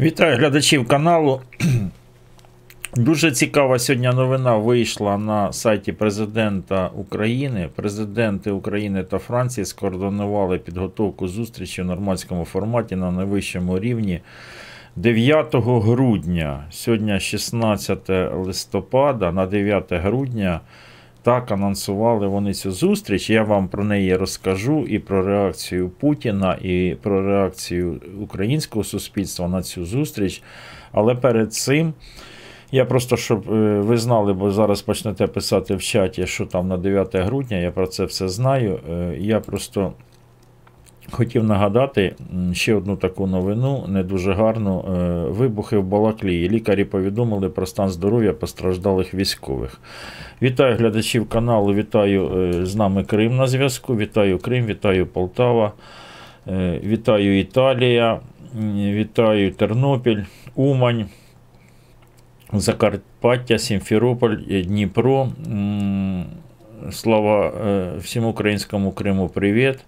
Вітаю глядачів каналу. Дуже цікава сьогодні новина вийшла на сайті президента України. Президенти України та Франції скоординували підготовку зустрічі в нормандському форматі на найвищому рівні 9 грудня. Сьогодні 16 листопада, на 9 грудня. Так анонсували вони цю зустріч. Я вам про неї розкажу і про реакцію Путіна, і про реакцію українського суспільства на цю зустріч. Але перед цим я просто щоб е, ви знали, бо зараз почнете писати в чаті, що там на 9 грудня, я про це все знаю. Е, я просто хотів нагадати ще одну таку новину, не дуже гарну. Е, вибухи в Балаклії. Лікарі повідомили про стан здоров'я постраждалих військових. Вітаю глядачів каналу, вітаю з нами Крим на зв'язку. Вітаю Крим, вітаю Полтава, вітаю Італія, вітаю Тернопіль, Умань. Закарпаття, Сімферополь, Дніпро. Слава е, всім українському Криму привіт.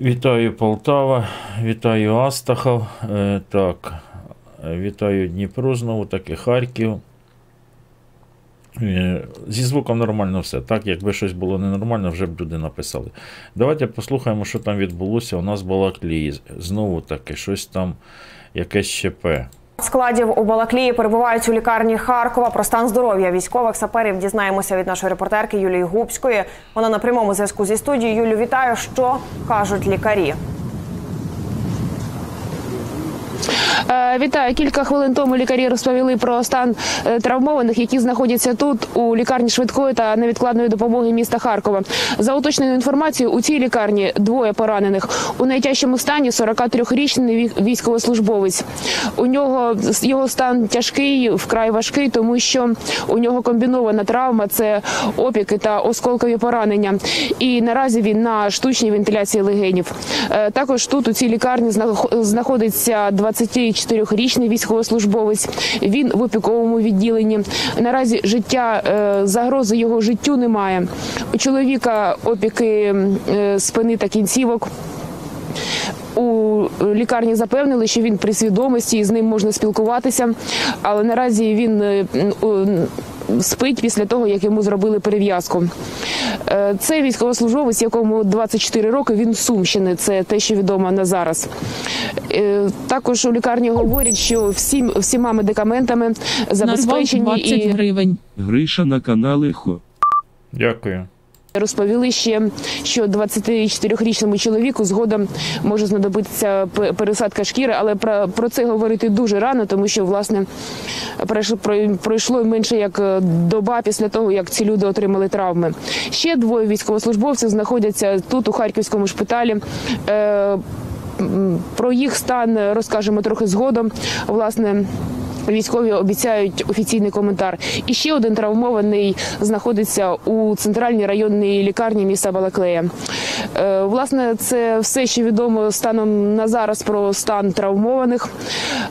Вітаю Полтава, вітаю Астахов. Е, так, Вітаю Дніпро знову таки Харків. Е, зі звуком нормально все. Так, якби щось було ненормально, вже б люди написали. Давайте послухаємо, що там відбулося. У нас була клії. Знову таки, щось там, якесь ЩП. Складів у Балаклії перебувають у лікарні Харкова. Про стан здоров'я військових саперів дізнаємося від нашої репортерки Юлії Губської. Вона на прямому зв'язку зі студією. Юлю, вітаю. Що кажуть лікарі? Е, вітаю кілька хвилин тому. Лікарі розповіли про стан е, травмованих, які знаходяться тут у лікарні швидкої та невідкладної допомоги міста Харкова. За уточненою інформацією, у цій лікарні двоє поранених у найтяжчому стані 43-річний військовослужбовець. У нього його стан тяжкий, вкрай важкий, тому що у нього комбінована травма це опіки та осколкові поранення. І наразі він на штучній вентиляції легенів. Е, також тут у цій лікарні знаходиться 24-річний військовослужбовець. Він в опіковому відділенні. Наразі життя е, загрози його життю немає. У чоловіка опіки е, спини та кінцівок. У лікарні запевнили, що він при свідомості і з ним можна спілкуватися, але наразі він е, спить після того, як йому зробили перев'язку. Е, це військовослужбовець, якому 24 роки. Він Сумщини. Це те, що відомо на зараз. Е, також у лікарні говорять, що всім всіма медикаментами забезпечені 20 і... гривень. Гриша на каналі Хо. Дякую. Розповіли ще, що 24-річному чоловіку згодом може знадобитися пересадка шкіри, але про про це говорити дуже рано, тому що власне пройшло менше як е, доба після того, як ці люди отримали травми. Ще двоє військовослужбовців знаходяться тут, у харківському шпиталі. Е, про їх стан розкажемо трохи згодом. Власне. Військові обіцяють офіційний коментар. І ще один травмований знаходиться у центральній районній лікарні міста Балаклея. Е, власне, це все, що відомо станом на зараз про стан травмованих.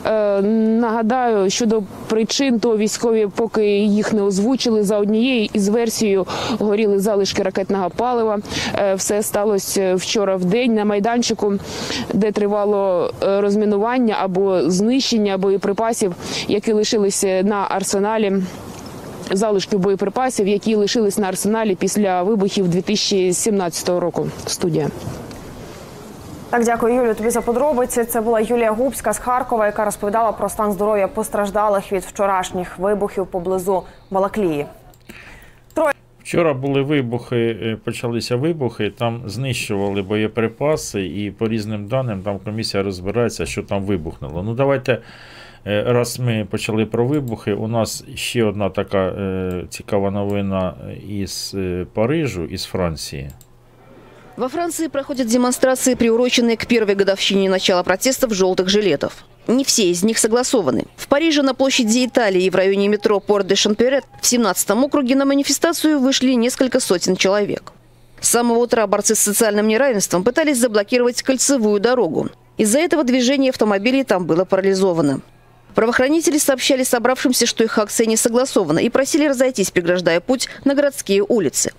Е, нагадаю, щодо причин, то військові поки їх не озвучили за однією із версією горіли залишки ракетного палива. Е, все сталося вчора в день на майданчику, де тривало розмінування або знищення боєприпасів які лишилися на арсеналі. Залишки боєприпасів, які лишились на арсеналі після вибухів 2017 року. Студія. Так, дякую, Юлію. Тобі за подробиці. Це була Юлія Губська з Харкова, яка розповідала про стан здоров'я постраждалих від вчорашніх вибухів поблизу Балаклії. Троє... Вчора були вибухи, е, почалися вибухи, там знищували боєприпаси, і по різним даним там комісія розбирається, що там вибухнуло. Ну давайте раз ми почали про вибухи, у нас ще одна така е, цікава новина із е, Парижу, із Франції. Во Франции проходят демонстрации, приуроченные к первой годовщине начала протестов желтых жилетов. Не все из них согласованы. В Париже на площади Италии и в районе метро Порт-де-Шамперет в 17-м округе на манифестацию вышли несколько сотен человек. С самого утра борцы с социальным неравенством пытались заблокировать кольцевую дорогу. Из-за этого движение автомобилей там было парализовано. Правоохранители сообщали собравшимся, что их акция не согласована и просили разойтись, преграждая путь на городские улицы.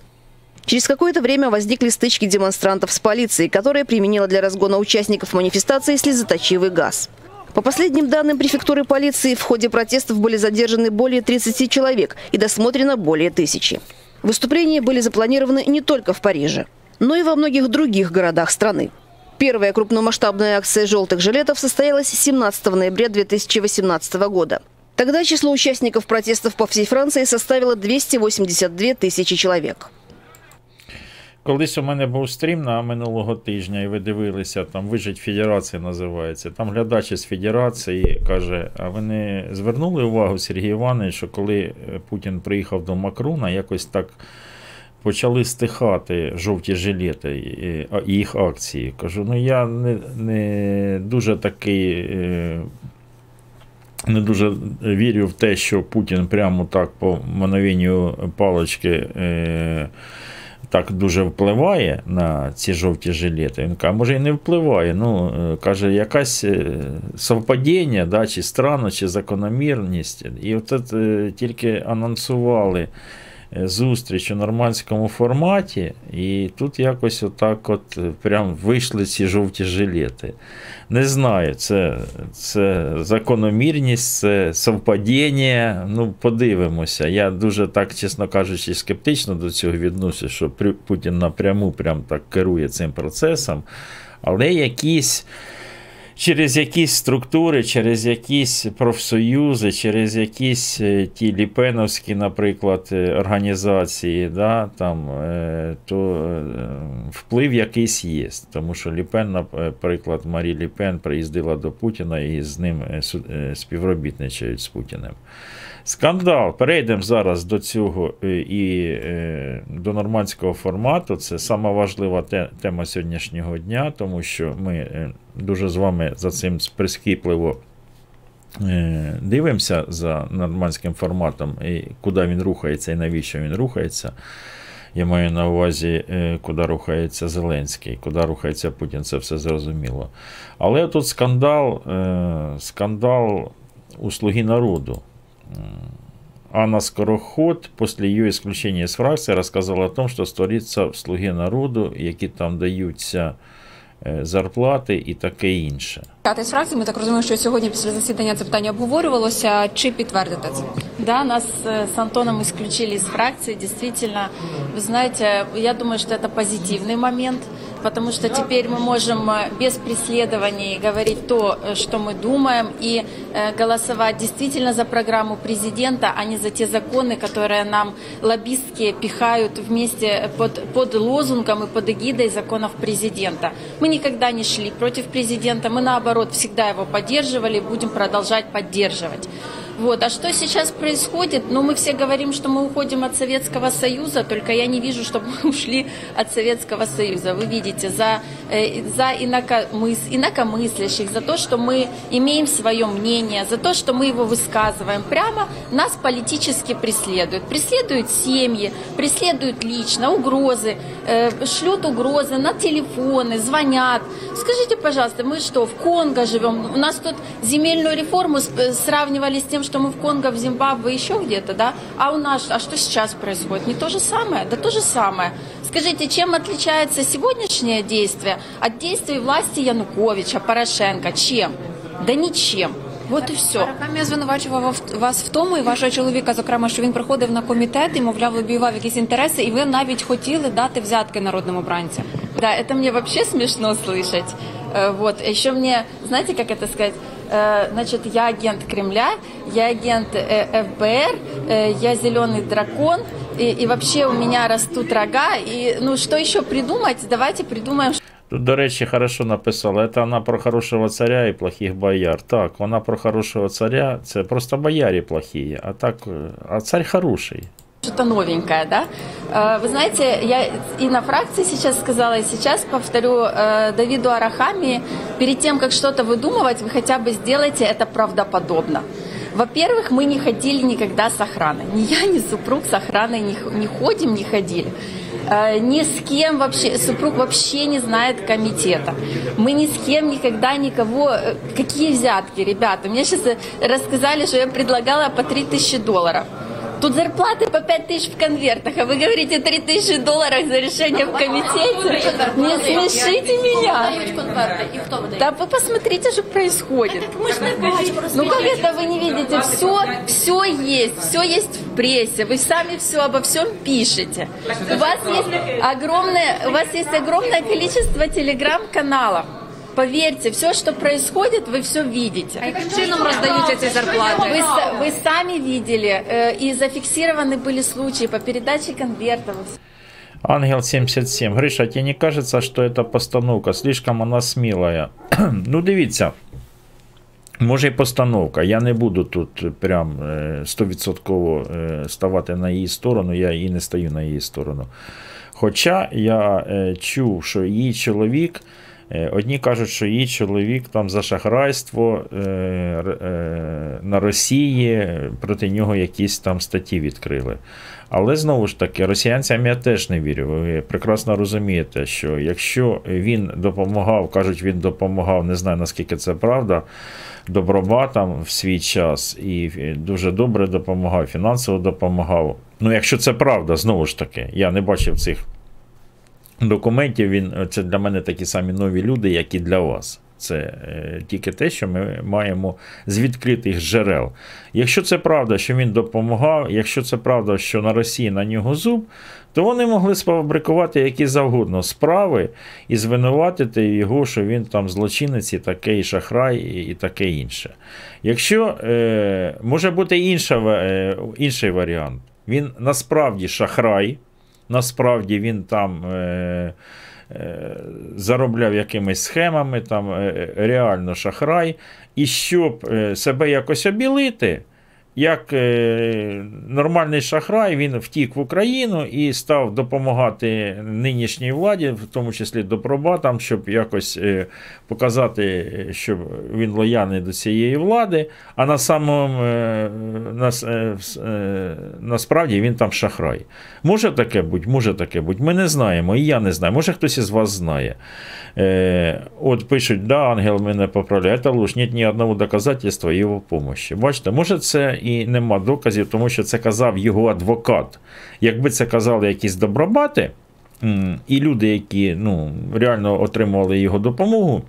Через какое-то время возникли стычки демонстрантов с полицией, которая применила для разгона участников манифестации слезоточивый газ. По последним данным префектуры полиции, в ходе протестов были задержаны более 30 человек и досмотрено более тысячи. Выступления были запланированы не только в Париже, но и во многих других городах страны. Первая крупномасштабная акция «желтых жилетов» состоялась 17 ноября 2018 года. Тогда число участников протестов по всей Франции составило 282 тысячи человек. Колись у мене був стрім на минулого тижня, і ви дивилися, там Вижить Федерація називається. Там глядач із Федерації каже: а ви не звернули увагу, Сергій Іванович, що коли е, Путін приїхав до Макрона, якось так почали стихати жовті жилети і їх акції. Кажу, ну я не, не дуже такий. е, Не дуже вірю в те, що Путін прямо так по мановенню палочки е, так дуже впливає на ці жовті жилети. Він каже, може і не впливає. Ну, е, каже, якась е, совпадіння, да, чи странно, чи закономірність. І от тільки анонсували зустріч у нормандському форматі, і тут якось отак от е, прям вийшли ці жовті жилети. Не знаю, це, це закономірність, це совпадіння. Ну, подивимося. Я дуже так, чесно кажучи, скептично до цього відношуся, що Путін напряму прям так керує цим процесом. Але якісь. Через якісь структури, через якісь профсоюзи, через якісь е, ті ліпеновські, наприклад, е, організації, да, там, е, то вплив якийсь є. Тому що Ліпен, наприклад, Марі Ліпен приїздила до Путіна і з ним співробітничають з Путіним. Скандал. Перейдемо зараз до цього е, і е, до нормандського формату. Це сама важлива тема сьогоднішнього дня, тому що ми е, дуже з вами за цим прискіпливо дивимося за нормандським форматом, і куди він рухається і навіщо він рухається. Я маю на увазі, куди рухається Зеленський, куди рухається Путін, це все зрозуміло. Але тут скандал, скандал у слуги народу. Анна Скороход после ее исключения из фракции рассказала о том, что створиться в слуги народу, які там даються е, зарплати і таке інше. Кати з фракції, ми так розуміємо, що сьогодні після засідання це питання обговорювалося. Чи підтвердите це? Да, нас э, с Антоном исключили из фракции. Действительно, вы знаете, я думаю, что это позитивный момент, потому что теперь мы можем э, без преследований говорить то, э, что мы думаем, и э, голосовать действительно за программу президента, а не за те законы, которые нам лоббистки пихают вместе под, под лозунгом и под эгидой законов президента. Мы никогда не шли против президента, мы наоборот всегда его поддерживали, будем продолжать поддерживать. Вот. А что сейчас происходит? Ну, мы все говорим, что мы уходим от Советского Союза, только я не вижу, чтобы мы ушли от Советского Союза. Вы видите, за, э, за инакомыс, инакомыслящих, за то, что мы имеем свое мнение, за то, что мы его высказываем прямо, нас политически преследуют. Преследуют семьи, преследуют лично, угрозы, э, шлют угрозы на телефоны, звонят. Скажите, пожалуйста, мы что, в Конго живем? У нас тут земельную реформу сравнивали с тем, что мы в Конго, в Зимбабве, еще где-то, да? А у нас, а что сейчас происходит? Не то же самое? Да то же самое. Скажите, чем отличается сегодняшнее действие от действий власти Януковича, Порошенко? Чем? Да ничем. Вот и все. Арахамія звинувачував в- вас в тому, і вашого чоловіка, зокрема, що він приходив на комітет і, мовляв, лобіював якісь інтереси, і ви навіть хотіли дати взятки народним обранцям. Да, это мне вообще смешно слышать. Э, Вот, еще мне, знаете, как это сказать? Э, Значит, я агент Кремля, я агент э, ФБР, э, я зеленый дракон, и, и вообще у меня растут рога. И, ну, что еще придумать? Давайте придумаем Тут, до речі, хорошо написала. Це вона про хорошого царя і плохих бояр. Так, вона про хорошого царя, це просто боярі плохі, а так, е, а царь хороший. Что-то новенькое, да? Э, Вы знаете, я и на фракции сейчас сказала, и сейчас повторю э, Давиду Арахами, перед тем, как что-то выдумывать, вы хотя бы сделайте это правдоподобно. Во-первых, мы не ходили никогда с охраной. Ни я, ни супруг с охраной не, не ходим, не ходили. Э, Ни с кем вообще, супруг вообще не знает комитета. Мы ни с кем никогда никого... Какие взятки, ребята? Мне сейчас рассказали, что я предлагала по 3000 долларов. Тут зарплаты по 5 тысяч в конвертах, а вы говорите 3 тысячи долларов за решение в комитете. Не смешите меня. Да вы посмотрите, что происходит. Ну как это вы не видите? Все, все есть, все есть в прессе. Вы сами все обо всем пишете. У вас есть огромное, у вас есть огромное количество телеграм-каналов. Поверьте, все, что происходит, вы все видите. А каким чином раздают эти зарплаты? Вы, с- вы сами видели, э, и зафиксированы были случаи по передаче конвертов. Ангел 77. Гриша, тебе не кажется, что эта постановка слишком она смілая? ну, дивіться. Може і постановка. Я не буду тут прям е, 100% е, ставати на її сторону, я і не стою на її сторону. Хоча я е, чув, що її чоловік, е, одні кажуть, що її чоловік там за шахрайство е, е, на Росії е, проти нього якісь там статті відкрили. Але знову ж таки, росіянцям я теж не вірю. Ви прекрасно розумієте, що якщо він допомагав, кажуть, він допомагав, не знаю наскільки це правда, добробатам в свій час і дуже добре допомагав, фінансово допомагав. Ну, якщо це правда, знову ж таки, я не бачив цих документів. Він це для мене такі самі нові люди, як і для вас. Це е, тільки те, що ми маємо з відкритих джерел. Якщо це правда, що він допомагав, якщо це правда, що на Росії на нього зуб, то вони могли сфабрикувати які завгодно справи і звинуватити його, що він там злочинець і таке, і шахрай, і таке інше. Якщо е, може бути інша, е, інший варіант, він насправді шахрай, насправді він там. Е, е, Заробляв якимись схемами, там е, реально шахрай, і щоб себе якось обілити, як е, нормальний шахрай, він втік в Україну і став допомагати нинішній владі, в тому числі допробатам, щоб якось е, показати, що він лояльний до цієї влади, а на самому е, е, насправді він там шахрай. Може таке бути, може таке бути. Ми не знаємо, і я не знаю. Може хтось із вас знає. От пишуть, да, ангел мене поправляє, це ложь, нет ні одного доказательства його помощі. Бачите, може це і нема доказів, тому що це казав його адвокат. Якби це казали якісь добробати, і люди, які ну, реально отримували його допомогу,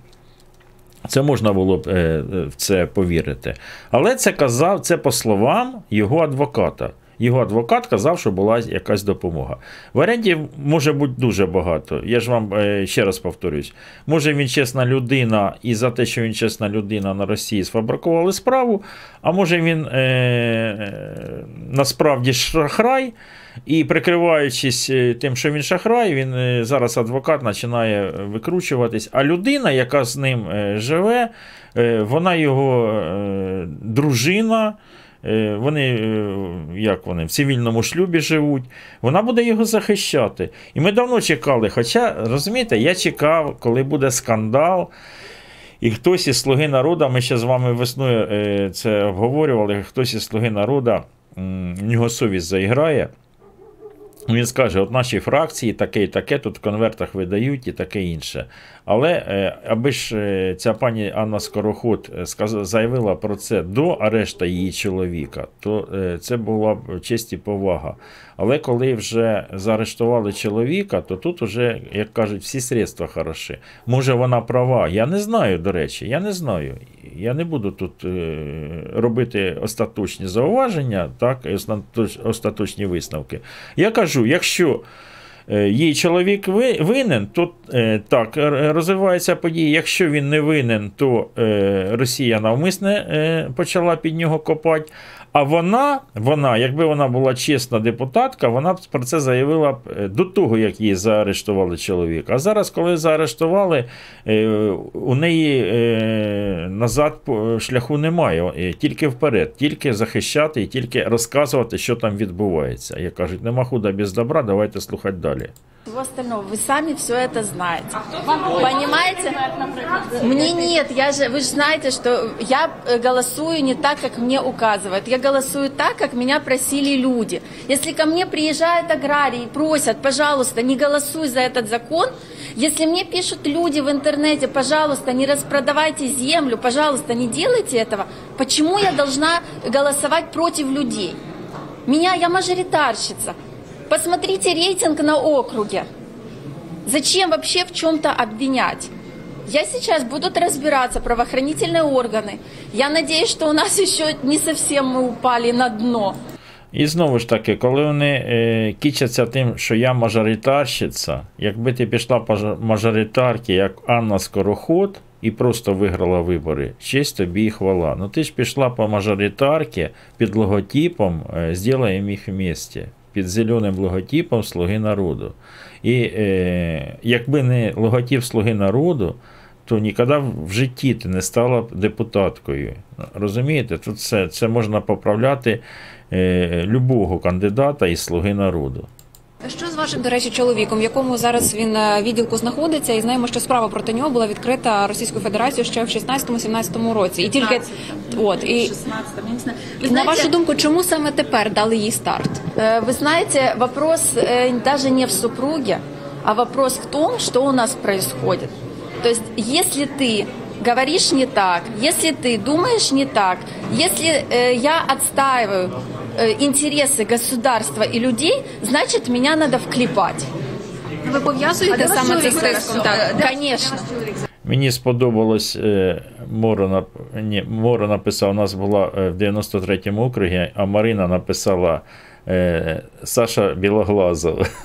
це можна було б е, в це повірити. Але це казав це по словам його адвоката. Його адвокат казав, що була якась допомога. Варіантів може бути дуже багато. Я ж вам е, ще раз повторюсь. Може він чесна людина, і за те, що він чесна людина на Росії сфабрикували справу, а може він е, е, насправді шахрай, і прикриваючись е, тим, що він шахрай, він зараз адвокат починає викручуватись. А людина, яка з ним живе, вона його дружина. Е, Вони, е, як вони, в цивільному шлюбі живуть, вона буде його захищати. І ми давно чекали. Хоча, розумієте, я чекав, коли буде скандал, і хтось із Слуги народу, ми ще з вами весною е, це обговорювали, хтось із Слуги народу, в нього совість заіграє. Він скаже, от нашій фракції таке і таке, тут в конвертах видають і таке інше. Але е, аби ж е, ця пані Анна Скороход е, заявила про це до арешта її чоловіка, то це була б честь і повага. Але коли вже заарештували чоловіка, то тут вже, як кажуть, всі средства хороші. Може вона права. Я не знаю, до речі, я не знаю. Я не буду тут робити остаточні зауваження, так, остаточні висновки. Я кажу, якщо її чоловік ви- винен, то е, так, розвивається події. Якщо він не винен, то е, Росія навмисне е, почала під нього копати. А вона, вона, якби вона була чесна депутатка, вона б про це заявила б е, до того, як її заарештували чоловіка. А зараз, коли заарештували, е, у неї е, назад по- шляху немає, е, тільки вперед, тільки захищати і тільки розказувати, що там відбувається. Як кажуть, нема худа без добра, давайте слухати далі. Всего остального. Вы сами все это знаете. Понимаете? Мне нет. Я же, вы же знаете, что я э, голосую не так, как мне указывают. Я голосую так, как меня просили люди. Если ко мне приезжают аграрии и просят, пожалуйста, не голосуй за этот закон, если мне пишут люди в интернете, пожалуйста, не распродавайте землю, пожалуйста, не делайте этого, почему я должна голосовать против людей? Меня, я мажоритарщица. Посмотрите рейтинг на округе. Зачем вообще в чем-то обвинять? Я сейчас будут разбираться правоохранительные органы. Я надеюсь, что у нас еще не совсем мы упали на дно. І знову ж таки, коли вони е, кічаться тим, що я мажоритарщиця, якби ти пішла по жа- мажоритарки, як Анна Скороход, і просто виграла вибори, честь тобі і хвала. Ну ти ж пішла по мажоритарки під логотипом е, «Сделаем їх вместе», під зеленим логотипом Слуги народу. І е, якби не логотип Слуги народу, то ніколи в житті ти не стала б депутаткою. Розумієте? Тут це, це можна поправляти е, любого кандидата із Слуги народу. Що з вашим, до речі, чоловіком, в якому зараз він е, відділку знаходиться, і знаємо, що справа проти нього була відкрита Російською Федерацією ще в 16-17 році. І тільки от і 16 я не знаю. Вы на знаете, вашу думку, чому саме тепер дали їй старт? Э, Вы знаете, вопрос э, даже не в супруге, а вопрос в том, что у нас происходит. То есть, если ты говоришь не так, если ты думаешь не так, если э, я отстаиваю э, интересы государства и людей, значит, меня надо вклепать. Ви пов'язуєте саме це з тиском? Так, Конечно. Мені сподобалось, е, Моро, ні, Моро написав, у нас була е, в 93-му округі, а Марина написала е, Саша Білоглазов.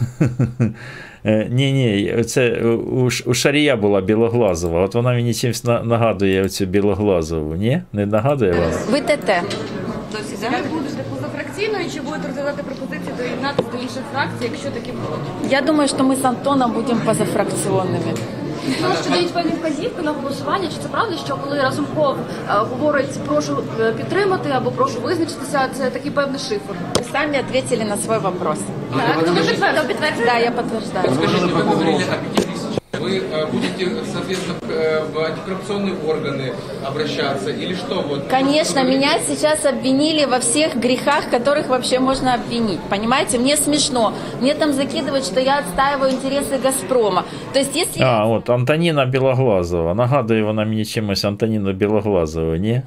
Ні, ні, це у, у Шарія була Білоглазова. От вона мені чимось нагадує оцю Білоглазову. Ні? Не нагадує вам? Вы ТТ. Ви будете позафракційною чи будете розглядати пропозиції доєднатися до інших фракцій, якщо такі будуть? Я думаю, что мы с Антоном будем позафракционными. Ну, що дають певні вказівки на голосування, чи це правда, що коли Разумков е, говорить прошу е, підтримати або прошу визначитися, це такий певний шифр? Вы сами ответили на свой вопрос. Так, то ви підтверджуєте? Да, я подтверждаю. Скажите, вы говорили о пяти тысячах. Вы э, будете, соответственно, э, в антикоррупционные органы обращаться или что? Вот, Конечно, Вы говорите, меня сейчас обвинили во всех грехах, которых вообще можно обвинить. Понимаете, мне смешно. Мне там закидывают, что я отстаиваю интересы Газпрома. То есть, если А, от Антоніна Білоглазова. Нагадує вона мені чимось Антоніну Білоглазову, ні?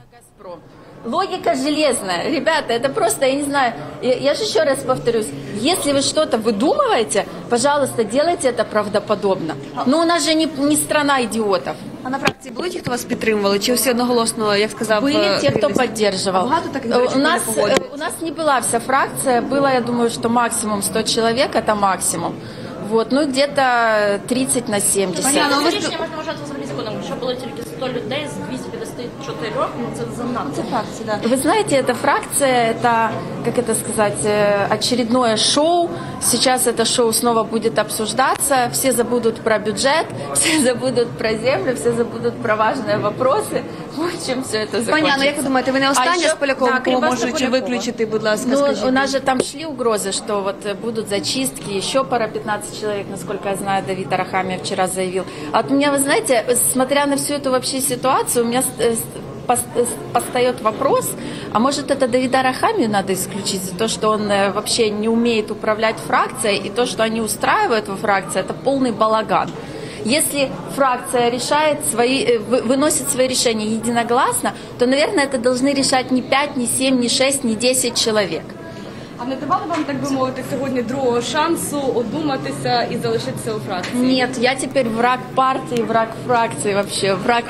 Газпром. Логика железная. Ребята, это просто, я не знаю, я, я же еще раз повторюсь, если вы что-то выдумываете, пожалуйста, делайте это правдоподобно. Но у нас же не, не страна идиотов. А на фракції були ті, хто вас підтримували? Чи всі одноголосно, як сказав? Были е, те, кто Ірина? поддерживал. Багато таких, до речі, у хто не нас, погоджувався? э, у нас не была вся фракция, было, я думаю, что максимум 100 человек, это максимум. Вот, ну где-то 30 на 70. Понятно, ви Рішення можна вважати взагалі законом. Якщо було тільки 100 людей з 254, ну фракції, да. Вы знаете, эта фракция, это, как это сказать, очередное шоу. Сейчас это шоу снова будет обсуждаться. Все забудут про бюджет, все забудут про землю, все забудут про важные вопросы. Вот чем все это закончится. Понятно, як ви думаєте, ви не А остання ще- з Поляковим, Да, кого можуть виключити, будь ласка, Ну, скажіть? у нас же там шли угрозы, что вот э, будут зачистки, еще пара 15 человек, насколько я знаю, Давид Арахамия вчера заявил. А вот у меня, вы знаете, смотря на всю эту вообще ситуацию, у меня э, э, постает вопрос, а может это Давида Арахамию надо исключить за то, что он вообще не умеет управлять фракцией, и то, что они устраивают во фракции, это полный балаган. Если фракция решает свои, э, вы- выносит свои решения единогласно, то, наверное, это должны решать не 5, не 7, не 6, не 10 человек. А не давали вам, так би мовити, сьогодні другого шансу одуматися і залишитися у фракції? Нет, я теперь враг партии, враг фракции вообще, враг...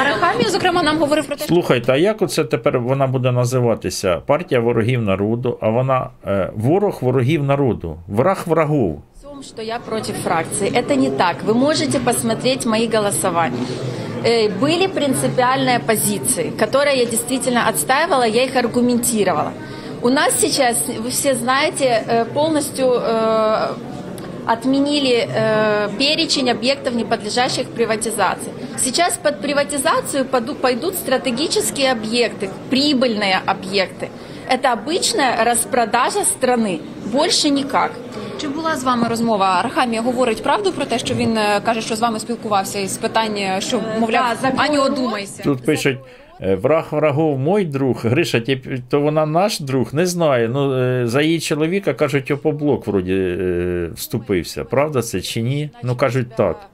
Арахамія, зокрема, нам говорив про те, що Слухайте, а як оце тепер вона буде називатися? Партія ворогів народу, а вона е, ворог ворогів народу, враг врагов. Что я против фракции. Это не так. Вы можете посмотреть мои голосования. Э, Были принципиальные позиции, которые я действительно отстаивала, я их аргументировала. У нас сейчас, вы все знаете, э, полностью э, отменили перечень объектов, не подлежащих приватизации. Сейчас под приватизацию пойдут стратегические объекты, прибыльные объекты. Это обычная распродажа страны, больше никак. чи була з вами розмова? Арахамія говорить правду про те, що він е, каже, що з вами спілкувався із питання, що мовляв, Аню, одумайся. Тут пишуть. е, Враг врагов мой друг, Гриша, тіп- то вона наш друг, не знаю. Ну, е, за її чоловіка кажуть, опоблок вроді е, вступився. Правда це чи ні? Ну кажуть так.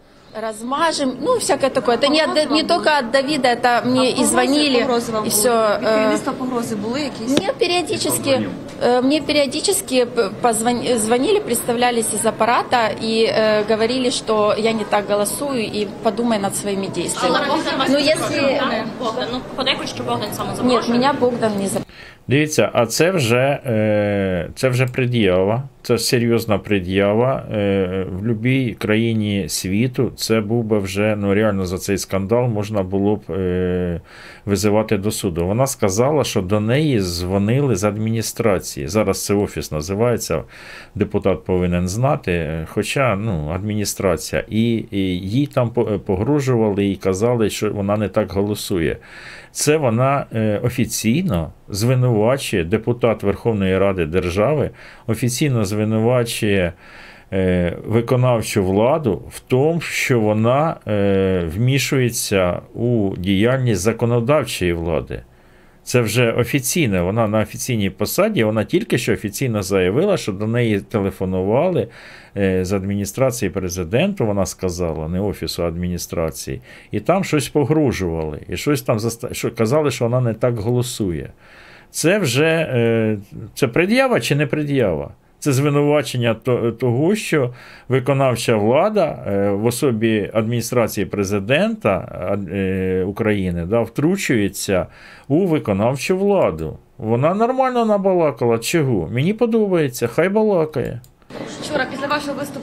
размажем, ну, всякое такое. Это не, от- не только от Давида, это мне и звонили, и все. Керівництва погрози були якісь? Мне периодически, э, мне периодически п- позвон- звонили, представлялись из аппарата и э, говорили, что я не так голосую и подумай над своими действиями. Ну, если... Богдан, ну подейкують, що Богдан саме Нет, меня Богдан не за... Дивіться, а це вже, е, це вже пред'ява, це серйозна пред'ява. Е, в будь-якій країні світу це був би вже ну, реально за цей скандал можна було б е, визивати до суду. Вона сказала, що до неї дзвонили з адміністрації. Зараз це офіс називається, депутат повинен знати. е, Хоча ну, адміністрація, і, і їй там погрожували і казали, що вона не так голосує. Це вона е, офіційно звинувачує депутат Верховної Ради держави, офіційно звинувачує е, виконавчу владу в тому, що вона е, вмішується у діяльність законодавчої влади. Це вже офіційне, вона на офіційній посаді, вона тільки що офіційно заявила, що до неї телефонували е, з адміністрації президенту, вона сказала, не офісу адміністрації, і там щось погрожували, і щось там заста... що казали, що вона не так голосує. Це вже це пред'ява чи не пред'ява? Це звинувачення того, що виконавча влада е, в особі адміністрації президента е, України да, втручується у виконавчу владу. Вона нормально набалакала. Чого? Мені подобається, хай балакає. Вчора після вашого виступу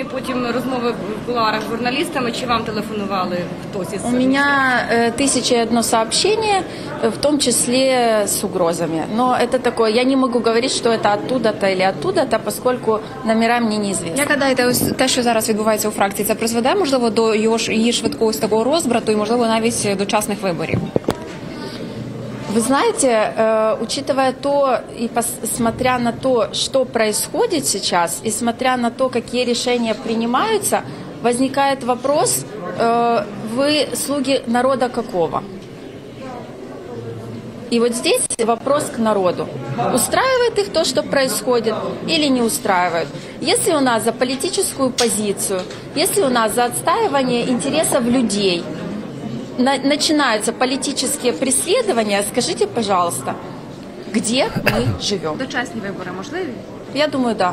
з трибуни, і потім розмови в кулуарах з журналістами, чи вам телефонували хтось із У меня э, тысяча и одно сообщение, э, в том числе с угрозами. Но это такое, я не могу говорить, что это оттуда-то или оттуда-то, поскольку номера мне неизвестны. Як гадаєте, ось те, що зараз відбувається у фракції, це призведе можливо до його ж її швидкого ось такого розбрату і можливо навіть дочасних виборів? Вы знаете, э, учитывая то и смотря на то, что происходит сейчас, и смотря на то, какие решения принимаются, возникает вопрос, э, вы слуги народа какого? И вот здесь вопрос к народу. Устраивает их то, что происходит, или не устраивает? Если у нас за политическую позицию, если у нас за отстаивание интересов людей на- начинаются политические преследования, скажите, пожалуйста, где мы живем? дочасні вибори можливі? Я думаю, да.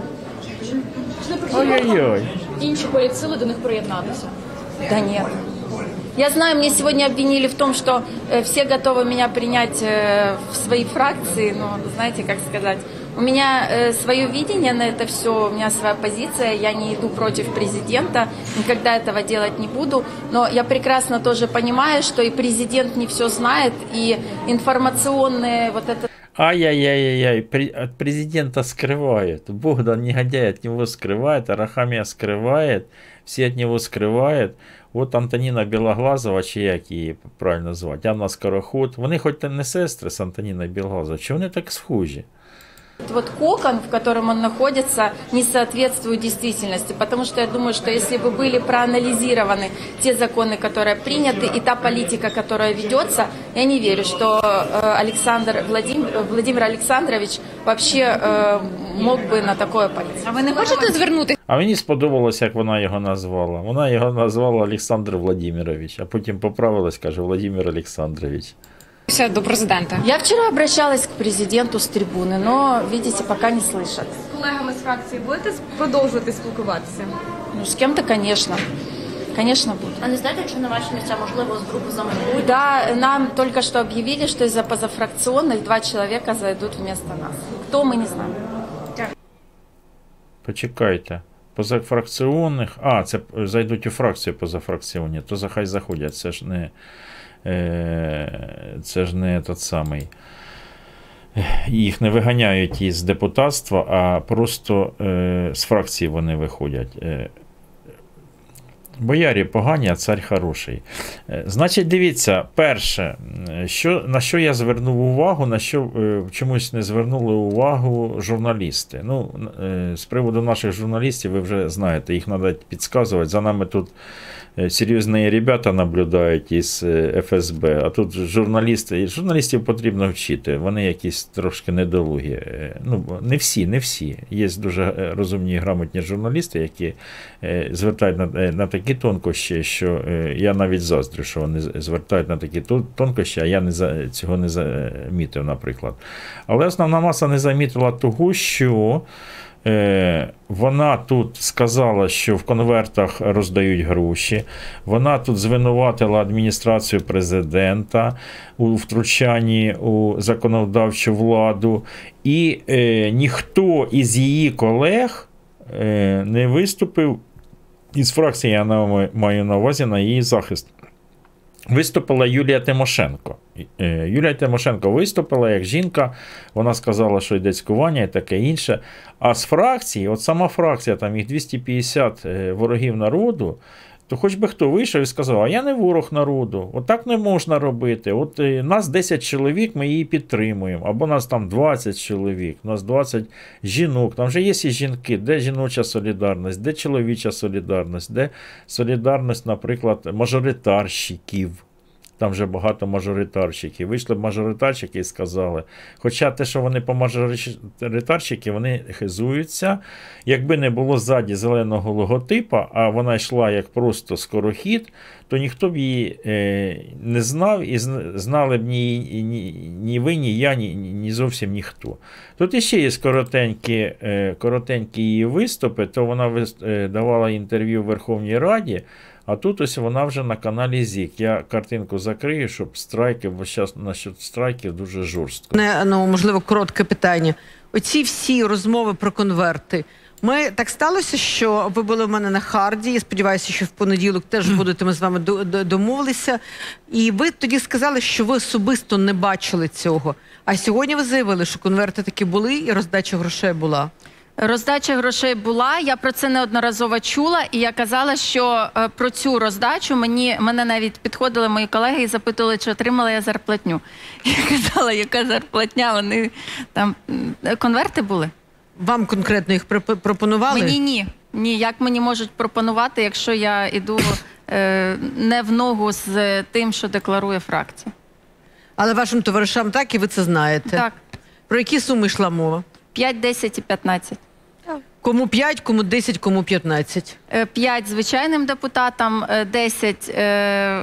Ой-ой-ой. Інші політсили до них приєднатися. Да нет. Я знаю, мне сегодня обвинили в том, что э, все готовы меня принять э, в свои фракции, но знаете, как сказать, у меня э, свое видение на это все, у меня своя позиция, я не иду против президента, никогда этого делать не буду, но я прекрасно тоже понимаю, что и президент не все знает, и информационные вот это Ай-яй-яй-яй, При- от президента скрывает. Богдан негодяй от него скрывает, Арахамия скрывает, все от него скрывают. От Антоніна Білоглазова, чи як її правильно звати, Анна Скороход. Вони хоч та не сестри з Антоніна Білоглазова, чи вони так схожі? Вот кокон, в котором он находится, не соответствует действительности. Потому что я думаю, что если бы были проанализированы те законы, которые приняты, и та политика, которая ведется, я не верю, что э, Александр Владимир, Владимир Александрович вообще э, мог бы на такое пойти. А ви не хочете звернутися А мені сподобалось, як вона його назвала. Вона його назвала Олександр Владимирович, а потім поправилась, каже Владимир Олександрович. до президента? Я вчера обращалась к президенту с трибуны, но, видите, пока не слышат. З колегами з фракції будете продовжувати спілкуватися? Ну, с кем-то, конечно. Конечно, буду. А не знаєте, чи на ваші місця можливо з групи замовують? Да, нам только что объявили, что из-за позафракционных два человека зайдут вместо нас. Кто, мы не знаем. Почекайте. Позафракціонних. А, це зайдуть у фракцію позафракціонні, то за- хай заходять. Це ж не. Е, це ж не тот самий. Е, Їх не виганяють із депутатства, а просто е, з фракції вони виходять. Боярі погані, а цар хороший. Е, Значить, дивіться, перше, що, на що я звернув увагу, на що е, чомусь не звернули увагу журналісти. Ну, е, з приводу наших журналістів, ви вже знаєте, їх треба підказувати. За нами тут серйозні ребята наблюдають із ФСБ, а тут журналісти. Журналістів потрібно вчити. Вони якісь трошки недолугі. Ну, не всі, не всі. Є дуже розумні і грамотні журналісти, які звертають на, на такі тонкощі, що е, я навіть заздрю, що вони звертають на такі тон- тонкощі, а я не цього не замітив, наприклад. Але основна маса не замітила того, що. Е, Вона тут сказала, що в конвертах роздають гроші. Вона тут звинуватила адміністрацію президента у втручанні у законодавчу владу. І е, ніхто із її колег е, не виступив із фракції, я маю на увазі на її захист. Виступила Юлія Тимошенко. Е, Юлія Тимошенко виступила як жінка, вона сказала, що йде цькування і таке інше. А з фракції, от сама фракція, там їх 250 е, ворогів народу, то хоч би хто вийшов і сказав, а я не ворог народу, от не можна робити. От е, нас 10 чоловік, ми її підтримуємо, або нас там 20 чоловік, нас 20 жінок, там вже є і жінки, де жіноча солідарність, де чоловіча солідарність, де солідарність, наприклад, мажоритарщиків. Там вже багато мажоритарщиків. Вийшли б мажоритарщики і сказали. Хоча те, що вони по мажоритарщики, вони хизуються. Якби не було ззаді зеленого логотипа, а вона йшла як просто скорохід, то ніхто б її е, не знав і зн- знали б ні, ні, ні ви, ні я, ні, ні зовсім ніхто. Тут іще є коротенькі, е, коротенькі її виступи, то вона е, давала інтерв'ю в Верховній Раді. А тут ось вона вже на каналі ЗІК. Я картинку закрию, щоб страйки, бо зараз насчет страйків дуже жорстко. Не, ну, можливо, коротке питання. Оці всі розмови про конверти. Ми так сталося, що ви були в мене на харді. Я сподіваюся, що в понеділок теж будете ми з вами до- до- домовилися. І ви тоді сказали, що ви особисто не бачили цього. А сьогодні ви заявили, що конверти таки були і роздача грошей була. Роздача грошей була. Я про це неодноразово чула, і я казала, що е, про цю роздачу мені мене навіть підходили мої колеги і запитували, чи отримала я зарплатню. Я казала, яка зарплатня? Вони там конверти були. Вам конкретно їх пропо- пропонували? Мені ні. Ні, як мені можуть пропонувати, якщо я іду е, не в ногу з тим, що декларує фракція. Але вашим товаришам так, і ви це знаєте. Так, Про які суми йшла мова? 5, 10 і 15. Кому 5, кому 10, кому 15. 5 Е, звичайним депутатам, е, 10, е,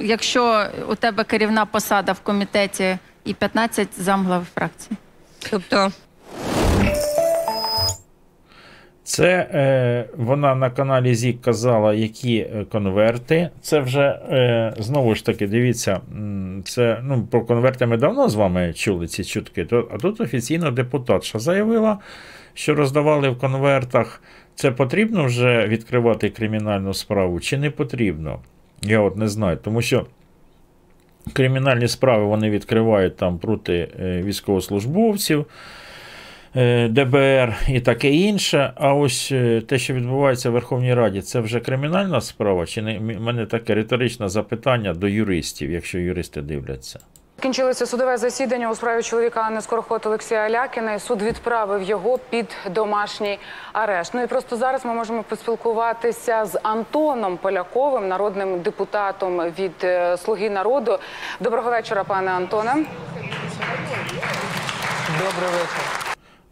якщо у тебе керівна посада в комітеті, і 15 замглави фракції. Тобто Це е, вона на каналі ЗІК казала, які е, конверти. Це вже е, знову ж таки, дивіться, це ну, про конверти ми давно з вами чули ці чутки. То, а тут офіційно депутатша заявила, що роздавали в конвертах. Це потрібно вже відкривати кримінальну справу чи не потрібно? Я от не знаю, тому що. Кримінальні справи вони відкривають там проти е, військовослужбовців, е, ДБР і таке інше. А ось е, те, що відбувається в Верховній Раді, це вже кримінальна справа? Чи не? У мене таке риторичне запитання до юристів, якщо юристи дивляться. Кінчилося судове засідання у справі чоловіка Анни Скороход Олексія Алякіна. І суд відправив його під домашній арешт. Ну і просто зараз ми можемо поспілкуватися з Антоном Поляковим, народним депутатом від е, Слуги народу. Доброго вечора, пане Антоне. Добрий вечір.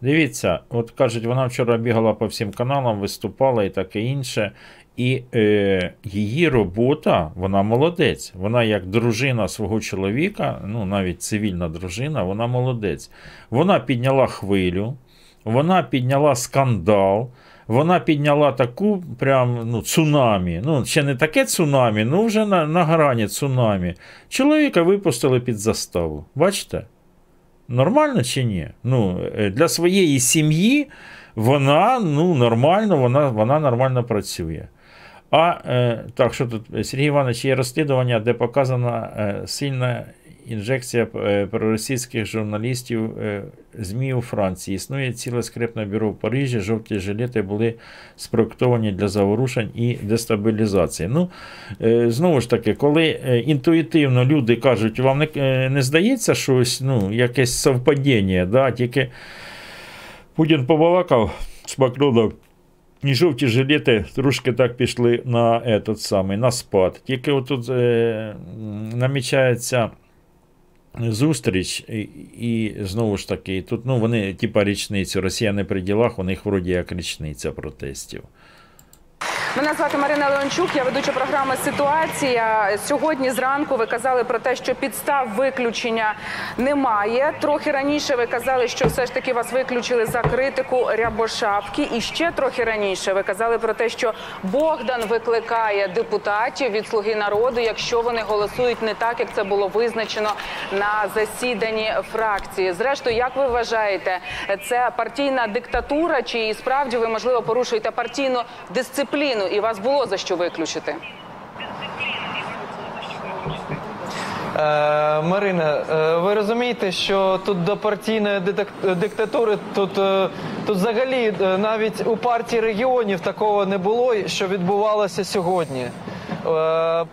Дивіться, от кажуть, вона вчора бігала по всім каналам, виступала і таке інше. І е, її робота, вона молодець. Вона як дружина свого чоловіка, ну навіть цивільна дружина, вона молодець. Вона підняла хвилю, вона підняла скандал. Вона підняла таку прям ну, цунамі. Ну, ще не таке цунамі, ну вже на, на грані цунамі. Чоловіка випустили під заставу. Бачите? Нормально чи ні? Ну, е, для своєї сім'ї вона ну, нормально, вона, вона нормально працює. А е, так, що тут, Сергій Іванович, є розслідування, де показана е, сильна інжекція е, проросійських журналістів е, ЗМІ у Франції. Існує ціле скрипне бюро в Парижі, жовті жилети були спроектовані для заворушень і дестабілізації. Ну, е, знову ж таки, коли е, інтуїтивно люди кажуть, вам не, не здається щось, ну, якесь совпадіння, да? тільки Путін побалакав з Макроном і жовті жилети трошки так пішли на этот самий, на спад. Тільки отут е, намічається зустріч, і, і знову ж таки, тут ну, вони, типа, річницю, Росія не при ділах, у них вроді як річниця протестів. Мене звати Марина Леончук, я ведуча програми Ситуація. Сьогодні зранку ви казали про те, що підстав виключення немає. Трохи раніше ви казали, що все ж таки вас виключили за критику Рябошапки. І ще трохи раніше ви казали про те, що Богдан викликає депутатів від Слуги народу, якщо вони голосують не так, як це було визначено на засіданні фракції. Зрештою, як ви вважаєте, це партійна диктатура, чи справді ви можливо порушуєте партійну дисципліну? І вас було за що виключити? Е, Марина, е, ви розумієте, що тут до партійної диктатури тут, е, тут взагалі навіть у партії регіонів такого не було, що відбувалося сьогодні.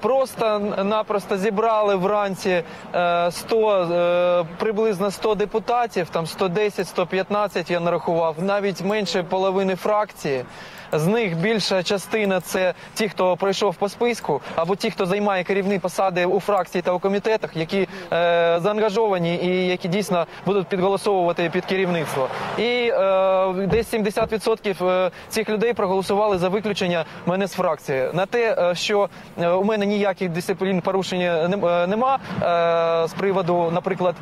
Просто-напросто зібрали вранці е, 100, е, приблизно 100 депутатів, там 110, 115 я нарахував, навіть менше половини фракції. З них більша частина це ті, хто пройшов по списку, або ті, хто займає керівні посади у фракції та у комітетах, які е, заангажовані і які дійсно будуть підголосовувати під керівництво. І е, десь 70% е, цих людей проголосували за виключення мене з фракції. На те, е, що е, у мене ніяких дисциплін порушення нем- нема е, з приводу, наприклад,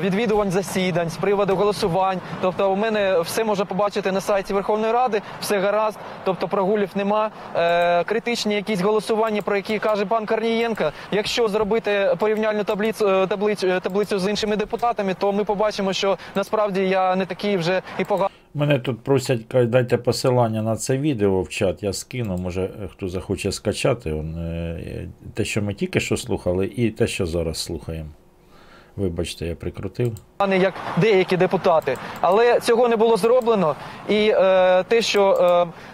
відвідувань засідань, з приводу голосувань. Тобто, у мене все можна побачити на сайті Верховної Ради, все гаразд. Тобто прогулів нема. Е, критичні якісь голосування, про які каже пан Корнієнко. Якщо зробити порівняльну таблицю, е, таблицю, е, таблицю з іншими депутатами, то ми побачимо, що насправді я не такий вже і поганий. Мене тут просять, дайте посилання на це відео в чат, я скину, може е, хто захоче скачати. Те, що ми тільки що слухали, і те, що зараз слухаємо. Вибачте, я прикрутив. а як деякі депутати. Але цього не було зроблено. І е, те, що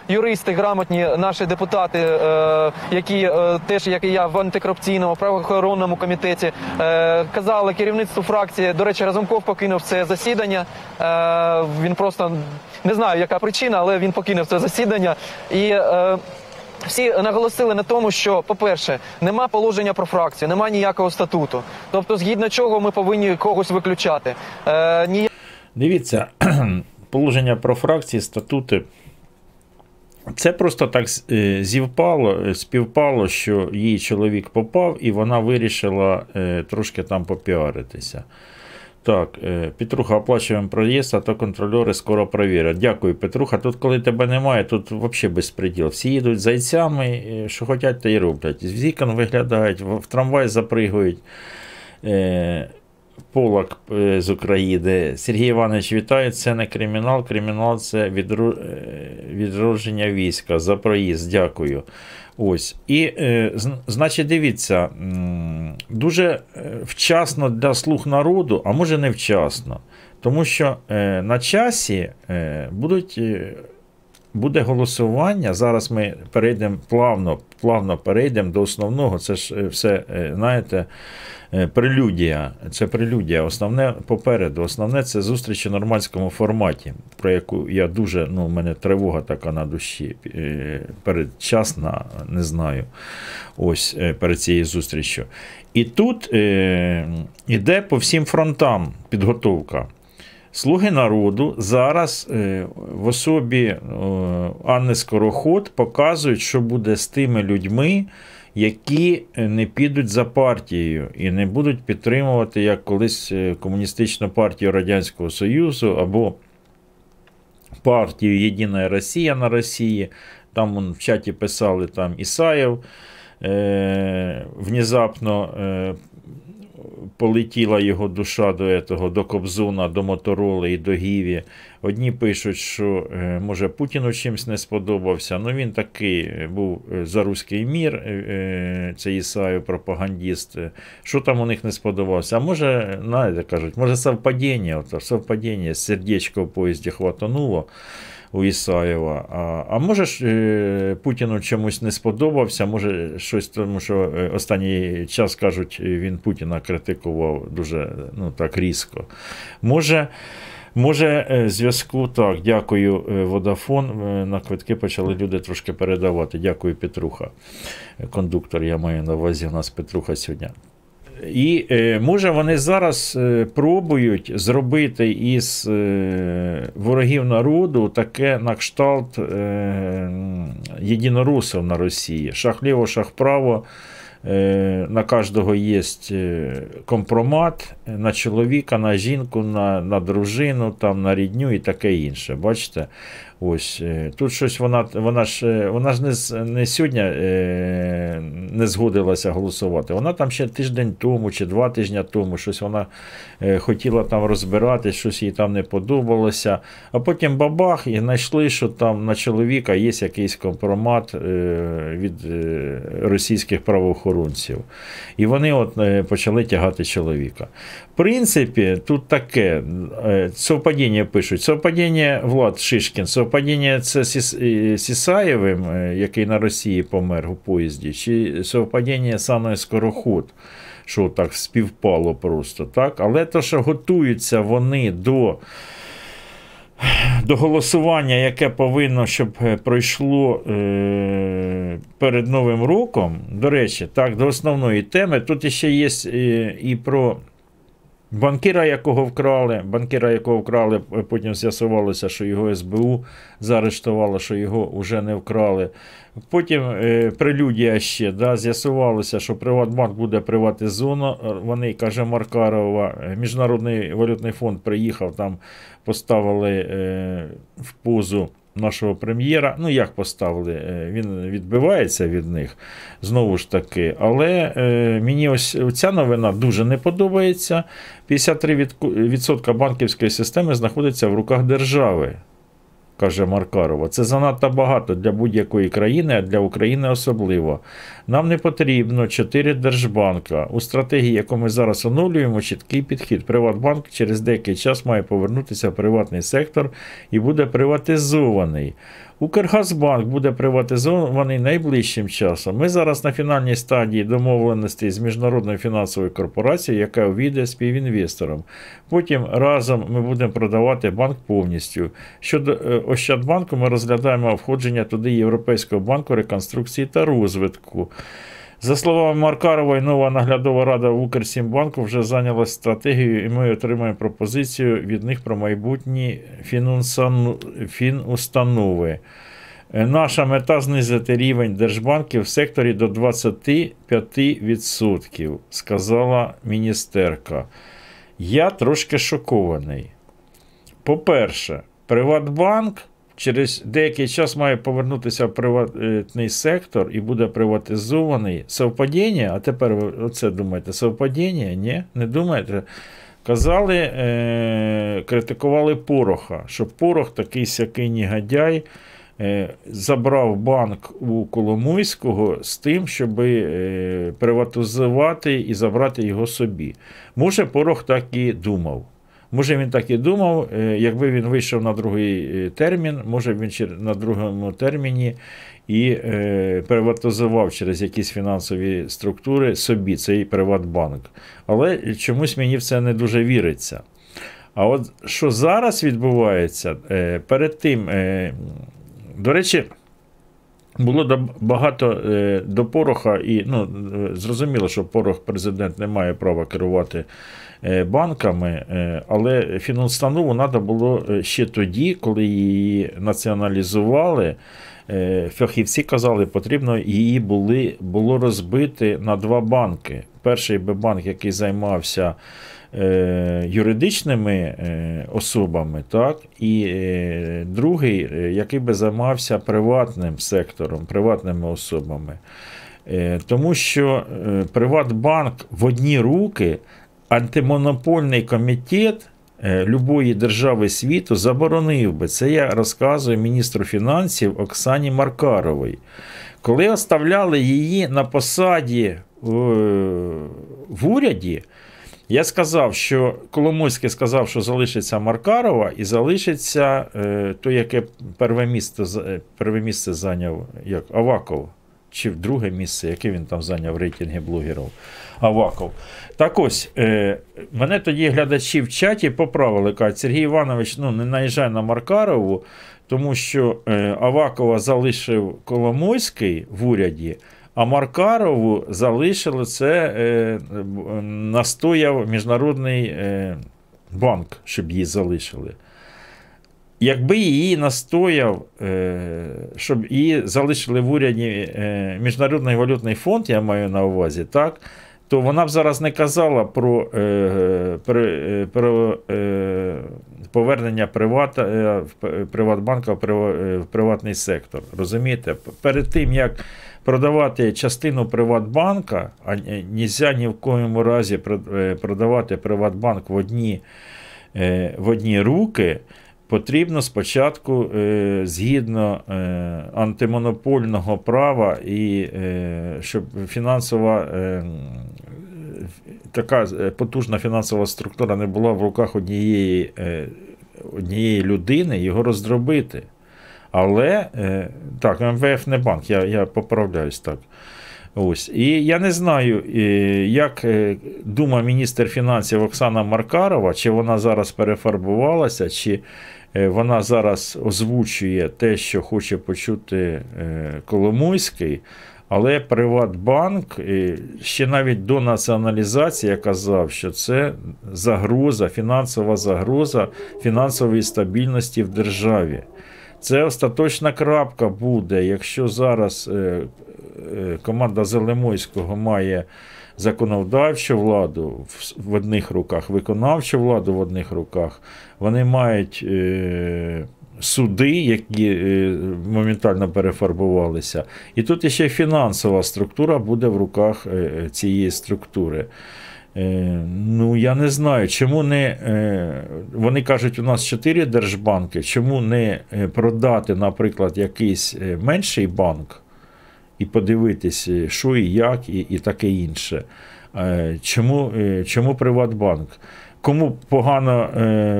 е, юристи грамотні, наші депутати, е, які е, теж як і я в антикорупційному правоохоронному комітеті, е, казали керівництву фракції. До речі, Разумков покинув це засідання. Е, він просто не знаю, яка причина, але він покинув це засідання. І всі наголосили на тому, що, по-перше, нема положення про фракцію, нема ніякого статуту. Тобто, згідно чого ми повинні когось виключати. Е, ні... Дивіться, положення про фракції, статути. Це просто так е, зівпало, е, співпало, що її чоловік попав, і вона вирішила е, трошки там попіаритися. Так, е, Петруха, оплачуємо проїзд, а то контрольори скоро перевірять. Дякую, Петруха. Тут, коли тебе немає, тут взагалі безпреділ. Всі їдуть зайцями, е, що хочуть, то й роблять. З вікон виглядають, в трамвай запригують. Е, Полак з України. Сергій Іванович, вітаю. Це не кримінал. Кримінал це відру... відродження війська за проїзд. Дякую. Ось. І, е, значить, дивіться, дуже е, вчасно для слуг народу, а може не вчасно. Тому що е, на часі будуть. Буде голосування. Зараз ми перейдемо плавно, плавно перейдемо до основного. Це ж е, все, е, знаєте, е, прелюдія. Це прелюдія. Основне попереду. Основне це зустріч у нормандському форматі, про яку я дуже, ну, у мене тривога така на душі. Передчасна, не знаю. Ось перед цією зустрічю. І тут іде по всім фронтам підготовка. Слуги народу зараз е, в особі е, Анни Скороход показують, що буде з тими людьми, які е, не підуть за партією і не будуть підтримувати як колись комуністичну партію Радянського Союзу або партію Єдина Росія на Росії. Там в чаті писали там Ісаєв. Е, внезапно е, полетіла його душа до этого, до Кобзуна, до Мотороли і до Гіві. Одні пишуть, що е, може Путіну чимось не сподобався. Ну він такий е, був е, за руський мір, е, е, це Ісаєв, пропагандіст. Що там у них не сподобався? А може, знаєте, кажуть, може совпадіння, ото, совпадіння, сердечко в поїзді хватануло у Ісаєва. А, а може ж е, Путіну чомусь не сподобався, може щось, тому що е, останній час кажуть, він Путіна критикував дуже ну, так різко. Може. Може, е, зв'язку так, дякую, Водафон. На квитки почали люди трошки передавати. Дякую, Петруха. Кондуктор, я маю на увазі, у нас Петруха сьогодні. І е, може вони зараз е, пробують зробити із е, ворогів народу таке на кшталт єдинорусів на Росії. Шах ліво, шах право. Е, на кожного є компромат на чоловіка, на жінку, на, на дружину, там, на рідню і таке інше. Бачите? Ось е, тут щось вона, вона ж е, вона ж не, не сьогодні е, не згодилася голосувати. Вона там ще тиждень тому чи два тижні тому щось вона хотіла там розбиратись, щось їй там не подобалося. А потім бабах і знайшли, що там на чоловіка є якийсь компромат від російських правоохоронців. І вони от почали тягати чоловіка. Принципі, тут таке е, совпадіння пишуть. Совпадіння Влад Шишкін, совпадіння це е, Сісаєвим, е, який на Росії помер у поїзді, чи совпадіння Анною Скороход, що так співпало просто. так? Але то, що готуються вони до до голосування, яке повинно, щоб пройшло е, перед Новим роком, до речі, так, до основної теми, тут ще є і про банкіра, якого вкрали, банкіра, якого вкрали, е, потім з'ясувалося, що його СБУ заарештувало, що його вже не вкрали. Потім е, прелюдія ще, да, з'ясувалося, що Приватбанк буде приватизовано. Е, Вони, каже Маркарова, е, Міжнародний валютний фонд приїхав, там поставили е, в позу нашого прем'єра. Ну, як поставили? Е, Він відбивається від них знову ж таки. Але е, мені ось ця новина дуже не подобається. 53% банківської системи знаходиться в руках держави. Каже Маркарова, це занадто багато для будь-якої країни, а для України особливо. Нам не потрібно чотири держбанка. У стратегії, яку ми зараз оновлюємо, чіткий підхід. Приватбанк через деякий час має повернутися в приватний сектор і буде приватизований. Укргазбанк буде приватизований найближчим часом. Ми зараз на фінальній стадії домовленості з міжнародною фінансовою корпорацією, яка увійде співінвестором. Потім разом ми будемо продавати банк повністю. Щодо е, Ощадбанку, ми розглядаємо входження туди Європейського банку реконструкції та розвитку. За словами Маркарової, нова наглядова рада в Укрсімбанку вже зайнялась стратегією, і ми отримаємо пропозицію від них про майбутні фінустанови. Е, Наша мета знизити рівень держбанків в секторі до 25%, сказала міністерка. Я трошки шокований. По-перше, Приватбанк через деякий час має повернутися в приватний сектор і буде приватизований. Совпадіння, а тепер ви оце думаєте, совпадіння? Ні, не думаєте? Казали, е, критикували Пороха, що Порох такий сякий негодяй. е, Забрав банк у Коломойського з тим, щоб е, приватизувати і забрати його собі. Може, Порох так і думав. Може, він так і думав, е, якби він вийшов на другий е, термін, може він на другому терміні і е, приватизував через якісь фінансові структури собі цей Приватбанк. Але чомусь мені в це не дуже віриться. А от що зараз відбувається, перед тим, до речі, було багато до Пороха, і ну, зрозуміло, що Порох президент не має права керувати банками, е, але фінустанову треба було е, ще тоді, коли її націоналізували. Е, Фахівці казали, потрібно її були, було розбити на два банки. Перший би банк, який займався е, юридичними е, особами, так, і е, другий, е, який би займався приватним сектором, приватними особами. Е, тому що е, Приватбанк в одні руки антимонопольний комітет е, любої держави світу заборонив би. Це я розказую міністру фінансів Оксані Маркаровій. Коли оставляли її на посаді е, в уряді, я сказав, що Коломойський сказав, що залишиться Маркарова і залишиться е, той, яке перве місце, перве місце зайняв як, Аваков. чи друге місце, яке він там зайняв в рейтингі блогерів. Аваков. Так ось, е, мене тоді глядачі в чаті поправили, кажуть, Сергій Іванович ну, не наїжджай на Маркарову, тому що е, Авакова залишив Коломойський в уряді, а Маркарову залишили це, е, настояв Міжнародний е, банк, щоб її залишили. Якби її настояв, е, щоб її залишили в уряді е, Міжнародний валютний фонд, я маю на увазі, так, то вона б зараз не казала про, е, е, про е, повернення приват, е, в- Приватбанка в е, в приватний сектор. Розумієте? Перед тим, як продавати частину Приватбанка, а не можна ні в коєму разі е, продавати Приватбанк в одні, е, в одні руки. Потрібно спочатку, е, згідно е, антимонопольного права, і е, щоб фінансова така потужна фінансова структура не була в руках однієї, однієї людини, його роздробити. Але так, МВФ не банк, я, я поправляюсь так. Ось. І я не знаю, як думає міністр фінансів Оксана Маркарова, чи вона зараз перефарбувалася, чи вона зараз озвучує те, що хоче почути е, Коломойський. Але Приватбанк е, ще навіть до націоналізації казав, що це загроза, фінансова загроза фінансової стабільності в державі. Це остаточна крапка буде, якщо зараз е, е, команда Зелемойського має законодавчу владу в, одних руках, виконавчу владу в одних руках, вони мають е, суди, які е, моментально перефарбувалися. І тут ще фінансова структура буде в руках е, цієї структури. Ну, я не знаю, чому не. Вони кажуть, у нас чотири держбанки, чому не продати, наприклад, якийсь менший банк і подивитись, е, що і як, і, і таке інше. Е, Чому, е, чому Приватбанк? Кому погано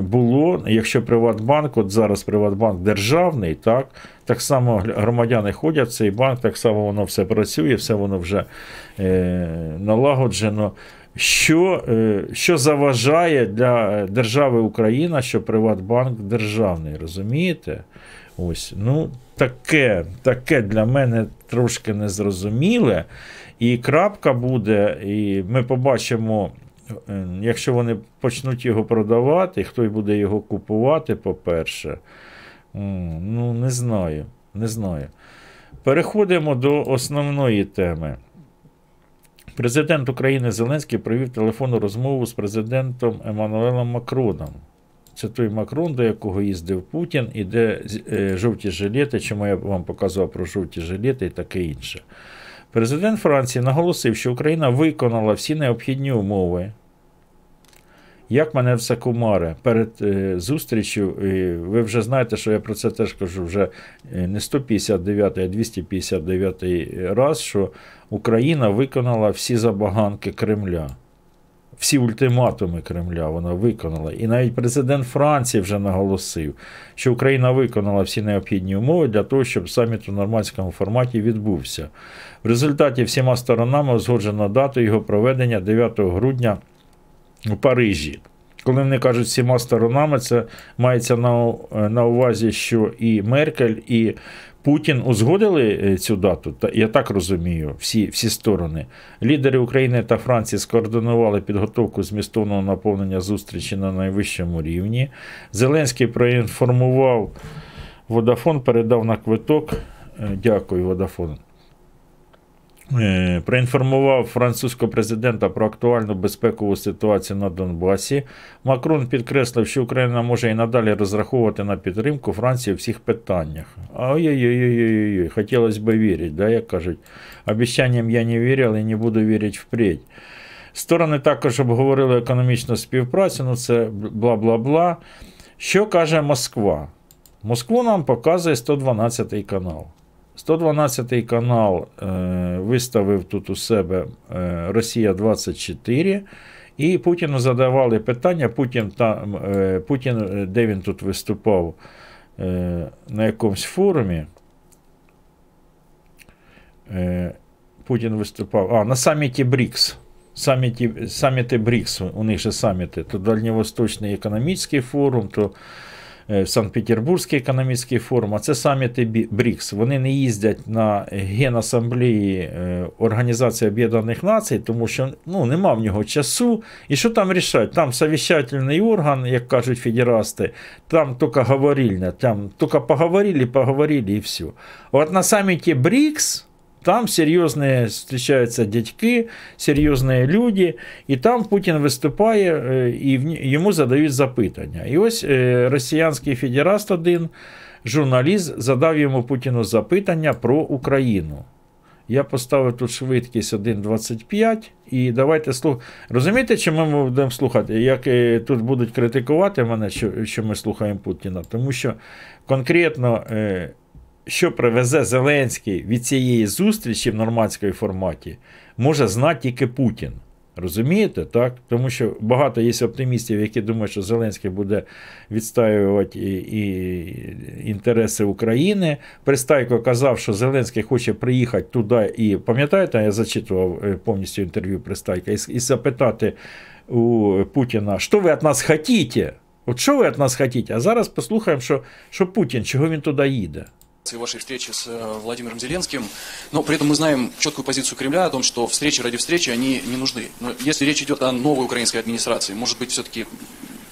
було, якщо Приватбанк, от зараз Приватбанк державний, так, так само громадяни ходять в цей банк, так само воно все працює, все воно вже налагоджено. Що, що заважає для держави Україна, що Приватбанк державний, розумієте? Ось, ну, таке, таке для мене трошки незрозуміле. І крапка буде, і ми побачимо, е, якщо вони почнуть його продавати, хто й буде його купувати, по-перше. Ну, не знаю, не знаю. Переходимо до основної теми. Президент України Зеленський провів телефонну розмову з президентом Еммануелем Макроном. Це той Макрон, до якого їздив Путін, і де е, жовті жилети, чому я вам показував про жовті жилети і таке інше. Президент Франції наголосив, що Україна виконала всі необхідні умови. Як мене все кумаре перед е, зустрічю, ви вже знаєте, що я про це теж кажу вже е, не 159, а 259 раз, що Україна виконала всі забаганки Кремля. Всі ультиматуми Кремля вона виконала. І навіть президент Франції вже наголосив, що Україна виконала всі необхідні умови для того, щоб саміт у нормандському форматі відбувся. В результаті всіма сторонами узгоджено дату його проведення 9 грудня у Парижі. Коли вони кажуть всіма сторонами, це мається на, на увазі, що і Меркель, і Путін узгодили е, цю дату. Я так розумію, всі, всі сторони. Лідери України та Франції скоординували підготовку змістовного наповнення зустрічі на найвищому рівні. Зеленський проінформував Водафон, передав на квиток. Е, Дякую, Водафон. Е, проінформував французького президента про актуальну безпекову ситуацію на Донбасі. Макрон підкреслив, що Україна може і надалі розраховувати на підтримку Франції у всіх питаннях. Ой-ой-ой, хотілося б вірити, да, як кажуть. Обіцянням я не вірив і не буду вірити впредь. Сторони також обговорили економічну співпрацю, ну це бла-бла-бла. Що каже Москва? Москву нам показує 112 канал. 112 канал е, виставив тут у себе е, Росія 24. І Путіну задавали питання. Путін, там, е, Путін, де він тут виступав на якомусь форумі. Путін виступав. А, на саміті БРІКС. Саміті, саміти БРІКС, у них же саміти. То Дальньовосточний економічний форум, то Санкт-Петербурзький економічний форум, а це саміти БРІКС. Вони не їздять на Генасамблеї е, Організації Об'єднаних Націй, тому що ну, нема в нього часу. І що там рішать? Там совіщательний орган, як кажуть федерасти, там тільки говорильня, там тільки поговорили, поговорили і все. От на саміті БРІКС там серьезные встречаются дядьки, серйозні люди, і там Путін виступає, е, і йому задають запитання. І ось е, росіянський федераст один, журналіст, задав йому Путіну запитання про Україну. Я поставив тут швидкість 1.25 і давайте слухати. Розумієте, чому ми будемо слухати? Як е, тут будуть критикувати мене, що, що ми слухаємо Путіна? Тому що конкретно, що привезе Зеленський від цієї зустрічі в нормандській форматі, може знати тільки Путін. Розумієте, так? Тому що багато є оптимістів, які думають, що Зеленський буде відстаювати і, і інтереси України. Пристайко казав, що Зеленський хоче приїхати туди і пам'ятаєте, я зачитував е, повністю інтерв'ю Пристайка, і, і запитати у Путіна, що ви від нас хочете? От що ви від нас хочете? А зараз послухаємо, що, що Путін, чого він туди їде. Вашей встречи с э, Владимиром Зеленским, но при этом мы знаем четкую позицию Кремля о том, что встречи ради встречи, они не нужны. Но если речь идет о новой украинской администрации, может быть, все-таки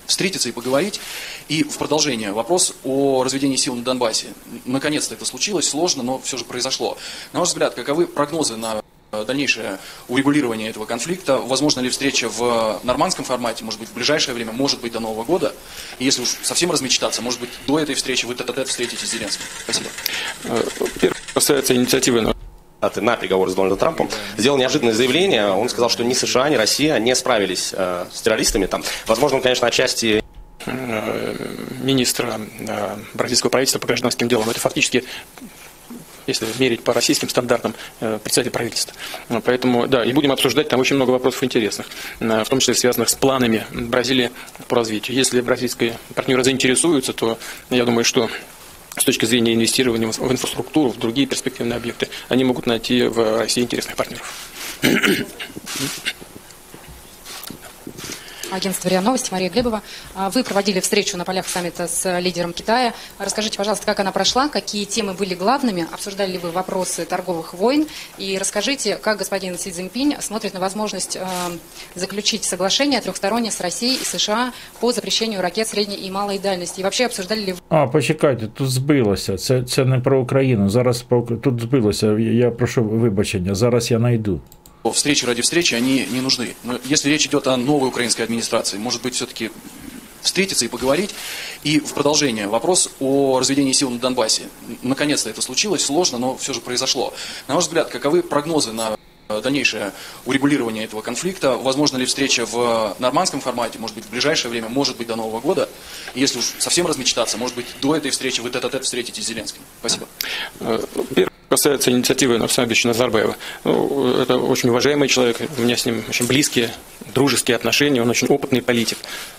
встретиться и поговорить. И в продолжение вопрос о разведении сил на Донбассе. Наконец-то это случилось, сложно, но все же произошло. На ваш взгляд, каковы прогнозы на дальнейшее урегулирование этого конфликта? Возможно ли встреча в нормандском формате, может быть, в ближайшее время, может быть, до Нового года? И если уж совсем размечтаться, может быть, до этой встречи вы тет-а-тет встретитесь с Зеленским? Спасибо. Первое касается инициативы на переговоры с Дональдом Трампом, сделал неожиданное заявление. Он сказал, что ни США, ни Россия не справились э, с террористами. Там, возможно, он, конечно, отчасти э, министра э, бразильского правительства по гражданским делам. Это фактически если мерить по российским стандартам, э, председатель правительства. Э, Поэтому, да, и будем обсуждать там очень много вопросов интересных, э, в том числе связанных с планами Бразилии по развитию. Если бразильские партнеры заинтересуются, то я думаю, что с точки зрения инвестирования в инфраструктуру, в другие перспективные объекты, они могут найти в России интересных партнеров. Агентство РИА Новости, Мария Глебова. А, Вы проводили встречу на полях саммита с лидером Китая. Расскажите, пожалуйста, как она прошла, какие темы были главными, обсуждали ли вы вопросы торговых войн, и расскажите, как господин Си Цзиньпинь смотрит на возможность э, заключить соглашение трехстороннее с Россией и США по запрещению ракет средней и малой дальности. И вообще обсуждали ли А, почекайте, тут збилося. Це, це не про Україну. Зараз про тут збилося. Я прошу вибачення. Зараз я знайду. Встречи ради встречи, они не нужны. Но если речь идет о новой украинской администрации, может быть, все-таки встретиться и поговорить. И в продолжение вопрос о разведении сил на Донбассе. Наконец-то это случилось, сложно, но все же произошло. На ваш взгляд, каковы прогнозы на дальнейшее урегулирование этого конфликта? Возможно ли встреча в нормандском формате, может быть, в ближайшее время, может быть, до Нового года? И если уж совсем размечтаться, может быть, до этой встречи вы тет-а-тет встретитесь с Зеленским? Спасибо. Э, касается инициативы Навсамбича Назарбаева. Ну, это очень уважаемый человек, у меня с ним очень близкие, дружеские отношения, он очень опытный политик.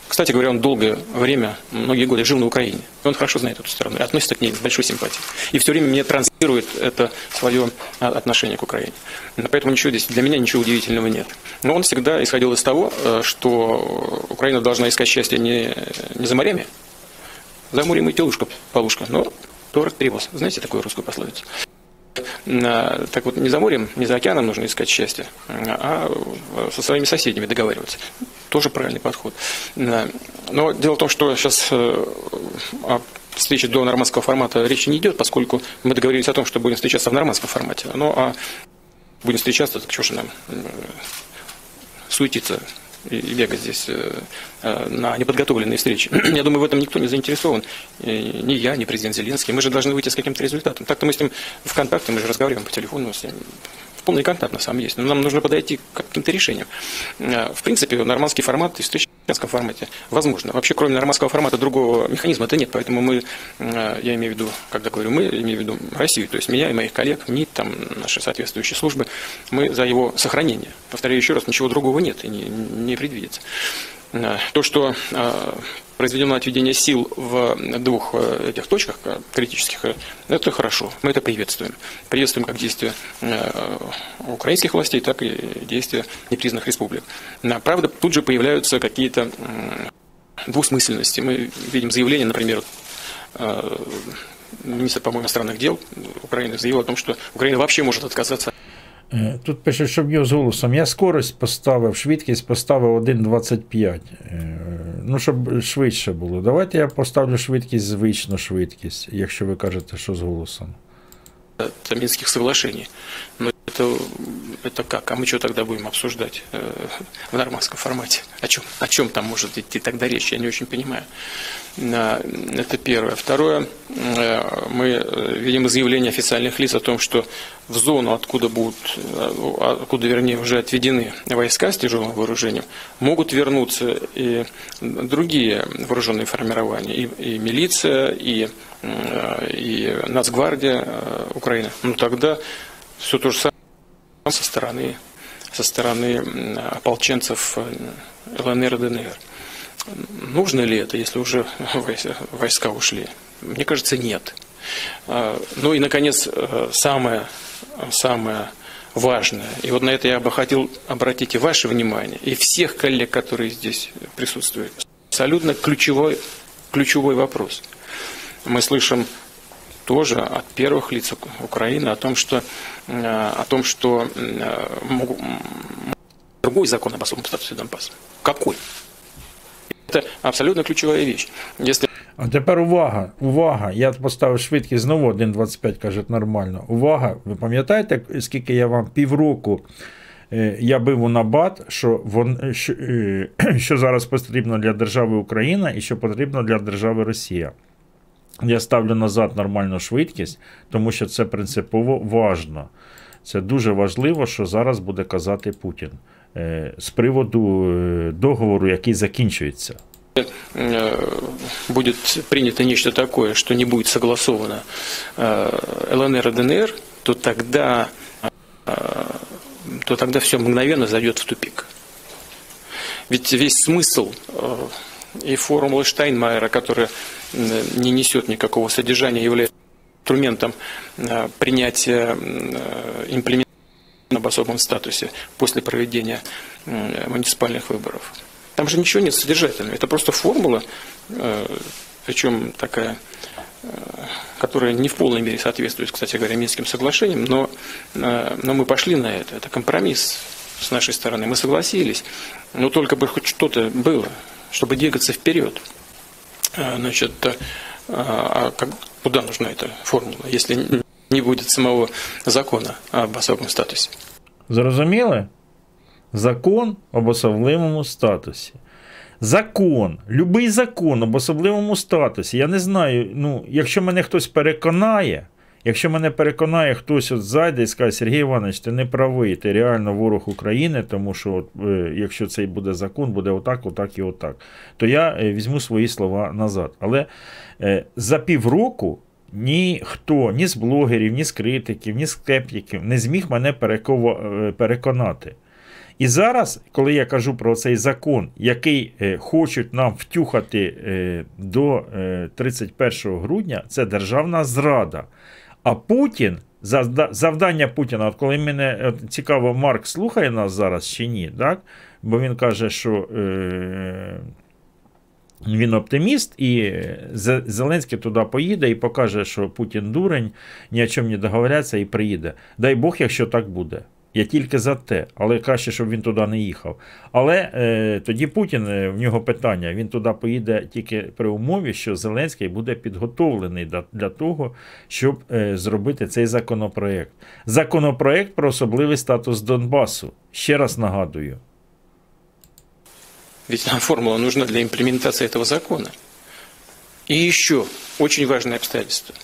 Кстати говоря, он долгое время, многие годы жил на Украине. Он хорошо знает эту страну и относится к ней с большой симпатией. И все время мне транслирует это свое отношение к Украине. Поэтому ничего здесь, для меня ничего удивительного нет. Но он всегда исходил из того, э, что Украина должна искать счастье не, не за морями, за морем и телушка, полушка, но торг требовался. Знаете такую русскую пословицу? Так вот, не за морем, не за океаном нужно искать счастье, а со своими соседями договариваться. Тоже правильный подход. Но дело в том, что сейчас э, о встрече до нормандского формата речи не идет, поскольку мы договорились о том, что будем встречаться в нормандском формате. Ну, а будем встречаться, так что же нам э, суетиться бегать здесь э, э, на неподготовленные встречи. Я думаю, в этом никто не заинтересован. Ни я, ни президент Зеленский. Мы же должны выйти с каким-то результатом. Так-то мы с ним в контакте, мы же разговариваем по телефону с ним. Полный контакт на самом есть. Но нам нужно подойти к каким-то решениям. Э, В принципе, нормандский формат и встреча в нормандском формате возможно. Вообще, кроме нормандского формата, другого механизма это нет. Поэтому мы, э, я имею в виду, когда говорю мы, имею в виду Россию, то есть меня и моих коллег, МИД, там, наши соответствующие службы, мы за его сохранение. Повторяю еще раз, ничего другого нет и не, не предвидится. То, что э, произведено отведение сил в двух э, этих точках э, критических, это хорошо, мы это приветствуем. Приветствуем как действия украинских властей, так и действия непризнанных республик. Но, Правда, тут же появляются какие-то двусмысленности. Мы видим заявление, например, э, министр, по-моему, иностранных дел Украины заявил о том, что Украина вообще может отказаться Тут пише, щоб його з голосом. Я скорость поставив, швидкість поставив 1,25. Е, Ну, щоб швидше було. Давайте я поставлю швидкість звичну швидкість, якщо ви кажете, що з голосом. та Минских соглашень. Это, это как? А мы что тогда будем обсуждать э, в нормандском формате? О чем, о чем там может идти тогда речь? Я не очень понимаю. Это первое. Второе, э, мы э, видим заявление официальных лиц о том, что в зону, откуда будут, откуда, вернее, уже отведены войска с тяжелым вооружением, могут вернуться и другие вооруженные формирования, и, и милиция, и, и Нацгвардия Украины. Ну тогда все то же самое со стороны, со стороны ополченцев э, ЛНР и ДНР. Нужно ли это, если уже войс- войска ушли? Мне кажется, нет. А, Ну и, наконец, э, самое, самое важное, и вот на это я бы хотел обратить и ваше внимание, и всех коллег, которые здесь присутствуют, абсолютно ключевой, ключевой вопрос. Мы слышим тоже от первых лиц Ук- Украины о том, что, э, о том, что э, могу- м, другой закон об особом статусе Донбасса. Какой? Это абсолютно ключевая вещь. Если А тепер увага, увага. Я поставив швидкість знову 1,25, кажуть, нормально. Увага, ви пам'ятаєте, скільки я вам півроку е, я бив у набат, що, вон, що, е, що зараз потрібно для держави Україна і що потрібно для держави Росія. Я ставлю назад нормальну швидкість, тому що це принципово важно. Це дуже важливо, що зараз буде казати Путін е, з приводу е, договору, який закінчується. э, будет принято нечто такое, что не будет согласовано э, ЛНР и ДНР, то тогда, э, то тогда все мгновенно зайдет в тупик. Ведь весь смысл э, и формулы Штайнмайера, которая э, не несет никакого содержания, является инструментом э, принятия э, имплементации об особом статусе после проведения э, муниципальных выборов. Там же ничего нет содержательного. Это просто формула, э, причем такая, э, которая не в полной мере соответствует, кстати говоря, Минским соглашениям, но, э, но мы пошли на это. Это компромисс с нашей стороны. Мы согласились, но только бы хоть что-то было, чтобы двигаться вперед. Э, Значит, э, а как- куда нужна эта формула, если не будет самого закона об особом статусе? Зрозуміли? Закон об особливому статусі. Закон, любий закон об особливому статусі. Я не знаю, ну, якщо мене хтось переконає, якщо мене переконає хтось от зайде і скаже, Сергій Іванович, ти не правий, ти реально ворог України, тому що от, е, якщо цей буде закон, буде отак, отак і отак, то я е, візьму свої слова назад. Але е, за півроку ніхто, ні з блогерів, ні з критиків, ні з скептиків не зміг мене переконати. І зараз, коли я кажу про цей закон, який хочуть нам втюхати до е, 31 грудня, це державна зрада. А Путін, завдання Путіна, от коли мене от, цікаво, Марк слухає нас зараз чи ні, так? бо він каже, що. Е, він оптиміст, і Зеленський туди поїде і покаже, що Путін дурень, ні о чому не договоряться і приїде. Дай Бог, якщо так буде. Я тільки за те, але краще, щоб він туди не їхав. Але е, тоді Путін, е, в нього питання, він туди поїде тільки при умові, що Зеленський буде підготовлений для, для того, щоб е, зробити цей законопроект. Законопроект про особливий статус Донбасу. Ще раз нагадую. Ведь нам формула нужна для имплементации этого закона. И еще очень важное обстоятельство.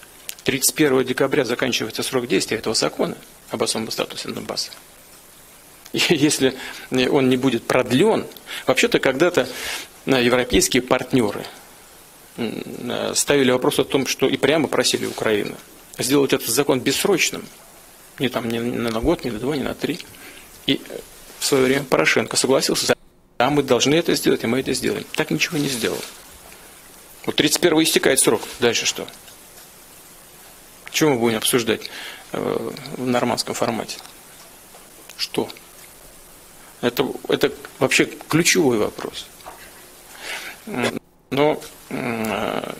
31 декабря заканчивается срок действия этого закона об особом статусе Донбасса. Если он не будет продлен, вообще-то когда-то э, европейские партнеры э, ставили вопрос о том, что и прямо просили Украину сделать этот закон бессрочным, не там не на год, не на два, не на три. И э, в свое время Порошенко согласился Да, мы должны это сделать, и мы это сделаем. Так ничего не сделал. Вот 31 истекает срок. Дальше что? Чего мы будем обсуждать в нормандском формате? Что? Это, это вообще ключевой вопрос. Но, э,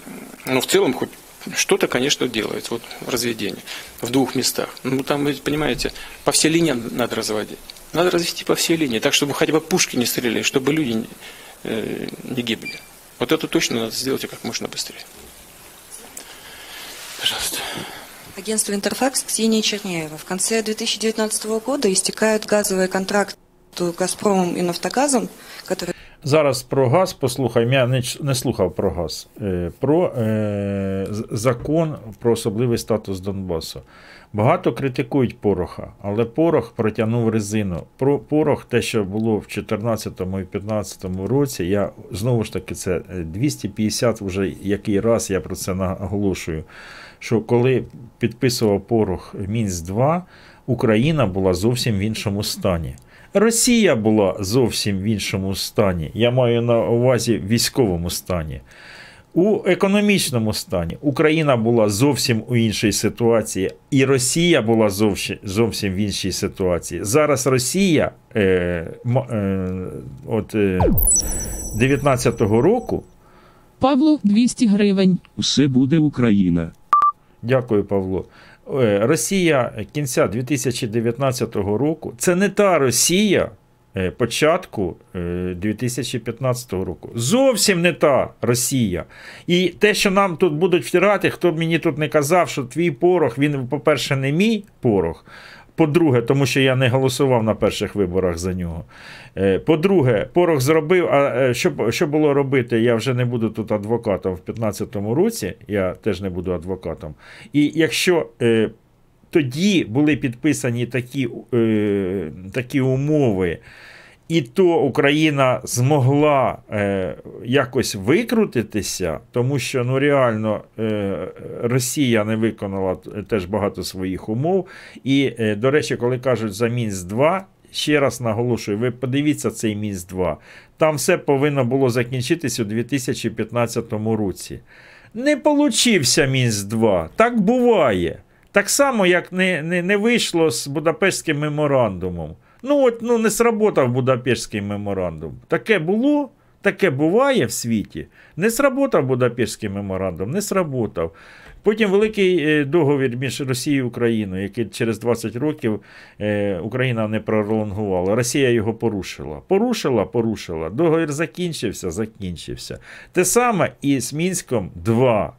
но в целом хоть что-то, конечно, делает. Вот разведение в двух местах. Ну, там, вы понимаете, по всей линии надо разводить. Надо развести по всей линии, так, чтобы хотя бы пушки не стреляли, чтобы люди не, э, не гибли. Вот это точно надо сделать как можно быстрее. Пожалуйста. Агентство «Интерфакс» Ксения Черняева. В конце 2019 года истекают газовые контракты «Газпромом» и «Нафтогазом», которые Зараз про газ послухай, я не, не слухав про газ. Е, Про е, з- закон про особливий статус Донбасу. Багато критикують Пороха, але Порох протягнув резину. Про Порох, те, що було в 2014 і 2015 році, я знову ж таки, це е, 250 вже який раз я про це наголошую. Що коли підписував Порох Мінськ 2, Україна була зовсім в іншому стані. Росія була зовсім в іншому стані. Я маю на увазі військовому стані. У економічному стані Україна була зовсім у іншій ситуації, і Росія була зовсім, зовсім в іншій ситуації. Зараз Росія е, е, от, е, 19-го року. Павло 200 гривень. Все буде Україна. Дякую, Павло. Е, Росія кінця 2019 року це не та Росія е, початку е, 2015 року. Зовсім не та Росія. І те, що нам тут будуть втирати, хто б мені тут не казав, що твій порох, він, по-перше, не мій порох. По-друге, тому що я не голосував на перших виборах за нього. Е, По-друге, порох зробив. А е, що, що було робити? Я вже не буду тут адвокатом в 2015 році. Я теж не буду адвокатом. І якщо е, тоді були підписані такі, е, такі умови, і то Україна змогла е, якось викрутитися, тому що ну реально е, Росія не виконала теж багато своїх умов. І, е, до речі, коли кажуть за Мінськ 2, ще раз наголошую, ви подивіться цей Мінськ 2. Там все повинно було закінчитися у 2015 році. Не получився Мінськ 2. Так буває. Так само, як не, не, не вийшло з Будапештським меморандумом. Ну, от ну, не сработав Будапештський меморандум. Таке було, таке буває в світі. Не сработав Будапештський меморандум, не сработав. Потім великий е, договір між Росією і Україною, який через 20 років е, Україна не пролонгувала. Росія його порушила. Порушила, порушила. Договір закінчився, закінчився. Те саме і з Мінськом 2.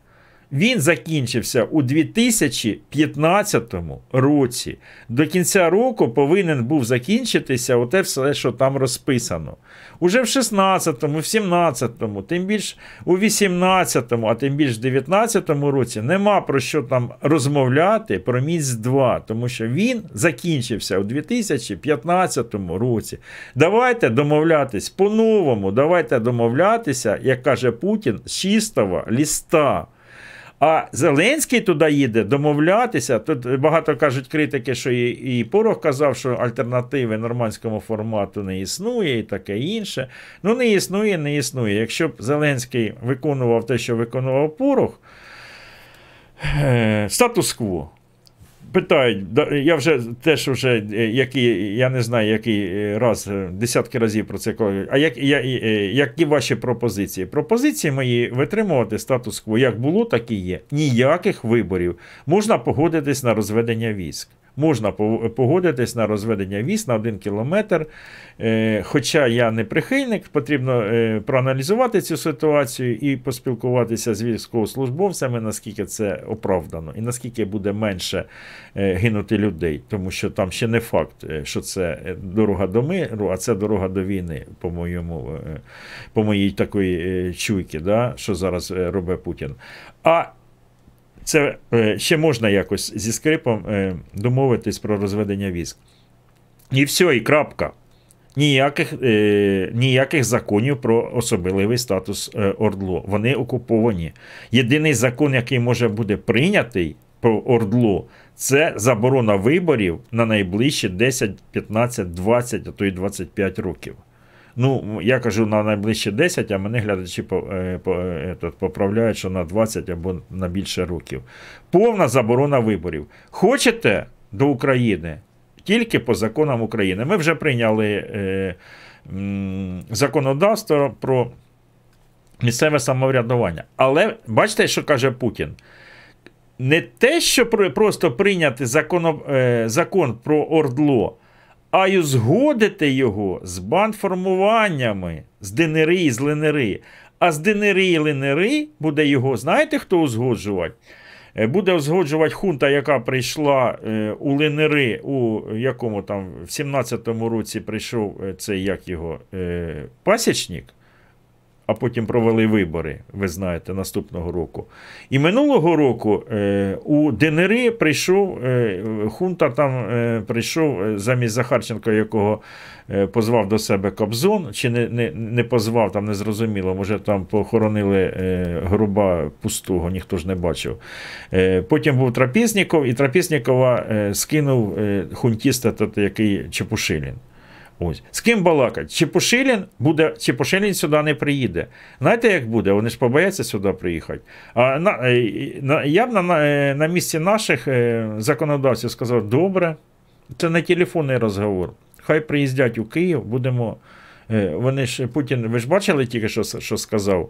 Він закінчився у 2015 році. До кінця року повинен був закінчитися оте все, що там розписано. Уже в 16-му, в 17-му, тим більш у 18-му, а тим більш в 19-му році нема про що там розмовляти про Мінськ 2, тому що він закінчився у 2015 році. Давайте домовлятись по-новому, давайте домовлятися, як каже Путін, з чистого ліста. А Зеленський туди їде домовлятися. Тут багато кажуть критики, що і, і Порох казав, що альтернативи нормандському формату не існує і таке інше. Ну, не існує, не існує. Якщо б Зеленський виконував те, що виконував Порох, е, статус-кво. Питають, я вже теж вже які, я не знаю, який е, раз, е, десятки разів про це кажу. А як, я, е, які ваші пропозиції? Пропозиції мої витримувати статус-кво як було, так і є. Ніяких виборів. Можна погодитись на розведення військ. Можна по- погодитись на розведення військ на один кілометр. Е, Хоча я не прихильник, потрібно е, проаналізувати цю ситуацію і поспілкуватися з військовослужбовцями, наскільки це оправдано, і наскільки буде менше е, гинути людей, тому що там ще не факт, що це дорога до миру, а це дорога до війни, по моєму, по моїй такої чуйки, да, що зараз робить Путін. А це е, ще можна якось зі скрипом е, домовитись про розведення військ. І все, і крапка. Ніяких, е, ніяких законів про особливий статус е, Ордло. Вони окуповані. Єдиний закон, який може бути прийнятий про Ордло, це заборона виборів на найближчі 10, 15, 20, а то й 25 років. Ну, я кажу на найближчі 10, а мене глядачі е, е, поправляють, що на 20 або на більше років. Повна заборона виборів. Хочете до України? Тільки по законам України. Ми вже прийняли е, м, законодавство про місцеве самоврядування. Але бачите, що каже Путін? Не те, що просто прийняти законо, е, закон про Ордло, а й узгодити його з бандформуваннями, з ДНРи і з ЛНРи. А з ДНРи і ЛНРи буде його, знаєте, хто узгоджувати? Е, Буде узгоджувати хунта, яка прийшла е, у ЛНРи, у якому там в 17-му році прийшов е, цей як його пасічник, а потім провели вибори, ви знаєте, наступного року. І минулого року е, у ДНРи прийшов е, хунта, там е, прийшов е, замість Захарченка, якого е, позвав до себе Кобзон, чи не, не, не позвав, там не зрозуміло, може там похоронили е, груба пустого, ніхто ж не бачив. Потім був Трапезніков, і Трапезнікова е, скинув хунтіста, який Чепушилін. Ось. З ким балакать? Чепушилін буде, Чепушилін сюди не приїде. Знаєте, як буде? Вони ж побояться сюди приїхати. А на, е, я б на, на, е, місці наших е, законодавців сказав: добре, це не телефонний розговор. Хай приїздять у Київ, будемо. Вони ж Путін, ви ж бачили тільки, що, що сказав?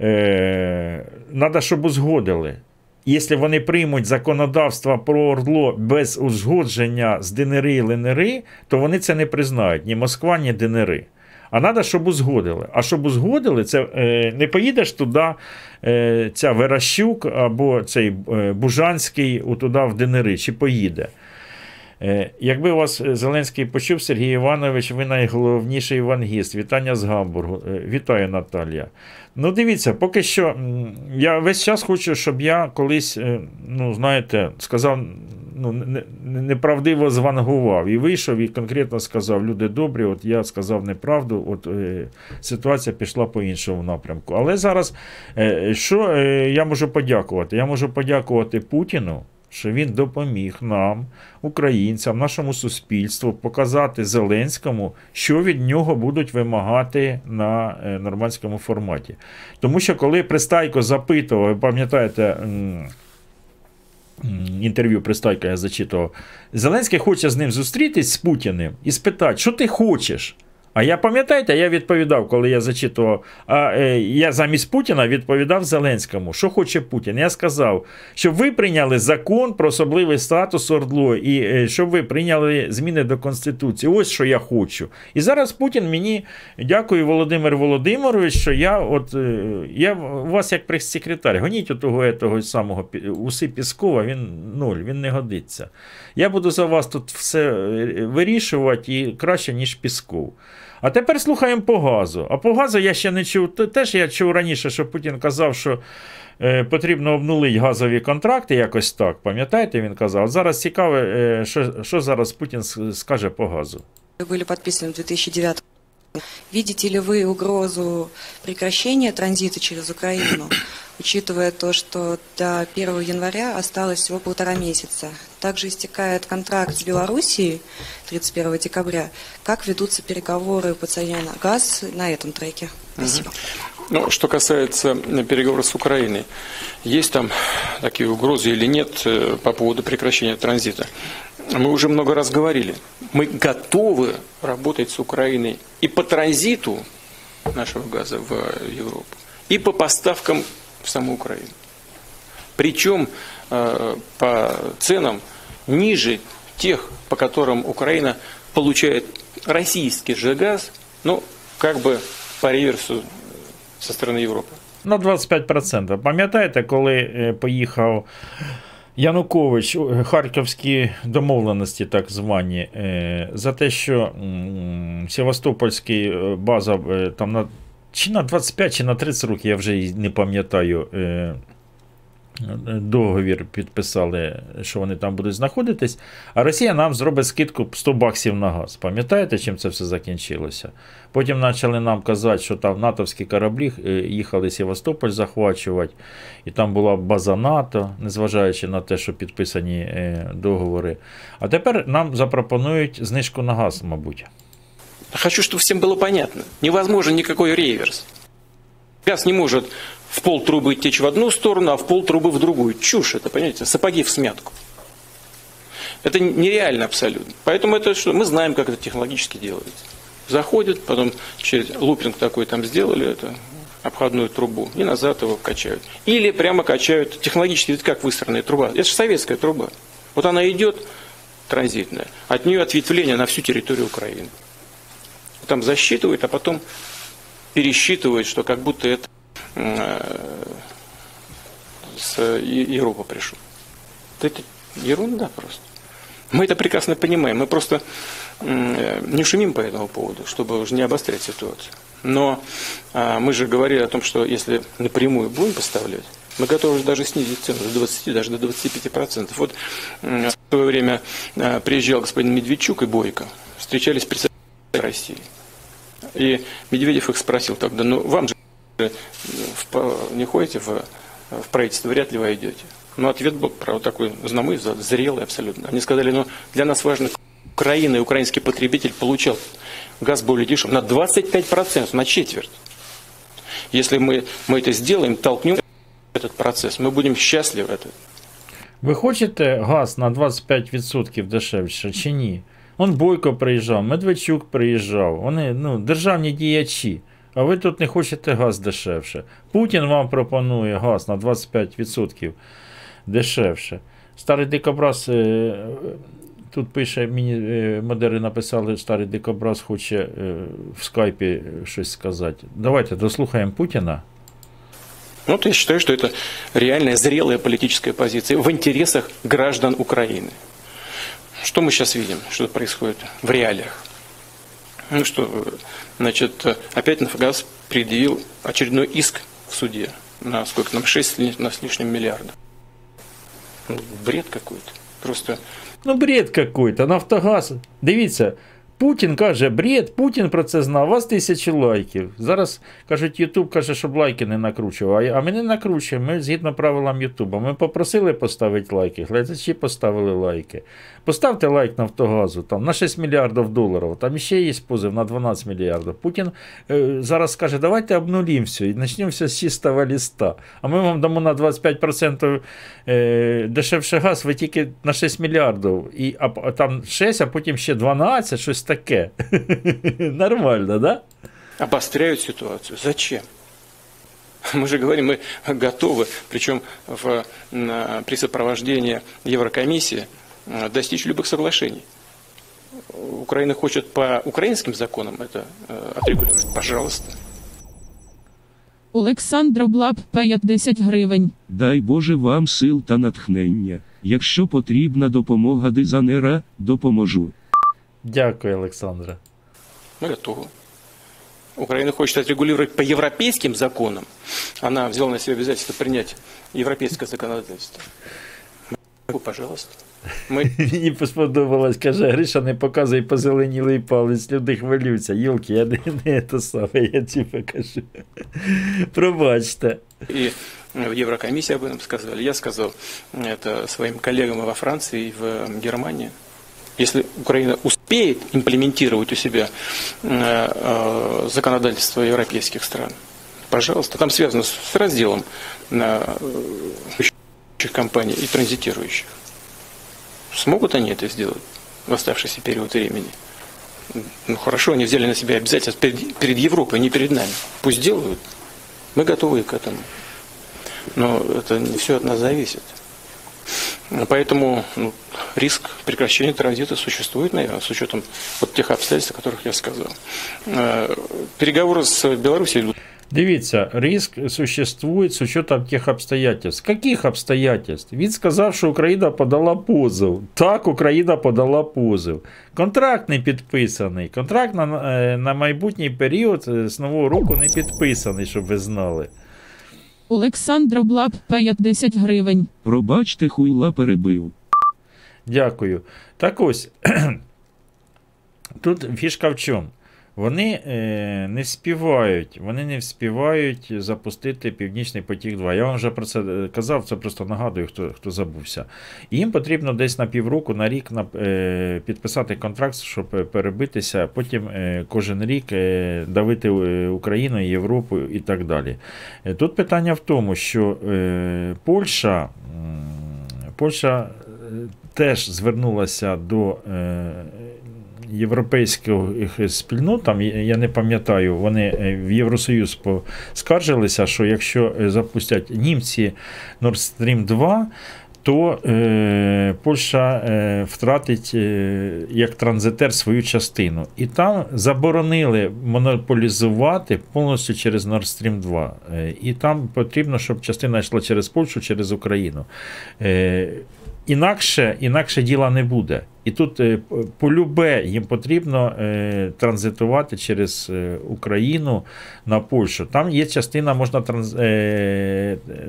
Е, Надо, щоб узгодили. Якщо вони приймуть законодавство про Ордло без узгодження з ДНР і ЛНР, то вони це не признають ні Москва, ні ДНР. А треба, щоб узгодили. А щоб узгодили, це е, не поїдеш туди, е, ця Верощук або цей е, Бужанський туди в ДНР, чи поїде. Е, Якби вас е, Зеленський почув, Сергій Іванович, ви найголовніший евангіст. Вітання з Гамбургу. Е, Вітаю, Наталія. Ну, дивіться, поки що я весь час хочу, щоб я колись, ну, знаєте, сказав, ну, не- не- неправдиво звангував і вийшов і конкретно сказав: люди добрі, от я сказав неправду, от ситуація пішла по іншому напрямку. Але зараз що я можу подякувати? Я можу подякувати Путіну що він допоміг нам, українцям, нашому суспільству, показати Зеленському, що від нього будуть вимагати на е, нормандському форматі. Тому що коли Пристайко запитував, ви пам'ятаєте. Інтерв'ю Пристайка я зачитував. Зеленський хоче з ним зустрітись з Путіним і спитати, що ти хочеш? А я пам'ятаєте, я відповідав, коли я зачитував, а е, я замість Путіна відповідав Зеленському, що хоче Путін. Я сказав, щоб ви прийняли закон про особливий статус Ордло і е, щоб ви прийняли зміни до Конституції. Ось що я хочу. І зараз Путін мені дякую, Володимир Володимирович, що я от е, я у вас як прес-секретар, гоніть у того, самого уси Піскова, він нуль, він не годиться. Я буду за вас тут все е, вирішувати і краще, ніж Пісков. А тепер слухаємо по газу. А по газу я ще не чув. Т- Теж я чув раніше, що Путін казав, що е, потрібно обнулити газові контракти, якось так. Пам'ятаєте, він казав. От зараз цікаво, е, що, що зараз Путін с- скаже по газу. были подписаны в 2009 Видите ли вы угрозу прекращения транзита через Украину, учитывая то, что до 1 января осталось всего полтора месяца? Также истекает контракт с Белоруссией 31 декабря. Как ведутся переговоры по цене на газ на этом треке? Спасибо. Ну, что касается э, переговоров с Украиной, есть там такие угрозы или нет э, по поводу прекращения транзита? Мы уже много раз говорили, мы готовы работать с Украиной и по транзиту нашего газа в Европу, и по поставкам в саму Украину. Причем э, по ценам ниже тех, по которым Украина получает российский же газ, ну, как бы по реверсу со стороны Европы. На 25%. Пам'ятаєте, коли е, поїхав Янукович у Харківські домовленості, так звані, е, за те, що м, Севастопольський е, база е, там на чи на 25, чи на 30 років, я вже і не пам'ятаю. Договір підписали, що вони там будуть знаходитись, а Росія нам зробить скидку 100 баксів на газ. Пам'ятаєте, чим це все закінчилося? Потім почали нам казати, що там натовські кораблі е, їхали Севастополь захвачувати, і там була база НАТО, незважаючи на те, що підписані е, договори. А тепер нам запропонують знижку на газ, мабуть. Хочу, чтобы всем было понятно. Невозможен никакой реверс. Газ не может в пол трубы течь в одну сторону, а в пол трубы в другую. Чушь это, понимаете, сапоги в смятку. Это нереально абсолютно. Поэтому это что? Мы знаем, как это технологически делается. Заходит, потом через лупинг такой там сделали это, обходную трубу, и назад его качают. Или прямо качают, технологически, ведь как выстроенная труба. Это же советская труба. Вот она идет, транзитная, от нее ответвление на всю территорию Украины. Там засчитывают, а потом пересчитывают, что как будто это э, с Европы пришел. Это ерунда просто. Мы это прекрасно понимаем. Мы просто не шумим по этому поводу, чтобы уже не обострять ситуацию. Но а, мы же говорили о том, что если напрямую будем поставлять, мы готовы даже снизить цену до 20, даже до 25 процентов. Вот в свое время а, приезжал господин Медведчук и Бойко, встречались представители России. И Медведев их спросил тогда, ну вам же в, не ходите в, в правительство, вряд ли войдете. Но ответ был, правда, такой знамый, зрелый абсолютно. Они сказали, ну, для нас важно, Украина и украинский потребитель получал газ более дешев на 25%, на четверть. Если мы, мы это сделаем, толкнем этот процесс, ми будемо щасливі. Ви хочете газ на 25% дешевше чи ні? Он Бойко приїжджав, Медведчук приїжджав, вони ну, державні діячі. А ви тут не хочете газ дешевше. Путін вам пропонує газ на 25% дешевше. Старий дикобраз е, тут пише, мені е, модери написали, старий дикобраз хоче е, в скайпі щось сказати. Давайте дослухаємо Путіна. Ну, вот я считаю, что это реальная зрелая политическая позиция в интересах граждан Украины. Что мы сейчас видим, что происходит в реалиях? Ну что, значит, опять Нафагаз предъявил очередной иск в суде на сколько там, 6 на с лишним миллиардов. Ну, бред какой-то. Просто. Ну, бред какой-то. Нафтогаз. Дивіться, Путін каже, бред, Путін про це знав, у вас тисячі лайків. Зараз кажуть, Ютуб каже, щоб лайки не накручував. А ми не накручуємо, ми згідно правилам Ютуба. Ми попросили поставити лайки, глядачі поставили лайки. Поставте лайк Нафтогазу там, на 6 мільярдів доларів, там ще є позив на 12 мільярдів. Путін е, зараз скаже, давайте обнулім все і почнемо все з чистого листа. А ми вам дамо на 25% е, дешевше газ, ви тільки на 6 мільярдів. І, а, а там 6, а потім ще 12, щось таке. Нормально, да? Обостряют ситуацию. Зачем? Мы же говорим, мы готовы, причем в, на, при сопровождении Еврокомиссии э, достичь любых соглашений. Украина хочет по украинским законам это э, отрегулировать. Пожалуйста. Олександр Блаб 50 гривень. Дай Боже вам сил та натхнення. Якщо потрібна допомога дизайнера, допоможу. Дякую, Олександра. Мы готовы. Украина хочет отрегулировать по европейским законам. Она взяла на себя обязательство принять европейское законодательство. Пожалуйста. Ми... Мені сподобалось, каже, Гриша, не показуй позеленілий палець, люди хвилюються. Юлки, я не, не те саме, я ті покажу. Пробачте. И в Еврокомиссии об этом сказали. Я сказал это своим коллегам и во Франции, и в Германии. Если Украина успеет имплементировать у себя э, законодательство европейских стран, пожалуйста, там связано с разделом э, компаний и транзитирующих. Смогут они это сделать в оставшийся период времени? Ну хорошо, они взяли на себя обязательства перед, перед Европой, не перед нами. Пусть делают. Мы готовы к этому. Но это не все от нас зависит. Поэтому ну, риск прекращения транзита существует, наверное, с учетом вот тех обстоятельств, о которых я сказал. Переговоры с Беларусью идут. Дивіться, риск существует з учетом тих обстоятельств. Каких обстоятельств? Він сказав, що Україна подала позов. Так, Україна подала позов. Контракт не підписаний. Контракт на на майбутній період з нового року не підписаний, щоб ви знали. Олександр Блаб 50 гривень. Пробачте, хуйла перебив. Дякую. Так ось. Тут фішка в чому? Вони е, не співають, вони не вспівають запустити Північний потік 2. Я вам вже про це е, казав, це просто нагадую, хто хто забувся. Їм потрібно десь на півроку, на рік на, е, підписати контракт, щоб е, перебитися, потім е, кожен рік е, давити е, Україну, Європу і так далі. Е, Тут питання в тому, що е, Польща, м, Польща е, теж звернулася до. Е, європейських спільнот, там я не пам'ятаю, вони е, в Євросоюз поскаржилися, що якщо е, запустять німці Nord Stream 2, то е, Польща е, втратить е, як транзитер свою частину. І там заборонили монополізувати повністю через Nord Stream 2. Е, і там потрібно, щоб частина йшла через Польщу, через Україну. Е, Інакше, інакше діла не буде. І тут е, полюбе їм потрібно е, транзитувати через е, Україну на Польщу. Там є частина, можна транз,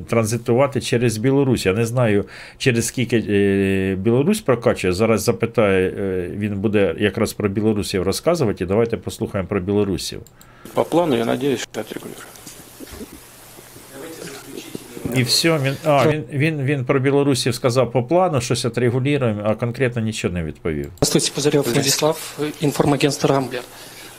транзитувати через Білорусь. Я не знаю, через скільки Білорусь прокачує. Зараз запитаю, е, він буде якраз про білорусів розказувати. Давайте послухаємо про білорусів. По плану, я надеюсь, что отрегулируем. І все, він, а, він, він, він про білорусів сказав по плану, щось отрегулюємо, а конкретно нічого не відповів. Здравствуйте, Пузырев Владислав, информагентство «Рамблер».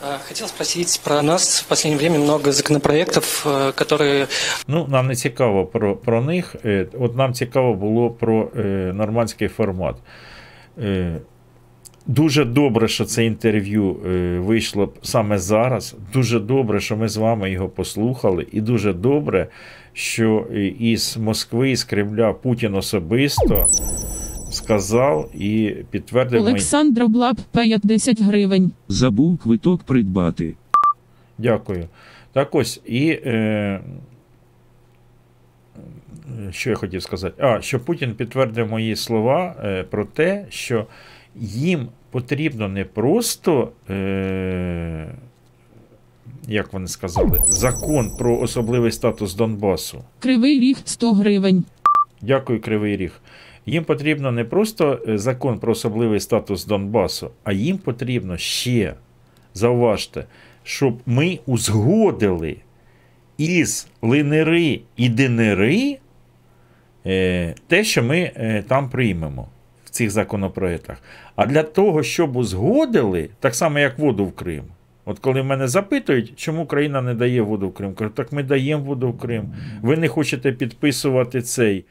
А, Хотел спросить про нас. В последнее время много законопроектов, э, которые... Ну, нам не цікаво про, про них. Е, От нам цікаво було про е, нормандський формат. Е, Дуже добре, що це інтерв'ю е, вийшло саме зараз. Дуже добре, що ми з вами його послухали. І дуже добре, що е, із Москви, із Кремля Путін особисто сказав і підтвердив Олександр Блаб 50 гривень. Забув квиток придбати. Дякую. Так ось, і е, що я хотів сказати? А, що Путін підтвердив мої слова е, про те, що їм потрібно не просто, е, як вони сказали, закон про особливий статус Донбасу. Кривий ріг 100 гривень. Дякую, Кривий Ріг. Їм потрібно не просто е, закон про особливий статус Донбасу, а їм потрібно ще, зауважте, щоб ми узгодили із ЛНРи і ДНРи е, те, що ми е, там приймемо в цих законопроектах. А для того, щоб узгодили, так само як воду в Крим. От коли мене запитують, чому країна не дає воду в Крим, кажу, так ми даємо воду в Крим. Ви не хочете підписувати цей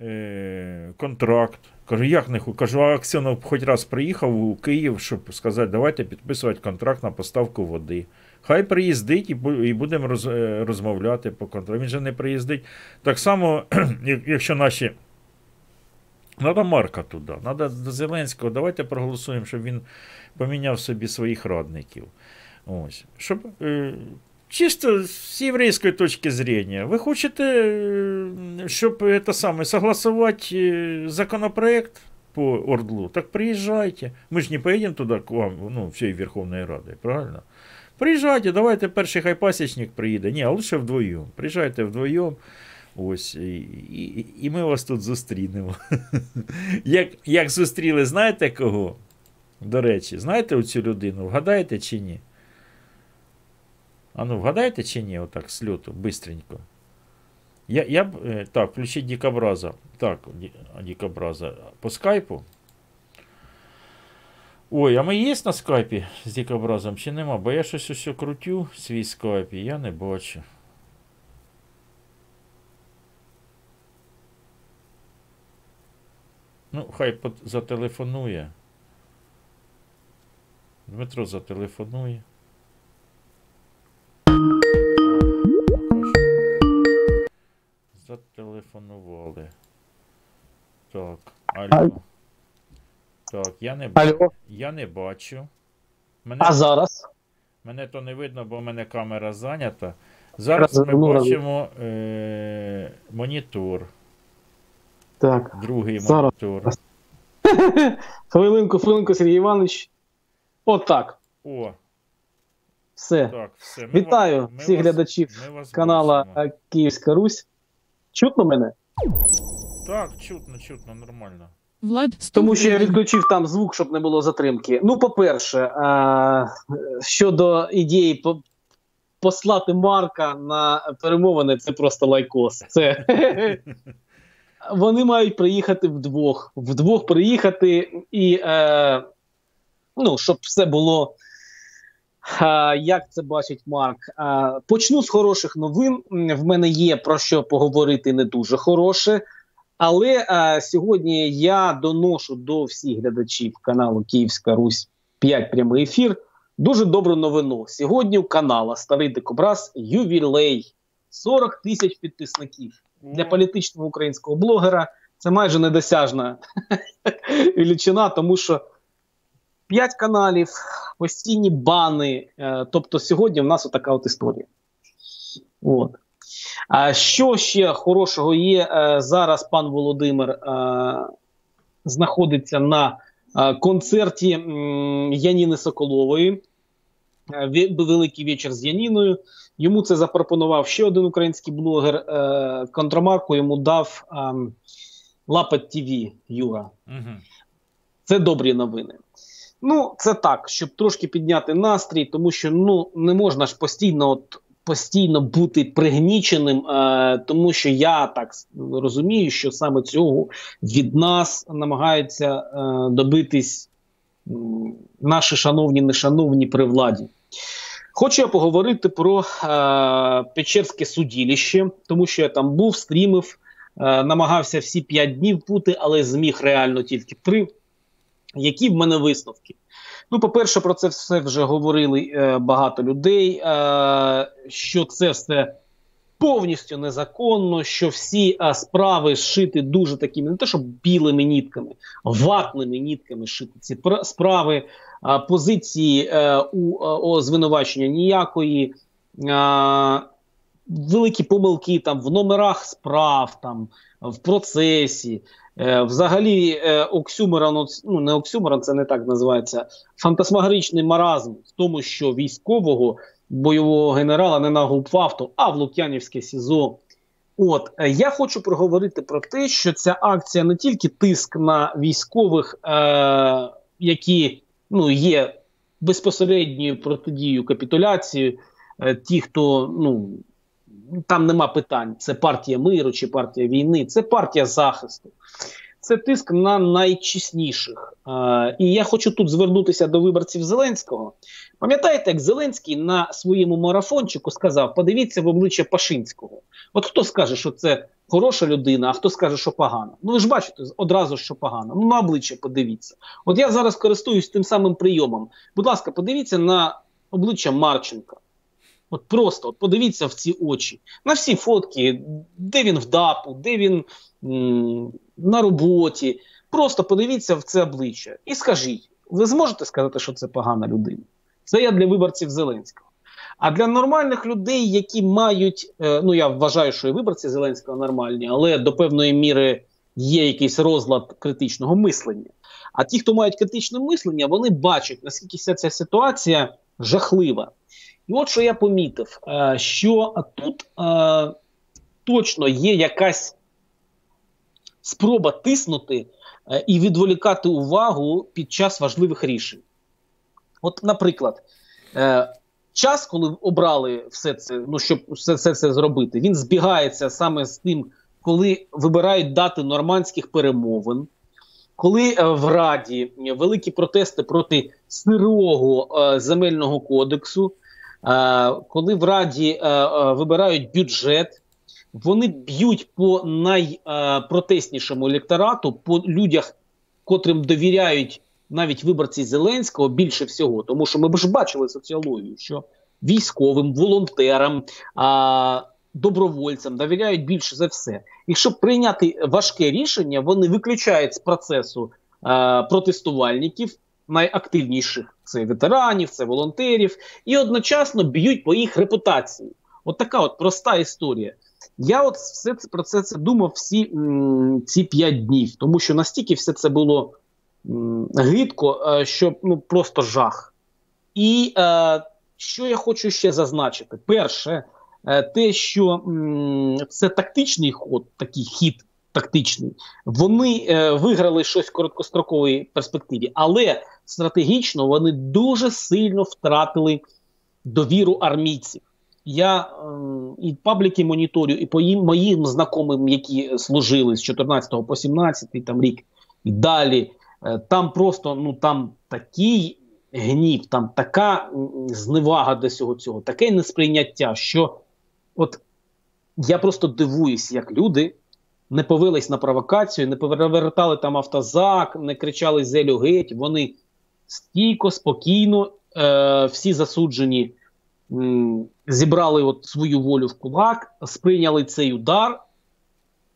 е, контракт. Кажу, як не хочу? Кажу, а Аксьонов хоч раз приїхав у Київ, щоб сказати, давайте підписувати контракт на поставку води. Хай приїздить і будемо роз, е, розмовляти по контракту. Він же не приїздить. Так само, як- якщо наші. Надо Марка туди, надо до Зеленського. Давайте проголосуємо, щоб він поміняв собі своїх радників. Ось. Щоб, е, чисто з єврейської точки зрення, ви хочете, е, щоб это саме, согласувати е, законопроект по Ордлу, так приїжджайте. Ми ж не поїдемо туди к вам, ну, всієї Верховної Ради, правильно? Приїжджайте, давайте перший хай пасічник приїде. Ні, а лише вдвоєм. Приїжджайте вдвоєм. Ось, і, і, і ми вас тут зустрінемо. як, як зустріли, знаєте кого? До речі, знаєте оцю людину? Вгадаєте чи ні? А ну, вгадаєте чи ні? Отак, з льоту, бистренько. Я, я б. е, Так, включіть Дікобраза. Так, Ді- Дікобраза. По скайпу. Ой, а ми є на скайпі з Дікобразом чи нема? Бо я щось усе крутю свій скайп, і я не бачу. Ну, хай зателефонує. Дмитро зателефонує. Зателефонували. Так. Алло. Так, я не бачу. Алло. Я не бачу. Мене, А зараз? Мене то не видно, бо в мене камера зайнята. Зараз ми бачимо е- монітор. Так. Другий Зараз. монітор. Хвилинку, хвилинку, Сергій Іванович. Отак. О, Все. так, все. Вітаю всіх вас- глядачів канала е, Київська Русь. Чутно мене? Так, чутно, чутно, нормально. Влад, Тому що я відключив там звук, щоб не було затримки. Ну, по-перше, е- щодо ідеї по- послати Марка на перемовини, це просто лайкос. Це вони мають приїхати вдвох. Вдвох приїхати і е- ну, щоб все було. Е, Як це бачить Марк? Е, Почну з хороших новин. В мене є про що поговорити не дуже хороше. Але е, сьогодні я доношу до всіх глядачів каналу Київська Русь 5 прямий ефір. Дуже добру новину. Сьогодні у канала Старий Дикобраз ювілей 40 тисяч підписників для політичного українського блогера. Це майже недосяжна величина, тому що 5 каналів, постійні бани. Е, тобто сьогодні в нас отака от історія. От. А що ще хорошого є? Е, зараз пан Володимир е, знаходиться на концерті Яніни Соколової. Великий вечір з Яніною. Йому це запропонував ще один український блогер. Контрамарку йому дав ем, Лапать ТВ Юра. Це добрі новини. Ну, це так, щоб трошки підняти настрій, тому що ну не можна ж постійно от, постійно бути пригніченим, е, тому що я так розумію, що саме цього від нас намагаються е, добитись м, наші шановні нешановні при владі. Хочу я поговорити про е, Печерське судилище, тому що я там був, стрімив, е, намагався всі п'ять днів бути, але зміг реально тільки три. Які в мене висновки? Ну, по-перше, про це все вже говорили е, багато людей, е, що це все повністю незаконно, що всі е, справи зшиті дуже такими, не те, що білими нітками, ватними нітками шити ці пр- справи, позиції е, у е, о, звинувачення ніякої. Великі помилки там в номерах справ, там в процесі. Е, взагалі, е, оксюморон, от, ну не оксюморон, це не так називається. Фантасмагоричний маразм в тому, що військового бойового генерала не на губфавту, а в Лук'янівське СІЗО. От е, я хочу проговорити про те, що ця акція не тільки тиск на військових, е, які ну є безпосередньою протидією капітуляції, е, ті, хто ну там нема питань, це партія миру чи партія війни, це партія захисту. Це тиск на найчесніших. Е, і я хочу тут звернутися до виборців Зеленського. Пам'ятаєте, як Зеленський на своєму марафончику сказав: подивіться в обличчя Пашинського. От хто скаже, що це хороша людина, а хто скаже, що погана. Ну ви ж бачите одразу, що погано. Ну на обличчя подивіться. От я зараз користуюсь тим самим прийомом. Будь ласка, подивіться на обличчя Марченка. От просто от подивіться в ці очі. На всі фотки, де він в ДАПу, де він м, на роботі. Просто подивіться в це обличчя і скажіть, ви зможете сказати, що це погана людина? Це я для виборців Зеленського. А для нормальних людей, які мають, е, ну я вважаю, що і виборці Зеленського нормальні, але до певної міри є якийсь розлад критичного мислення. А ті, хто мають критичне мислення, вони бачать, наскільки вся ця ситуація жахлива. І от що я помітив, е, що тут е, точно є якась спроба тиснути е, і відволікати увагу під час важливих рішень. От, наприклад, час, коли обрали все це, ну щоб все, все це зробити, він збігається саме з тим, коли вибирають дати нормандських перемовин. Коли в Раді великі протести проти сирого земельного кодексу, коли в Раді е, е, вибирають бюджет, вони б'ють по найпротеснішому електорату, по людях, котрим довіряють навіть виборці Зеленського більше всього, тому що ми ж бачили соціологію, що військовим, волонтерам, а, добровольцям довіряють більше за все. І щоб прийняти важке рішення, вони виключають з процесу а, протестувальників, найактивніших це ветеранів, це волонтерів, і одночасно б'ють по їх репутації. От така от проста історія. Я от все це про це, це думав всі м, ці п'ять днів, тому що настільки все це було гидко, е, що ну просто жах. І е, що я хочу ще зазначити: перше, е, те, що м, це тактичний ход, такий хід тактичний, вони е, виграли щось в короткостроковій перспективі, але стратегічно вони дуже сильно втратили довіру армійців. Я е, і пабліки моніторю, і по їм, моїм знайомим, які служили з 14 по 17 там рік і далі. Е, там просто ну там такий гнів, там така зневага до всього цього, таке несприйняття, що от я просто дивуюсь, як люди не повелись на провокацію, не повертали там автозак, не кричали зелю геть. Вони стійко, спокійно, е, всі засуджені м, зібрали от свою волю в кулак, сприйняли цей удар,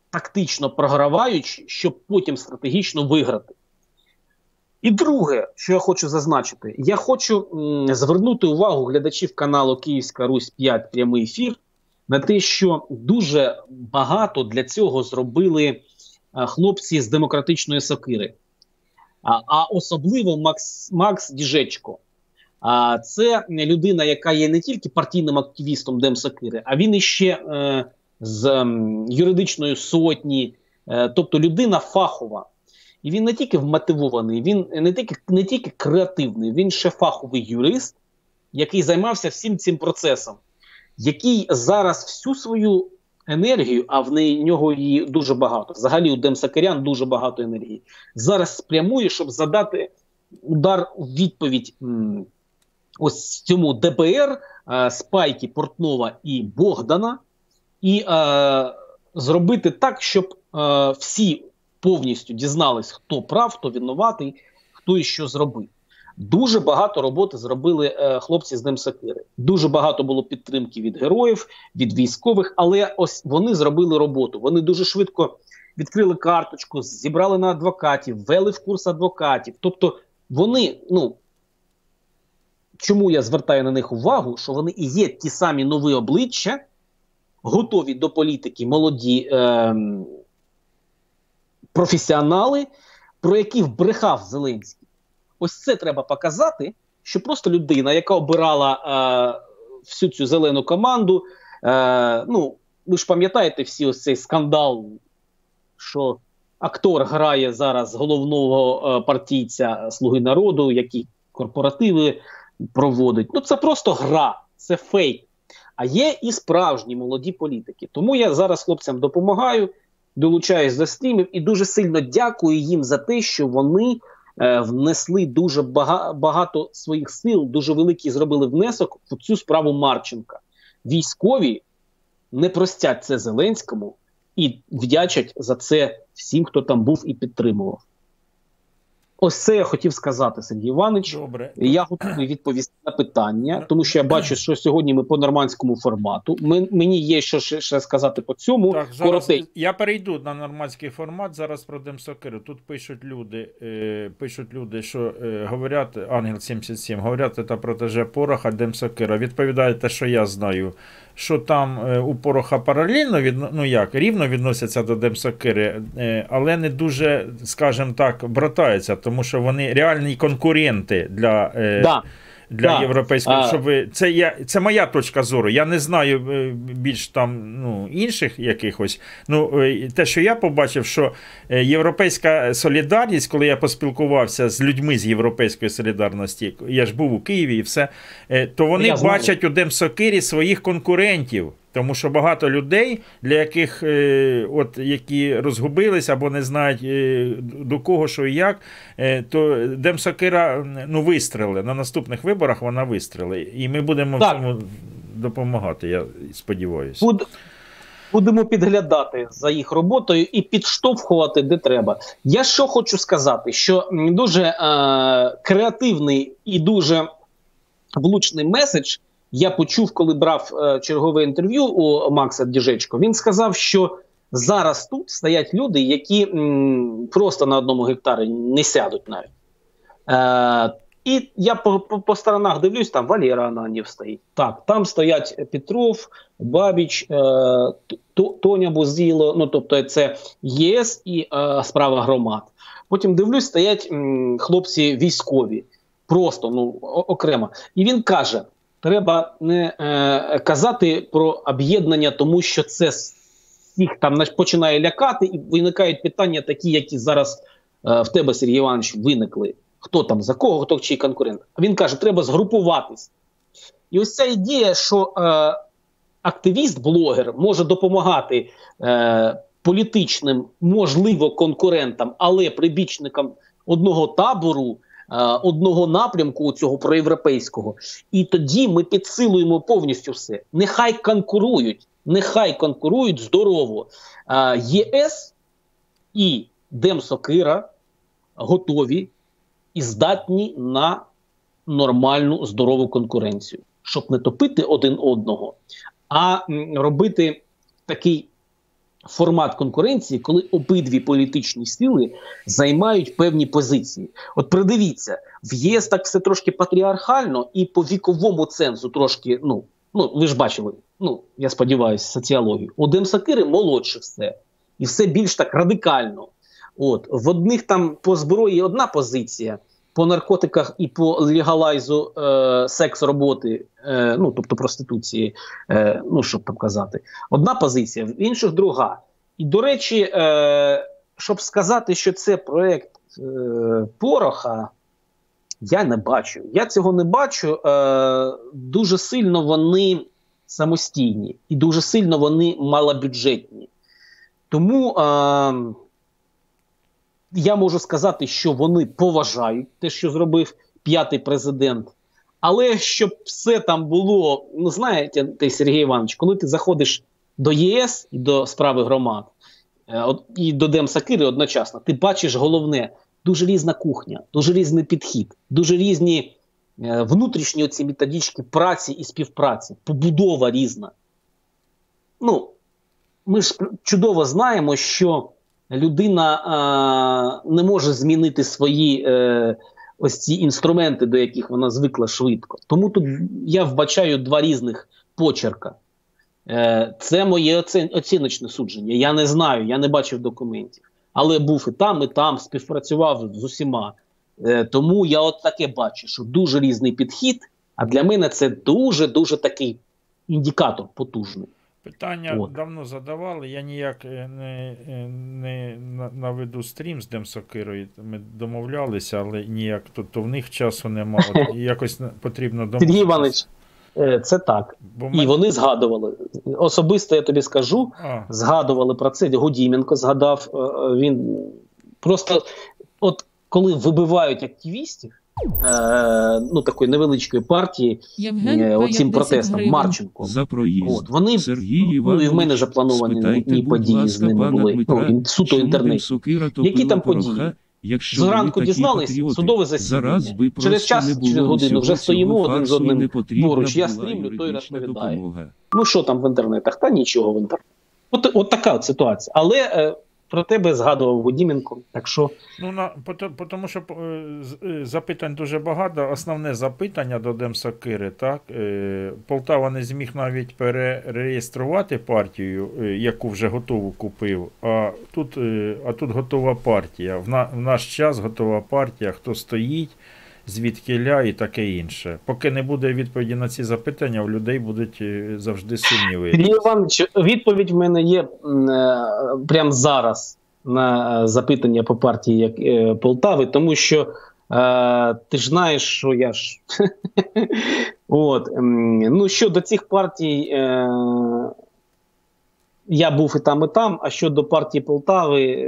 тактично програваючи, щоб потім стратегічно виграти. І друге, що я хочу зазначити, я хочу м, звернути увагу глядачів каналу Київська Русь 5 прямий ефір на те, що дуже багато для цього зробили хлопці з демократичної сокири, а, а особливо Макс Макс Діжечко. А це людина, яка є не тільки партійним активістом Демсокири, а він іще е, з е, юридичної сотні, е, тобто людина фахова. І він не тільки вмотивований, він не тільки не тільки креативний, він ще фаховий юрист, який займався всім цим процесом, який зараз всю свою енергію, а в нього її дуже багато. Взагалі у Демсакарян дуже багато енергії. Зараз спрямує, щоб задати удар у відповідь ось цьому ДБР, е, Спайки, Портнова і Богдана, і е, зробити так, щоб е, всі повністю дізнались, хто прав, хто винуватий, хто і що зробив. Дуже багато роботи зробили е, хлопці з Демсакири. Дуже багато було підтримки від героїв, від військових, але ось вони зробили роботу. Вони дуже швидко відкрили карточку, зібрали на адвокатів, ввели в курс адвокатів. Тобто вони, ну чому я звертаю на них увагу, що вони і є ті самі нові обличчя, готові до політики, молоді. Е, професіонали, про яких брехав Зеленський. Ось це треба показати, що просто людина, яка обирала е, всю цю зелену команду. Е, ну, ви ж пам'ятаєте всі ось цей скандал, що актор грає зараз головного е, партійця Слуги народу, які корпоративи проводить. Ну, це просто гра, це фейк. А є і справжні молоді політики. Тому я зараз хлопцям допомагаю долучаюсь до стрімів і дуже сильно дякую їм за те, що вони внесли дуже багато своїх сил, дуже великий зробили внесок в цю справу Марченка. Військові не простять це Зеленському і вдячать за це всім, хто там був і підтримував. Ось це я хотів сказати, Сергій Іванович. Добре. Я готовий відповісти на питання, тому що я бачу, що сьогодні ми по нормандському формату. Ми, мені є що ще, ще сказати по цьому. Так, зараз я перейду на нормандський формат. Зараз про Демсокиру. Тут пишуть люди, е, пишуть люди, що е, говорять Ангел 77, говорять це протеже Пороха, Демсокира. Відповідає те, що я знаю. Що там е, у Пороха паралельно від, ну як, рівно відносяться до Демсокири, е, але не дуже, скажімо так, братаються, тому що вони реальні конкуренти для. Е, да. Для Да. європейського, щоб ви це я це моя точка зору. Я не знаю е, більш там ну інших якихось. Ну е, те, що я побачив, що е, європейська солідарність, коли я поспілкувався з людьми з європейської солідарності, я ж був у Києві і все, то вони Я знаю. бачать у Демсокирі своїх конкурентів. Тому що багато людей, для яких е, от які розгубились або не знають е, до кого, що і як, е, то Демсокира ну, вистріли. На наступних виборах вона вистріли. І ми будемо в Так. цьому допомагати, я сподіваюся. Буд, будемо підглядати за їх роботою і підштовхувати де треба. Я що хочу сказати, що дуже е, креативний і дуже влучний меседж я почув, коли брав е, чергове інтерв'ю у Макса Діжечко. Він сказав, що зараз тут стоять люди, які м, просто на одному гектарі не сядуть навіть. Е, і я по, по, по сторонах дивлюсь, там Валера Ананів стоїть. Так, там стоять Петров, Бабіч, е, Тоня Бузіло, ну тобто це ЄС і е, справа громад. Потім дивлюсь, стоять м, хлопці військові, просто ну окремо. І він каже: треба не е, казати про об'єднання, тому що це всіх там починає лякати, і виникають питання, такі, які зараз е, в тебе, Сергій Іванович, виникли. Хто там за кого, хто чий конкурент. Він каже, треба згрупуватись. І ось ця ідея, що е, активіст-блогер може допомагати е, політичним, можливо, конкурентам, але прибічникам одного табору, одного напрямку цього проєвропейського. І тоді ми підсилуємо повністю все. Нехай конкурують, нехай конкурують здорово. Е, ЄС і Демсокира готові і здатні на нормальну здорову конкуренцію, щоб не топити один одного, а робити такий формат конкуренції, коли обидві політичні сили займають певні позиції. От придивіться, в ЄС так все трошки патріархально і по віковому цензу трошки, ну, ну ви ж бачили, ну я сподіваюся, соціологію. У Демсакири молодше все, і все більш так радикально. От в одних там по зброї одна позиція, по наркотиках і по легалайзу е, секс роботи, е, ну тобто проституції, е, ну щоб там казати, одна позиція, в інших друга. І до речі, е, щоб сказати, що це проект е, Пороха, я не бачу. Я цього не бачу. Е, дуже сильно вони самостійні і дуже сильно вони малобюджетні. Тому. Е, я можу сказати, що вони поважають те, що зробив п'ятий президент. Але щоб все там було, ну знаєте, ти, Сергій Іванович, коли ти заходиш до єС і до справи громад е, і до Демсакири одночасно, ти бачиш головне, дуже різна кухня, дуже різний підхід, дуже різні е, внутрішні оці методички праці і співпраці, побудова різна. Ну, ми ж чудово знаємо, що людина а, не може змінити свої е, ось ці інструменти, до яких вона звикла швидко. Тому тут я вбачаю два різних почерка. Е, це моє оцін, оціночне судження. Я не знаю, я не бачив документів. Але був і там, і там, співпрацював з усіма. Е, тому я от таке бачу, що дуже різний підхід, а для мене це дуже-дуже такий індикатор потужний. Питання От. давно задавали. Я ніяк е, не, е, не наведу стрім з Демсокирою. Ми домовлялися, але ніяк тут то в них часу нема. От, і якось потрібно Сергій домовитися. Іванович, е, це так. Бо І ми- вони згадували. Особисто я тобі скажу, А. згадували про це. Гудіменко згадав. Він просто, от коли вибивають активістів, е, ну такої невеличкої партії, е, оцим 50. Марченко. За проїзд. От вони Сергій ну, і в мене заплановані спитайте, ні будь події з ними були. Дмитра, Ну, суто інтернет. Які там події? Якщо Зранку дізнались, патріоти, судове засідання. Зараз Через час, через годину вже стоїмо один з одним поруч. Я стрімлю, той розповідає. Ну що там в інтернетах? Та нічого в інтернеті. От, от така от ситуація. Але е, про тебе згадував Водіменко. Так що Ну, на, по тому що е, е, запитань дуже багато. Основне запитання до Демсакири, так? Е, Полтава не зміг навіть перереєструвати партію, е, яку вже готову купив. А тут, а тут готова партія. В, на, в наш час готова партія, хто стоїть, звідки ля і таке інше. Поки не буде відповіді на ці запитання, у людей будуть е, завжди сумніви. Сергій Іванович, відповідь в мене є е, прямо зараз на е, запитання по партії Полтави, тому що е, ти ж знаєш, що я ж. От, ну, щодо цих партій, е, я був і там, і там, а щодо партії Полтави,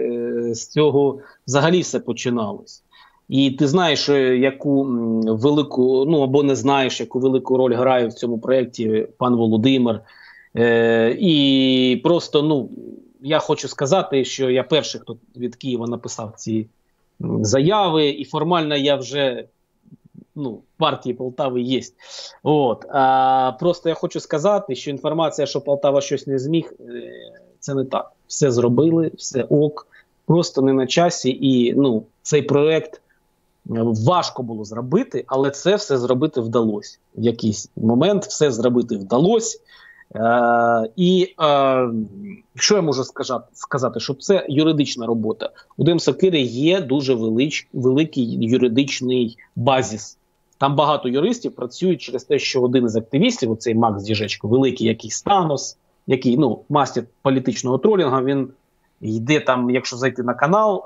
з цього взагалі все починалось. І ти знаєш, е, яку велику, ну або не знаєш, яку велику роль грає в цьому проєкті пан Володимир. Е, і просто, ну, я хочу сказати, що я перший, хто від Києва написав ці заяви, і формально я вже ну, партії Полтави є. От. А, просто я хочу сказати, що інформація, що Полтава щось не зміг, е, це не так. Все зробили, все ок, просто не на часі. І ну, цей проект важко було зробити, але це все зробити вдалося. В якийсь момент все зробити вдалося. Е, і е, що я можу сказати, сказати, що це юридична робота. У Демсокири є дуже велич, великий юридичний базіс. Там багато юристів працюють через те, що один із активістів, оцей Макс Діжечко, великий якийсь Станос, який ну, мастер політичного тролінга, він йде там, якщо зайти на канал,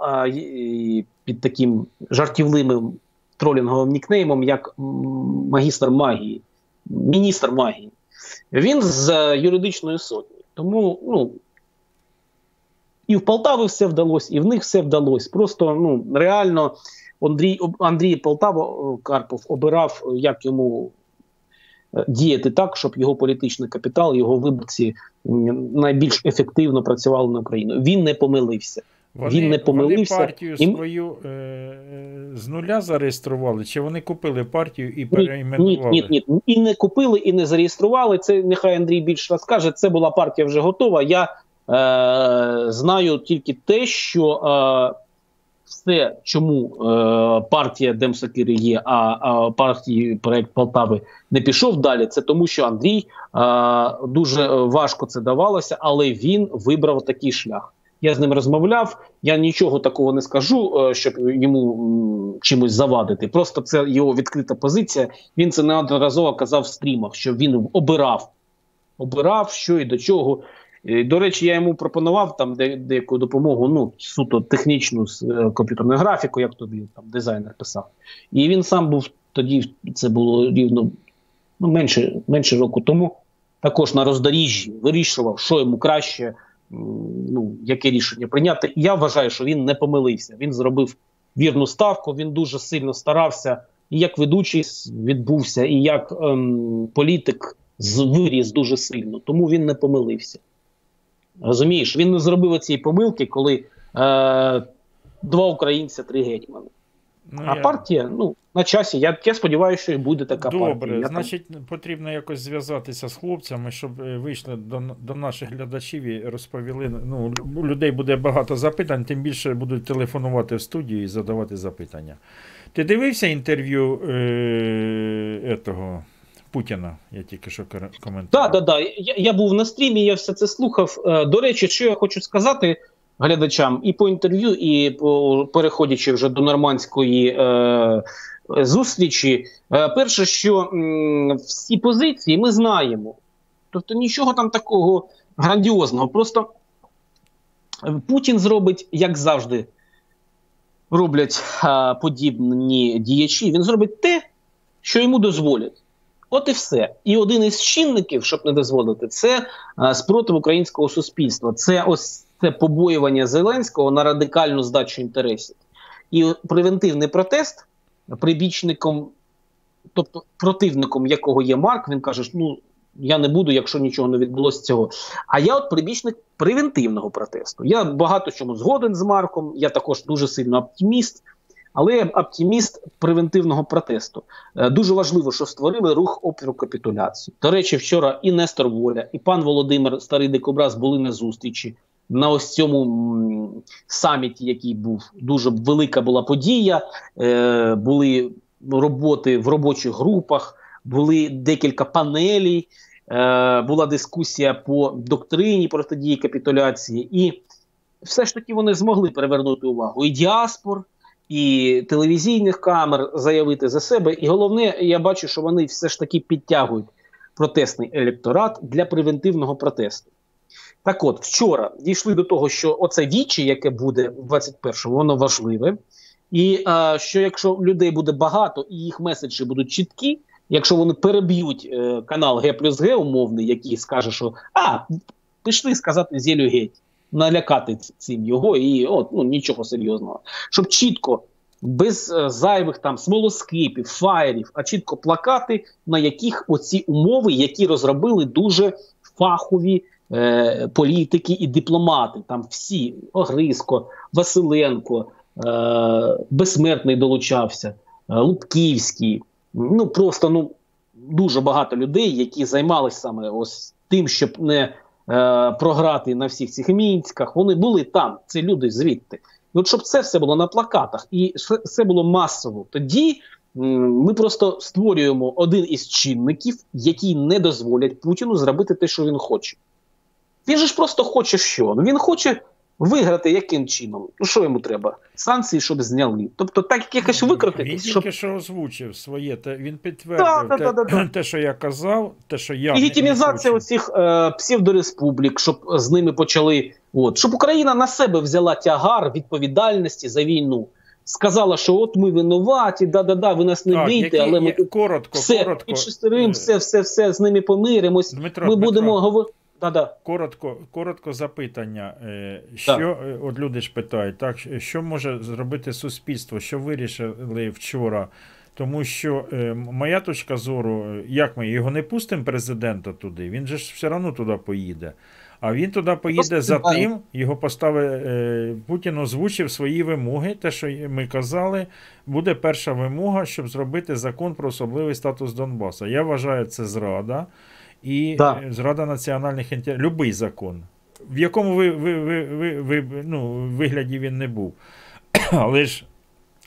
під таким жартівливим тролінговим нікнеймом, як магістр магії, міністр магії. Він з е, юридичної сотні. Тому ну, і в Полтаві все вдалося, і в них все вдалося. Просто ну, реально Андрій Андрій Полтава Карпов обирав, як йому е, діяти так, щоб його політичний капітал, його виборці найбільш ефективно працювали на Україну. Він не помилився. Вони, він не помилився. Вони партію і... свою е, з нуля зареєстрували, чи вони купили партію і переіменували? Ні, ні, ні. І не купили, і не зареєстрували. Це нехай Андрій більше розкаже. Це була партія вже готова. Я е, знаю тільки те, що е, все, чому е, партія Демсакири є, а, а партії проект Полтави не пішов далі. Це тому, що Андрій е, дуже важко це давалося, але він вибрав такий шлях. Я з ним розмовляв. Я нічого такого не скажу, е, щоб йому чимось завадити. Просто це його відкрита позиція. Він це неодноразово казав в стрімах, що він обирав, обирав що і до чого. До речі, я йому пропонував там деяку допомогу, ну суто технічну з е, комп'ютерною графікою, як тобі там дизайнер писав. І він сам був тоді, це було рівно ну, менше менше року тому. Також на роздоріжжі вирішував, що йому краще, ну яке рішення прийняти. І я вважаю, що він не помилився. Він зробив вірну ставку. Він дуже сильно старався, і як ведучий відбувся, і як ем, політик виріс дуже сильно. Тому він не помилився. Розумієш, він не зробив цієї помилки, коли е, два українця, три гетьмани. Ну, а я... партія, ну, на часі. Я я сподіваюся, що і буде така Добре, партія. Добре, значить, там... потрібно якось зв'язатися з хлопцями, щоб е, вийшли до до наших глядачів і розповіли. Ну, У людей буде багато запитань, тим більше будуть телефонувати в студію і задавати запитання. Ти дивився інтерв'ю е, етого? Путіна, я тільки що коментував. Так, так. Я, я був на стрімі, я все це слухав. Е, до речі, що я хочу сказати глядачам і по інтерв'ю, і по переходячи вже до нормандської е, зустрічі. Е, перше, що м, всі позиції ми знаємо. Тобто нічого там такого грандіозного. Просто Путін зробить, як завжди, роблять е, подібні діячі. Він зробить те, що йому дозволять. От і все. І один із чинників, щоб не дозволити, це е, спротив українського суспільства. Це ось це побоювання Зеленського на радикальну здачу інтересів. І превентивний протест прибічником, тобто противником якого є Марк, він каже: ну я не буду, якщо нічого не відбулося цього. А я от прибічник превентивного протесту. Я багато чому згоден з Марком. Я також дуже сильно оптиміст. Але я оптиміст превентивного протесту. Е, дуже важливо, що створили рух опіру капітуляції. До речі, вчора і Нестор Воля, і пан Володимир Старий Дикобраз були на зустрічі на ось цьому саміті, який був дуже велика була подія. Е, Були роботи в робочих групах, були декілька панелей. Е, Була дискусія по доктрині протидії капітуляції, і все ж таки вони змогли привернути увагу і діаспор і телевізійних камер заявити за себе. І головне, я бачу, що вони все ж таки підтягують протестний електорат для превентивного протесту. Так от, вчора дійшли до того, що оце вічі, яке буде в 21-му, воно важливе. І а, що якщо людей буде багато і їх меседжі будуть чіткі, якщо вони переб'ють е, канал Г плюс Г умовний, який скаже, що а, пішли сказати зілю геть налякати цим його, і от ну нічого серйозного, щоб чітко. Без е, зайвих там смолоскипів, фаєрів, а чітко плакати, на яких оці умови, які розробили дуже фахові е, політики і дипломати. Там всі Огриско, Василенко, е, Безсмертний долучався, е, Лубківський. Ну просто ну дуже багато людей, які займалися саме ось тим, щоб не програти на всіх цих мінськах. Вони були там, це люди звідти. От щоб це все було на плакатах, і все було масово, тоді ми просто створюємо один із чинників, які не дозволять Путіну зробити те, що він хоче. Він же ж просто хоче що? Ну він хоче Виграти яким чином? Ну що йому треба? Санкції, щоб зняли. Тобто, так якось Він тільки щоб що озвучив своє, те, він підтвердив Да, да, те, да, да, те, що я казав, те, що я легітимізація оцих е, псевдореспублік, щоб з ними почали. От щоб Україна на себе взяла тягар відповідальності за війну. Сказала, що от ми винуваті, да-да-да, ви нас не бійте, але ми коротко, все коротко. під шестерим, все, все, все з ними помиримось. Дмитро, ми Дмитро. будемо говорити. Да-да. Коротко, коротко запитання. Е, Що е, от люди ж питають, так що може зробити суспільство? Що вирішили вчора? Тому що е, моя точка зору, як ми його не пустимо президента туди, він же ж все одно туди поїде. А він туди поїде за тим, його поставить е, Путін озвучив свої вимоги. Те, що ми казали, буде перша вимога, щоб зробити закон про особливий статус Донбасу. Я вважаю, це зрада і Да. е, зрада національних інтересів. Любий закон, в якому ви, ви, ви, ви, ви, ну, вигляді він не був. Але ж,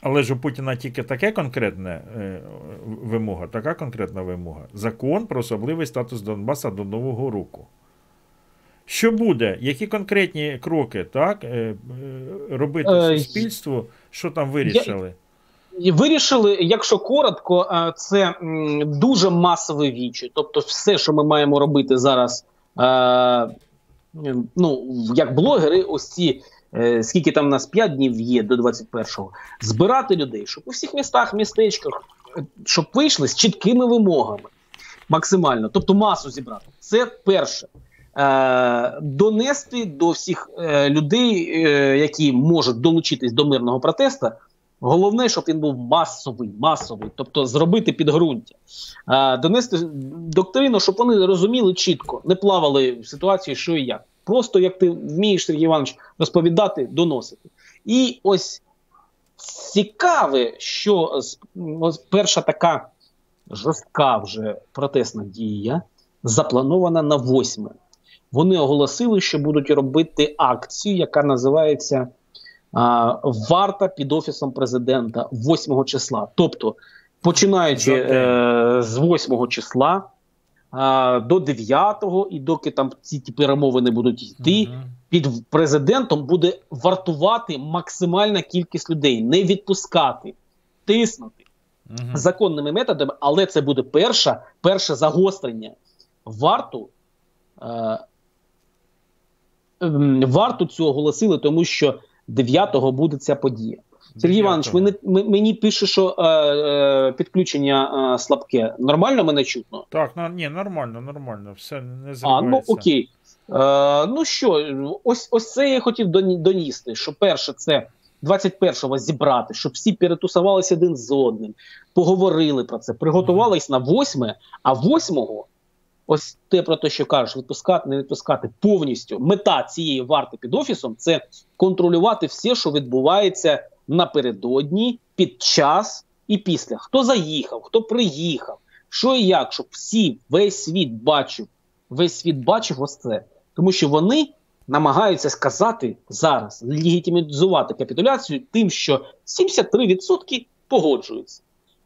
але ж у Путіна тільки таке конкретне е, вимога, така конкретна вимога. Закон про особливий статус Донбаса до Нового року. Що буде? Які конкретні кроки так, е, е, робити Е, суспільству? Що там вирішили? Вирішили, якщо коротко, е, це дуже масове вічі. Тобто, все, що ми маємо робити зараз, е, ну як блогери, ось ці. е, Скільки там нас 5 днів є до 21-го, збирати людей, щоб у всіх містах, містечках, щоб вийшли з чіткими вимогами максимально, тобто масу зібрати. Це перше. Е, донести до всіх людей, які можуть долучитись до мирного протесту, Головне, щоб він був масовий, масовий, тобто зробити підґрунтя, а, донести доктрину, щоб вони розуміли чітко, не плавали в ситуації, що і як. Просто як ти вмієш, Сергій Іванович, розповідати, доносити. І ось цікаве, що ось перша така жорстка вже протестна дія запланована на 8. Вони оголосили, що будуть робити акцію, яка називається варта під офісом президента 8 числа. Тобто, починаючи е, з 8 числа а, до 9 і доки там ці ті перемовини будуть йти, під президентом буде вартувати максимальна кількість людей, не відпускати, тиснути законними методами, але це буде перша, перше загострення. Варту е, ем, варту цього оголосили, тому що 9-го буде ця подія. Сергій Іванович, ви не, м- мені пише, що е, е, підключення е, слабке. Нормально мене чутно? Так, на, ні, нормально, нормально, все не А, ну окей. Е, ну що, ось, ось це я хотів доні- доністи. Що перше, це 21-го зібрати, щоб всі перетусувалися один з одним, поговорили про це, приготувались на 8, а 8-го, ось те про те, що кажеш, відпускати, не відпускати повністю. Мета цієї варти під офісом це контролювати все, що відбувається напередодні, під час і після. Хто заїхав, хто приїхав, що і як, щоб всі, весь світ бачив, весь світ бачив ось це. Тому що вони намагаються сказати зараз, легітимізувати капітуляцію тим, що 73% погоджуються.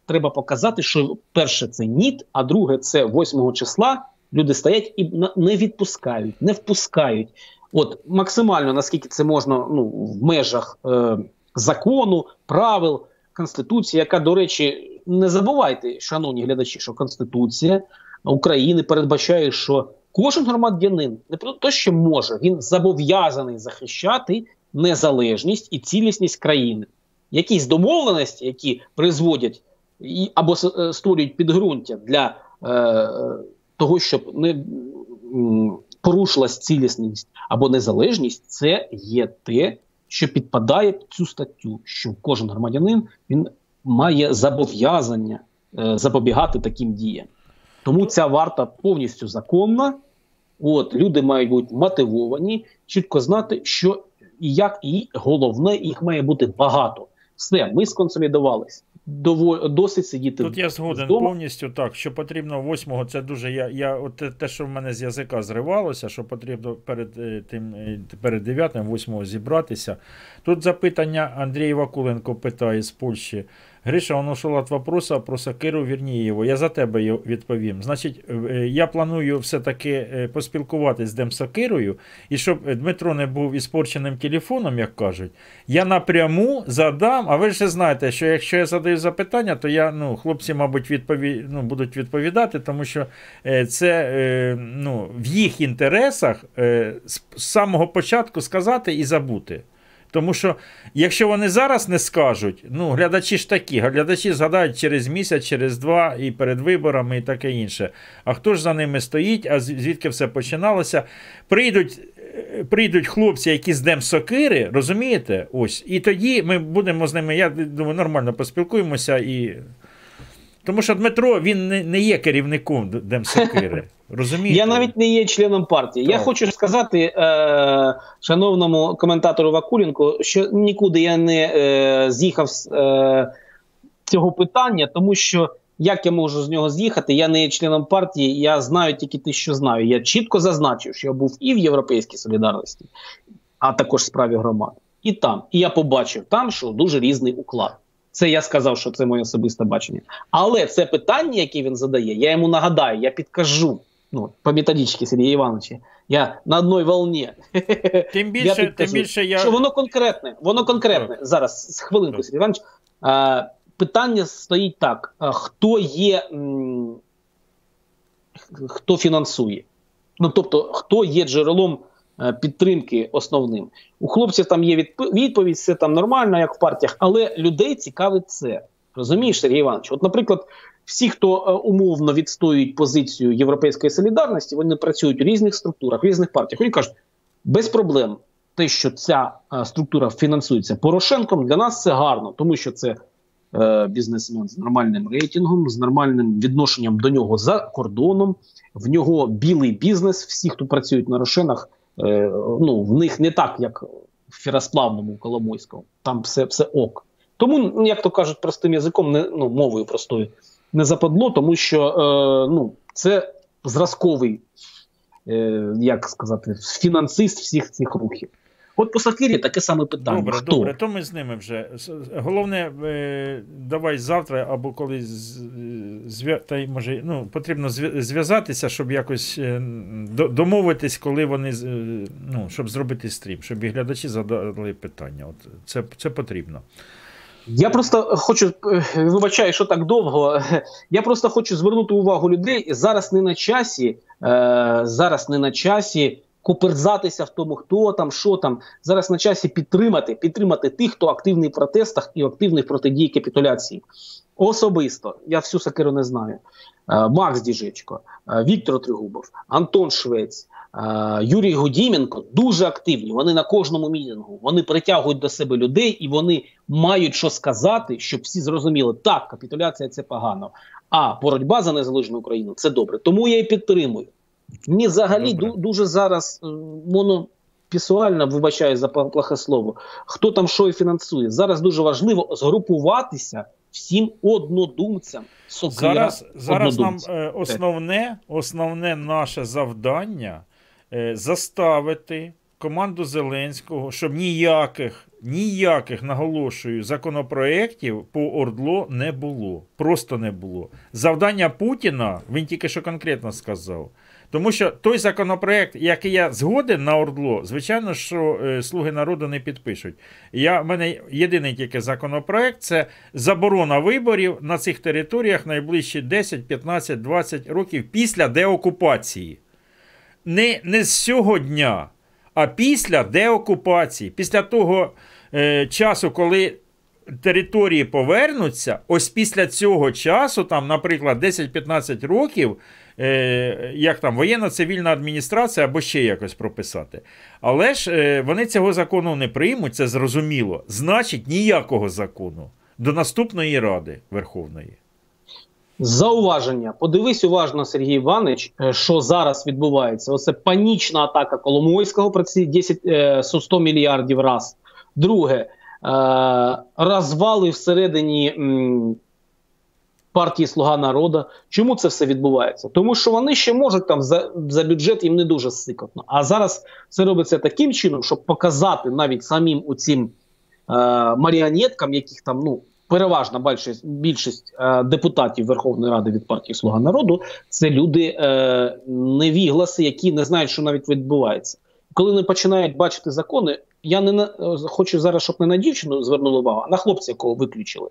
Треба показати, що перше це ніт, а друге це 8 числа. Люди стоять і не відпускають, не впускають. От максимально наскільки це можна ну, в межах е, закону, правил, конституції, яка, до речі, не забувайте, шановні глядачі, що Конституція України передбачає, що кожен громадянин не те, що може, він зобов'язаний захищати незалежність і цілісність країни. Якісь домовленості, які призводять і, або е, створюють підґрунтя для е, того, щоб не порушилась цілісність або незалежність, це є те, що підпадає під цю статтю, що кожен громадянин він має зобов'язання е, запобігати таким діям. Тому ця варта повністю законна. От люди мають бути мотивовані, чітко знати, що і як, і головне, їх має бути багато. Все, ми сконсолідувалися. Дово- досить сидіти Тут я згоден вдома. повністю так, що потрібно 8-го, це дуже я, я от те- що в мене з язика зривалося, що потрібно перед е, тим е, перед 9 8 зібратися. Тут запитання Андрій Вакуленко питає з Польщі. Гриша, он ушел от вопроса про Сакиру, верні його. Я за тебе відповім. Значить, е, я планую все-таки е, поспілкуватись з Демсакирою, і щоб Дмитро не був іспорченим телефоном, як кажуть, я напряму задам, а ви ж знаєте, що якщо я задаю запитання, то я, ну, хлопці, мабуть, відпові... ну, будуть відповідати, тому що е, це ну, в їх інтересах з самого початку сказати і забути. Тому що, якщо вони зараз не скажуть, ну, глядачі ж такі, глядачі згадають через місяць, через два і перед виборами, і таке інше. А хто ж за ними стоїть, а звідки все починалося? Прийдуть. е, Прийдуть хлопці, які з Дем Сокири, розумієте? Ось. І тоді ми будемо з ними, я думаю, нормально поспілкуємося. І... Тому що Дмитро він не, не є керівником Д- Дем Сокири. Розумієте? Я навіть не є членом партії. Я хочу сказати е, шановному коментатору Вакуленку, що нікуди я не е, з'їхав з е, цього питання, тому що як я можу з нього з'їхати? Я не є членом партії, я знаю тільки те, що знаю. Я чітко зазначив, що я був і в Європейській солідарності, а також в справі громад. І там. І я побачив там, що дуже різний уклад. Це я сказав, що це моє особисте бачення. Але це питання, яке він задає, я йому нагадаю, я підкажу. Ну, по методичці Сергія Івановича. Я на одній волні. Тим більше, тим підкажу, більше я. Що воно конкретне, воно конкретне. Зараз, з хвилинку, Сергій Іванович. Е, питання стоїть так: е, хто є, м, хто фінансує? Ну, тобто, хто є джерелом підтримки основним? У хлопців там є відповідь, все там нормально, як в партіях, але людей цікавить це. Розумієш, Сергій Іванович? От, наприклад, всі, хто е, умовно відстоюють позицію Європейської солідарності, вони працюють у різних структурах, в різних партіях. Вони кажуть, без проблем. Те, що ця е, структура фінансується Порошенком, для нас це гарно, тому що це е, бізнесмен з нормальним рейтингом, з нормальним відношенням до нього за кордоном. В нього білий бізнес. Всі, хто працюють на Рошенах, е, ну в них не так, як в Фіросплавному Коломойському. Там все, все ок. Тому, ну, як то кажуть, простим язиком, не ну мовою простою, не западло, тому що е, ну це зразковий, е, як сказати, фінансист всіх цих рухів. От по Сакирі таке саме питання. Добре, Хто? добре, то ми з ними вже. Головне, е, давай завтра або колись зв'я... та й може, ну, потрібно зв'язатися, щоб якось е, домовитись, коли вони е, ну, щоб зробити стрім, щоб і глядачі задали питання. От це, це потрібно. Я просто хочу, вибачаю, що так довго. Я просто хочу звернути увагу людей. Зараз не на часі, зараз не на часі коперзатися в тому, хто там, що там. Зараз на часі підтримати, підтримати тих, хто активний в протестах і активний в протидії капітуляції. Особисто я всю сакиру не знаю. Е, Макс Діжечко, е, Віктор Тригубов, Антон Швець, е, Юрій Гудіменко дуже активні. Вони на кожному мітингу. Вони притягують до себе людей і вони мають що сказати, щоб всі зрозуміли, так, капітуляція це погано. А боротьба за незалежну Україну це добре. Тому я і підтримую. Мені взагалі ду- дуже зараз е, монопісуально, вибачаю за плохе слово, хто там що і фінансує. Зараз дуже важливо згрупуватися всім однодумцям. Сокира, Зараз, зараз нам е, основне, основне наше завдання е, заставити команду Зеленського, щоб ніяких, ніяких, наголошую, законопроєктів по Ордло не було. Просто не було. Завдання Путіна, він тільки що конкретно сказав. Тому що той законопроект, який я згоден на Ордло, звичайно, що е, слуги народу не підпишуть. Я, в мене єдиний тільки законопроект це заборона виборів на цих територіях найближчі 10, 15, 20 років після деокупації. Не, не з цього дня, а після деокупації, після того е, часу, коли території повернуться, ось після цього часу, там, наприклад, 10-15 років, як там воєнно-цивільна адміністрація або ще якось прописати. Але ж е, вони цього закону не приймуть, це зрозуміло. Значить, ніякого закону до наступної Ради Верховної. Зауваження. Подивись уважно, Сергій Іванович, е, що зараз відбувається. Оце панічна атака Коломойського про ці 10, е, 100 мільярдів раз. Друге, е, розвали всередині партії Слуга народу. Чому це все відбувається? Тому що вони ще можуть там за, за бюджет їм не дуже сикотно. А зараз це робиться таким чином, щоб показати навіть самим у цим е, маріонеткам, яких там ну переважна більшість, більшість е, депутатів Верховної Ради від партії Слуга народу це люди е, невігласи, які не знають, що навіть відбувається. Коли вони починають бачити закони, я не на е, хочу зараз, щоб не на дівчину звернули увагу, а на хлопця, якого виключили.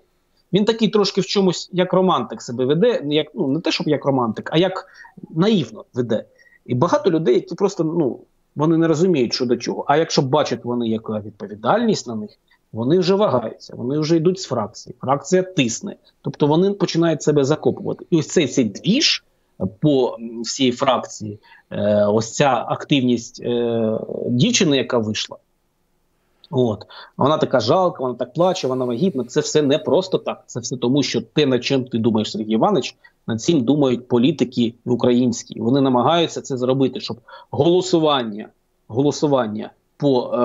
Він такий трошки в чомусь як романтик себе веде, як ну не те, щоб як романтик, а як наївно веде. І багато людей, які просто ну вони не розуміють, що до чого. А якщо бачать вони, яка відповідальність на них, вони вже вагаються, вони вже йдуть з фракції. Фракція тисне, тобто вони починають себе закопувати. І ось цей цей двіж по всій фракції, е, ось ця активність е, дівчини, яка вийшла. От вона така жалка, вона так плаче, вона вагітна. Це все не просто так. Це все тому, що те, над чим ти думаєш, Сергій Іванович, над цим думають політики українські. Вони намагаються це зробити, щоб голосування голосування по е,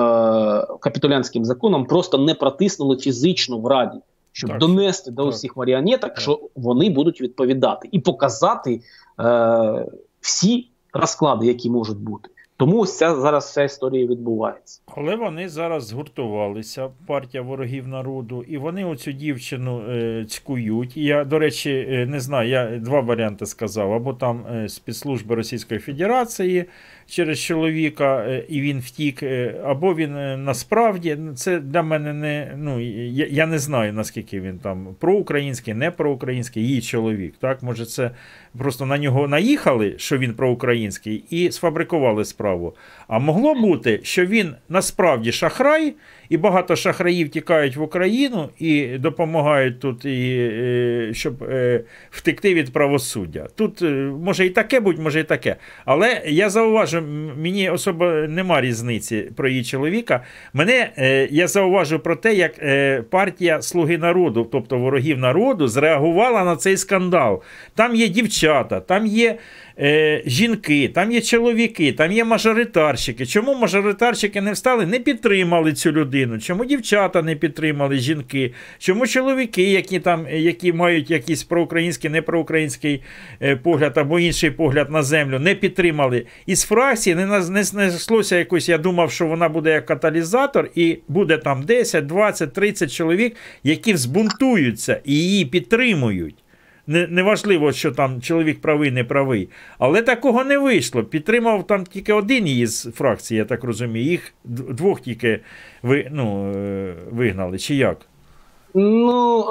капітулянським законам просто не протиснули фізично в раді, щоб Так. донести до Так. усіх маріонеток, що вони будуть відповідати, і показати е, всі розклади, які можуть бути. Тому ось ця зараз вся історія відбувається. Але вони зараз згуртувалися, партія ворогів народу, і вони оцю дівчину е, цькують. Я, до речі, е, не знаю, я два варіанти сказав: або там е, спецслужби Російської Федерації через чоловіка, е, і він втік, е, або він е, насправді це для мене не. Ну, я, я не знаю, наскільки він там проукраїнський, не проукраїнський, її чоловік. Так, може, це просто на нього наїхали, що він проукраїнський, і сфабрикували справу. А могло бути, що він насправді шахрай, і багато шахраїв тікають в Україну і допомагають тут, і, е, щоб е, втекти від правосуддя. Тут е, може і таке будь, може і таке. Але я зауважу, мені особо нема різниці про її чоловіка. Мене я зауважу про те, як партія Слуги народу, тобто ворогів народу, зреагувала на цей скандал. Там є дівчата, там є е, жінки, там є чоловіки, там є мажоритарщики. Чому мажоритарщики не встали, не підтримали цю людину? Чому дівчата не підтримали жінки? Чому чоловіки, які там, які мають якийсь проукраїнський, непроукраїнський е, погляд або інший погляд на землю, не підтримали? Із фракції не, не знайшлося якось, я думав, що вона буде як каталізатор, і буде там 10, 20, 30 чоловік, які взбунтуються і її підтримують. Не, неважливо, що там чоловік правий, не правий. Але такого не вийшло. Підтримав там тільки один її з фракції, я так розумію. Їх двох тільки ви, ну, е, вигнали, чи як? Ну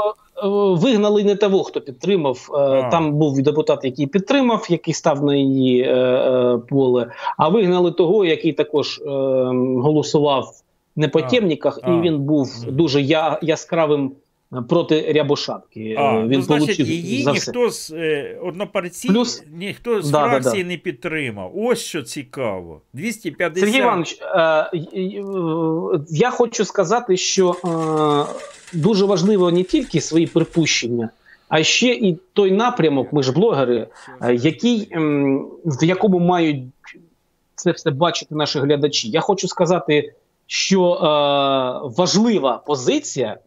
вигнали не того, хто підтримав. Е, Там був депутат, який підтримав, який став на її е, е, поле. А вигнали того, який також е, голосував не по А, темниках, а. і він був дуже я, яскравим проти Рябошапки. А, Е, він ну, значить, її за все. ніхто з е, однопартій, Плюс- ніхто з Да, да, фракції да. не підтримав. Ось що цікаво. 250. Сергій Іванович, е, е, я хочу сказати, що е, дуже важливо не тільки свої припущення, а ще і той напрямок, ми ж блогери, е, який, в якому мають це все бачити наші глядачі. Я хочу сказати, що е, важлива позиція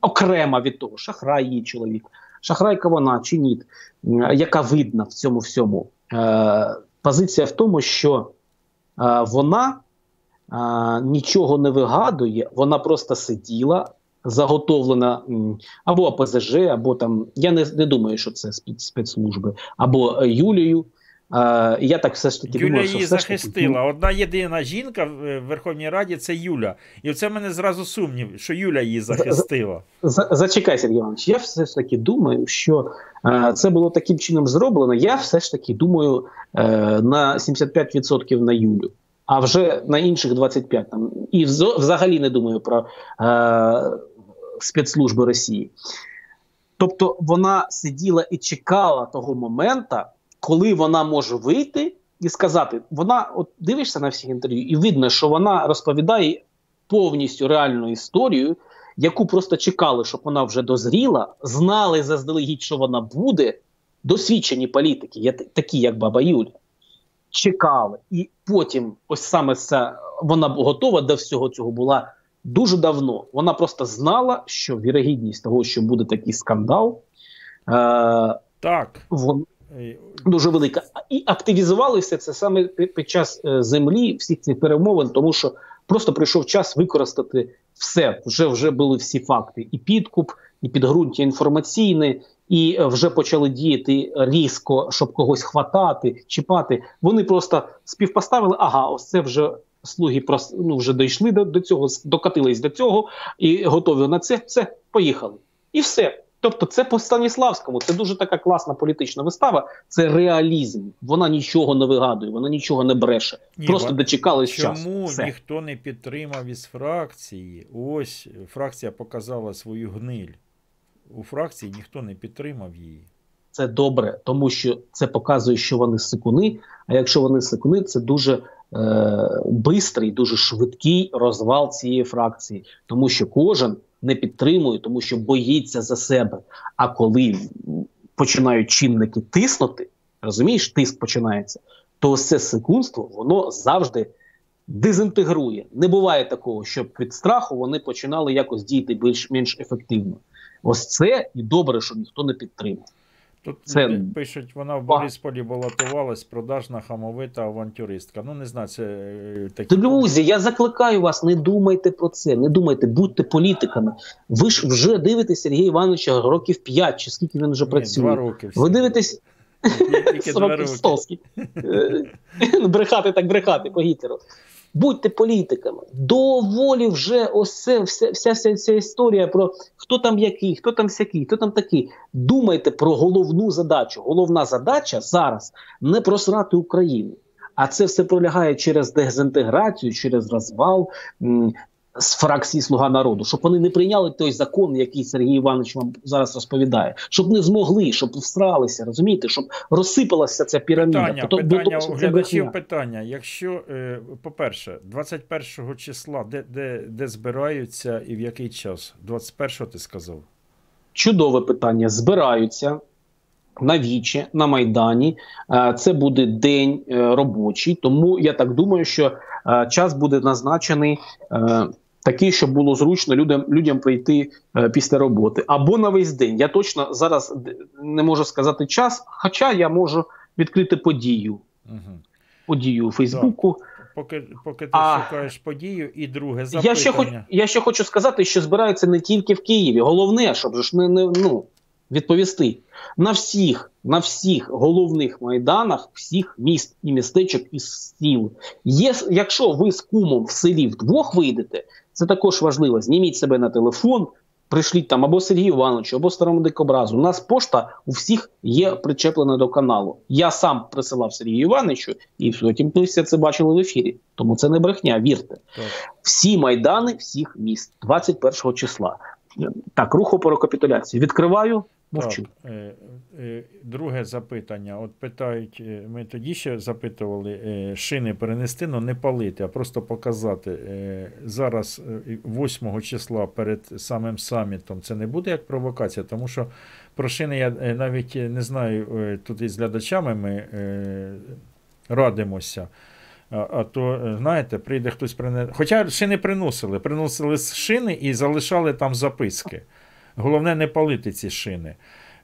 окрема від того, шахрай її чоловік, шахрайка вона чи ні, яка видна в цьому всьому. Е, позиція в тому, що е, вона е, нічого не вигадує, вона просто сиділа. Заготовлена або ОПЗЖ, або там я не, не думаю, що це спецслужби, або е, я так все ж таки Юля думаю, що її все ж таки захистила. Одна єдина жінка в е, Верховній Раді це Юля. І це мене зразу сумнів, що Юля її захистила. За- Зачекай, Сергій Іванович, я все ж таки думаю, що е, це було таким чином зроблено. Я все ж таки думаю е, на 75% на Юлю, а вже на інших 25%. Там. І взагалі не думаю про е, спецслужби Росії. Тобто вона сиділа і чекала того моменту, коли вона може вийти і сказати: вона, от дивишся на всіх інтерв'ю, і видно, що вона розповідає повністю реальну історію, яку просто чекали, щоб вона вже дозріла, знали заздалегідь, що вона буде. Досвідчені політики, такі як Баба Юля, чекали. І потім, ось саме це вона готова до всього цього була дуже давно. Вона просто знала, що вірогідність того, що буде такий скандал, е, Так. вон, дуже велика. І активізували це саме під час е, землі, всіх цих перемовин, тому що просто прийшов час використати все вже вже були всі факти: і підкуп, і підґрунтя інформаційне, і е, вже почали діяти різко, щоб когось хватати, чіпати. Вони просто співпоставили. Ага, ось це вже слуги прос- ну, вже дійшли до, до цього, докатились до цього і готові на це. Все, поїхали. І все. Тобто, це по Станіславському, це дуже така класна політична вистава. Це реалізм. Вона нічого не вигадує, вона нічого не бреше. Ні, Просто дочекались Чому часу. Все. ніхто не підтримав із фракції? Ось фракція показала свою гниль. У фракції ніхто не підтримав її. Це добре, тому що це показує, що вони сикуни. А якщо вони сикуни, це дуже е, бистрий, дуже швидкий розвал цієї фракції, тому що кожен не підтримує, тому що боїться за себе. А коли починають чинники тиснути, розумієш, тиск починається, то ось це секундство воно завжди дезінтегрує. Не буває такого, щоб від страху вони починали якось діяти більш-менш ефективно. Ось це і добре, що ніхто не підтримав. Тут Це- пишуть, вона в Борисполі балотувалась, продажна хамовита авантюристка. Ну, не знаю, це е, такі. Друзі, я закликаю вас, не думайте про це, не думайте, будьте політиками. Ви ж вже дивитесь Сергія Івановича років 5, чи скільки він вже працює. два роки всі. Ви дивитесь Тільки два років роки. 100, скільки. Е, брехати так брехати по Гітлеру. Будьте політиками. Доволі вже ось це, вся, вся, вся ця історія про хто там який, хто там сякий, хто там такий. Думайте про головну задачу. Головна задача зараз не просрати Україну. А це все пролягає через дезінтеграцію, через розвал з фракції Слуга народу, щоб вони не прийняли той закон, який Сергій Іванович вам зараз розповідає, щоб не змогли, щоб всралися, розумієте, щоб розсипалася ця піраміда. Питання, бо питання у глядачів питання. Якщо, е, по-перше, 21 числа, де, де, де збираються і в який час? 21 ти сказав? Чудове питання. Збираються на вічі, на Майдані. Е, Це буде день е, робочий, тому я так думаю, що час буде назначений. е, Такий, щоб було зручно людям людям прийти е, після роботи або на весь день. Я точно зараз не можу сказати час, хоча я можу відкрити подію. Угу. Подію у Фейсбуку. Поки, поки ти А, шукаєш подію і друге запитання. Я ще, хоч, я ще хочу сказати, що збираються не тільки в Києві. Головне, щоб ж не, не ну, відповісти на всіх, на всіх головних майданах, всіх міст і містечок і сіл. Є, якщо ви з кумом в селі вдвох вийдете, це також важливо. Зніміть себе на телефон. Пришліть там або Сергію Івановичу, або старому дикобразу. У нас пошта у всіх є причеплена до каналу. Я сам присилав Сергію Івановичу, і потім ви все це бачили в ефірі. Тому це не брехня, вірте. Всі майдани всіх міст 21 числа. Так, руху по рекапітуляції. Відкриваю, мовчу. Так, е, е, друге запитання. От питають, е, ми тоді ще запитували шини перенести, але не палити, а просто показати. Зараз е, 8 числа перед самим самітом це не буде як провокація, тому що про шини я навіть не знаю, тут із глядачами ми радимося. А, а то, е, знаєте, прийде хтось прине. Хоча шини приносили, приносили з шини і залишали там записки. Головне не палити ці шини.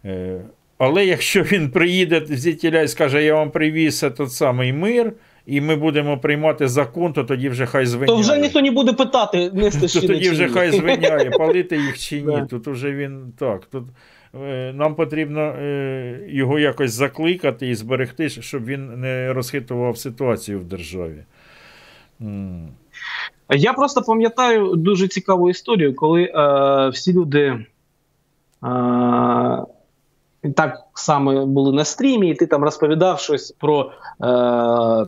Е, Але якщо він приїде звідтіля і скаже, я вам привіз той самий мир, і ми будемо приймати закон, то тоді вже хай звиняє. То вже ніхто не буде питати, нести То тоді вже хай звиняє, палити їх чи ні. Тут уже він так. Тут нам потрібно е, його якось закликати і зберегти, щоб він не розхитував ситуацію в державі. Я просто пам'ятаю дуже цікаву історію, коли е, всі люди е, так само були на стрімі, і ти там розповідав щось про е,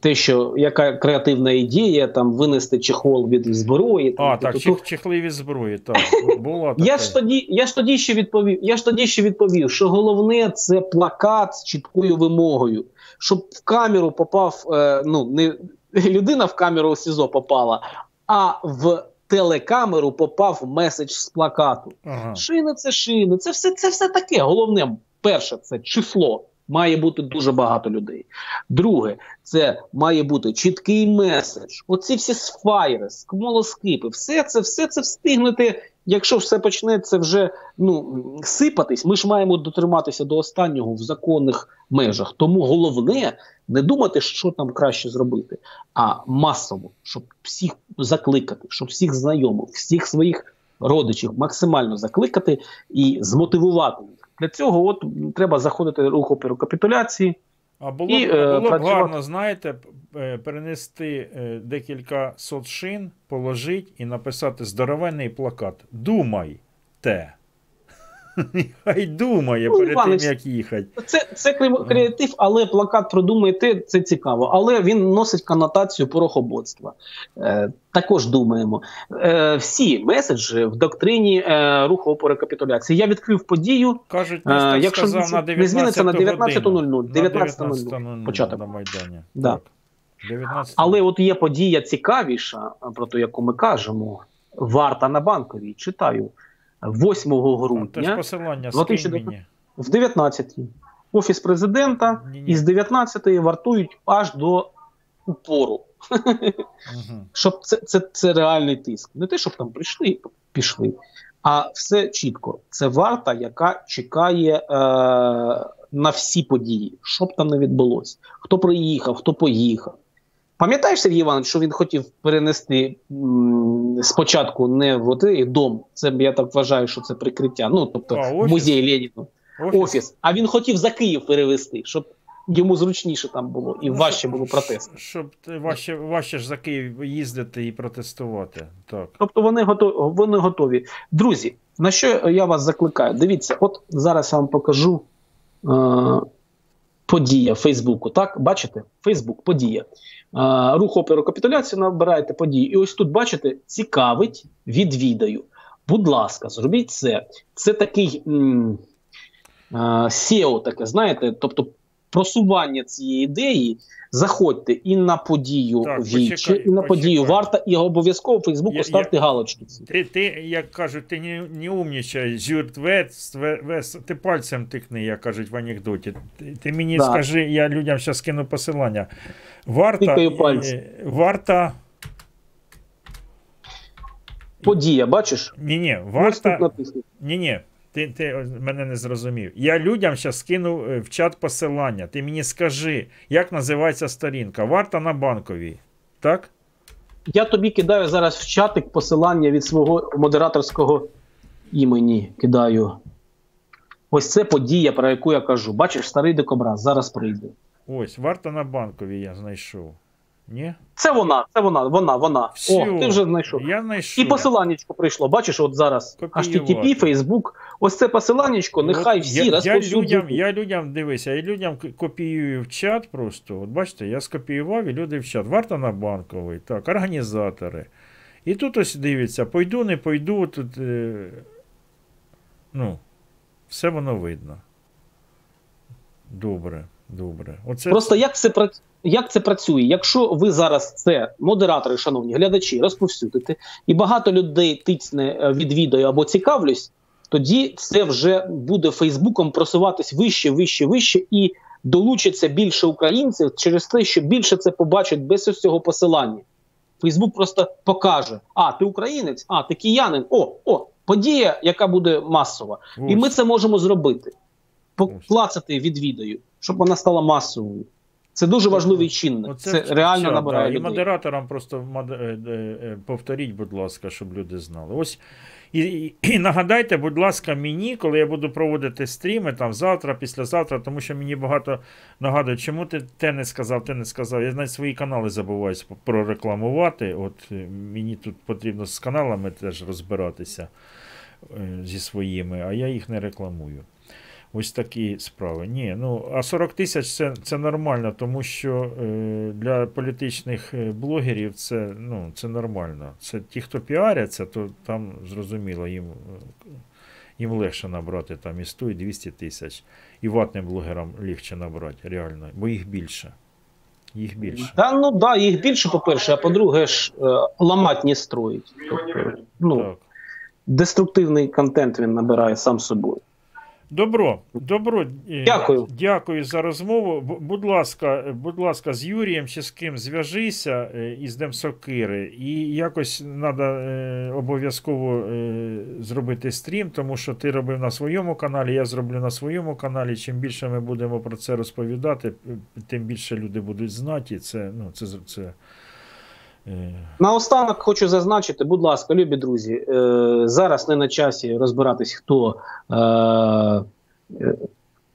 те, що яка креативна ідея там винести чехол від зброї. Там, А, так, то- чих, чехливі зброї, так. Була така. Я ж тоді, я ж тоді ще відповів. Я ж тоді ще відповів, що головне це плакат з чіткою вимогою, щоб в камеру попав. Е, ну не людина в камеру СІЗО попала, а в телекамеру попав меседж з плакату. Ага. Шини це шини, це все, це все таке. Головне, перше, це число. Має бути дуже багато людей. Друге, це має бути чіткий меседж. Оці всі сфайри, смолоскипи, все це, все це встигнути Якщо все почнеться вже ну сипатись, ми ж маємо дотриматися до останнього в законних межах. Тому головне не думати, що там краще зробити, а масово, щоб всіх закликати, щоб всіх знайомих, всіх своїх родичів максимально закликати і змотивувати їх. Для цього от треба заходити в рух оперу капітуляції. А було, І, б, е, було б гарно, знаєте, е, перенести е, декілька сот шин, положити і написати здоровенний плакат. Думай те. Хай думає Ну, перед Іванич, тим, як їхати. Це, це креатив, але плакат продумайте, це цікаво. Але він носить конотацію порохоботства. Е, також думаємо. Е, всі меседжі в доктрині е, руху опори капітуляції. Я відкрив подію. Кажуть, Е, якщо сказав на не зміниться на 19 19.00. На 19.00 19.00 початок. на Майдані. Да. Так. 19 Але от є подія цікавіша, про ту, яку ми кажемо. Варта на банковій. Читаю 8 Теж грудня. посилання 2019 мені. в 19-й. Офіс президента із 19-ї вартують аж до упору. Щоб це, це, це реальний тиск. Не те, щоб там прийшли, пішли, а все чітко. Це варта, яка чекає е, на всі події, що б там не відбулося. Хто приїхав, хто поїхав. Пам'ятаєш, Сергій Іванович, що він хотів перенести м, спочатку не в отей дом, це я так вважаю, що це прикриття. Ну тобто А, офіс? музей Леніна. Офіс? Офіс. А він хотів за Київ перевести, щоб йому зручніше там було і Ну, важче було протест. Щоб важче, важче ж за Київ їздити і протестувати. Так. Тобто вони готові, вони готові. Друзі, на що я вас закликаю? Дивіться, от зараз я вам покажу е, подія Фейсбуку. Так, бачите? Фейсбук, подія. Е, рух оперу капітуляцію набираєте події. І ось тут, бачите, цікавить, відвідаю. Будь ласка, зробіть це. Це такий м, SEO, таке, знаєте, тобто просування цієї ідеї. Заходьте і на подію Так, Вічі, почекай, і на подію варта, і обов'язково в Фейсбуку ставте я- галочки. Ти, ти, як кажуть, ти не, не умнічай, ти пальцем тикни, як кажуть в анекдоті. Ти, ти мені Да. скажи, я людям зараз скину посилання. Варта, е, варта, Подія, бачиш? ні, ні, Ось тут варта, написано. Ти, ти мене не зрозумів. Я людям зараз скину е, в чат посилання. Ти мені скажи, як називається сторінка? Варта на банковій. Так? Я тобі кидаю зараз в чатик посилання від свого модераторського імені. Кидаю. Ось це подія, про яку я кажу. Бачиш, старий дикобраз зараз прийде. Ось, варта на банковій я знайшов. Ні? Це вона, це вона, вона, вона. Всьо, О, ти вже знайшов. Я знайшов. І посиланнячко прийшло. Бачиш, от зараз. HTTP, Facebook. Ось це посиланнячко, нехай всі я, я, людям, я людям дивися, я людям копіюю в чат просто. От бачите, я скопіював і люди в чат. Варта на банковий, так, організатори. І тут ось дивиться, пойду, не пойду. Тут, е, ну, все воно видно. Добре, добре. Оце Просто як це пра- як це працює? Якщо ви зараз це модератори, шановні глядачі, розповсюдите, і багато людей тицне е, відвідаю або цікавлюсь, тоді це вже буде Фейсбуком просуватись вище, вище, вище, і долучиться більше українців через те, що більше це побачать без ось цього посилання. Фейсбук просто покаже: а, ти українець, а, ти киянин. О, о, подія, яка буде масова. І ми це можемо зробити. Поклацати відвідаю, щоб вона стала масовою. Це дуже важливий чинник. Оце Це реально чат, набирає да, І модераторам просто е, е, е, повторіть, будь ласка, щоб люди знали. Ось і, і, і нагадайте, будь ласка, мені, коли я буду проводити стріми там завтра, післязавтра, тому що мені багато нагадують, чому ти те не сказав, те не сказав. Я навіть свої канали забуваюся прорекламувати. От мені тут потрібно з каналами теж розбиратися зі своїми, а я їх не рекламую. Ось такі справи. Ні, ну а 40 тисяч це, це нормально, тому що е, для політичних е, блогерів це, ну, це нормально. Це ті, хто піаряться, то там зрозуміло, їм, е, їм легше набрати там і 100, і 200 тисяч. І ватним блогерам легше набрати, реально, бо їх більше. Їх більше. Та ну да, їх більше, по-перше, а по-друге, ж е, ламать не строїть. Тобто, ну, деструктивний контент він набирає сам собою. Добро, добро. е, Дякую. Дякую за розмову. Будь ласка, будь ласка, з Юрієм чи з ким зв'яжися е, із Демсокири. І якось треба обов'язково е, зробити стрім, тому що ти робив на своєму каналі, я зроблю на своєму каналі. Чим більше ми будемо про це розповідати, тим більше люди будуть знати. Це, ну, це, це, Наостанок хочу зазначити, будь ласка, любі друзі, е, зараз не на часі розбиратись, хто е, е,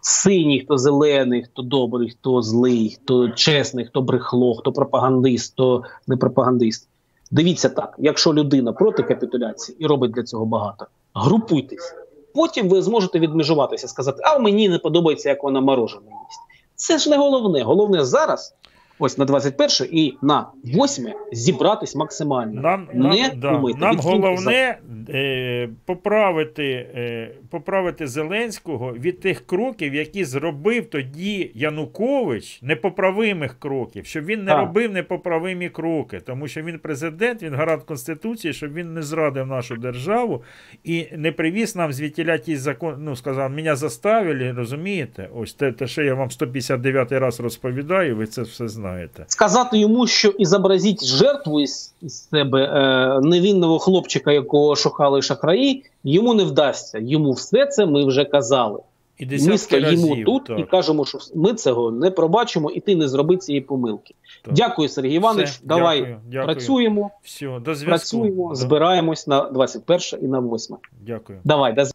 синій, хто зелений, хто добрий, хто злий, хто чесний, хто брехло, хто пропагандист, хто не пропагандист. Дивіться так: якщо людина проти капітуляції і робить для цього багато, групуйтесь. Потім ви зможете відмежуватися, сказати, а мені не подобається, як вона морожене їсть. Це ж не головне. Головне зараз, ось на 21 і на 8 зібратись максимально. Нам, не нам, да, думайте, нам головне е, поправити, е, поправити Зеленського від тих кроків, які зробив тоді Янукович, непоправимих кроків, щоб він не Так. робив непоправимі кроки, тому що він президент, він гарант Конституції, щоб він не зрадив нашу державу і не привіз нам звідтіля ті закон, ну сказав, мене заставили, розумієте? Ось те, те, що я вам 159 раз розповідаю, ви це все знаєте. Сказати йому, що і зобразіть жертву із, із себе е, невинного хлопчика, якого шукали шахраї, йому не вдасться. Йому все це ми вже казали. І ми стоїмо разів, тут так. і кажемо, що ми цього не пробачимо, і ти не зроби цієї помилки. Дякую, Сергій Іванович. Все, Давай дякую, дякую. працюємо, Все, до зв'язку. працюємо, збираємось на 21 і на 8. Дякую. Давай, до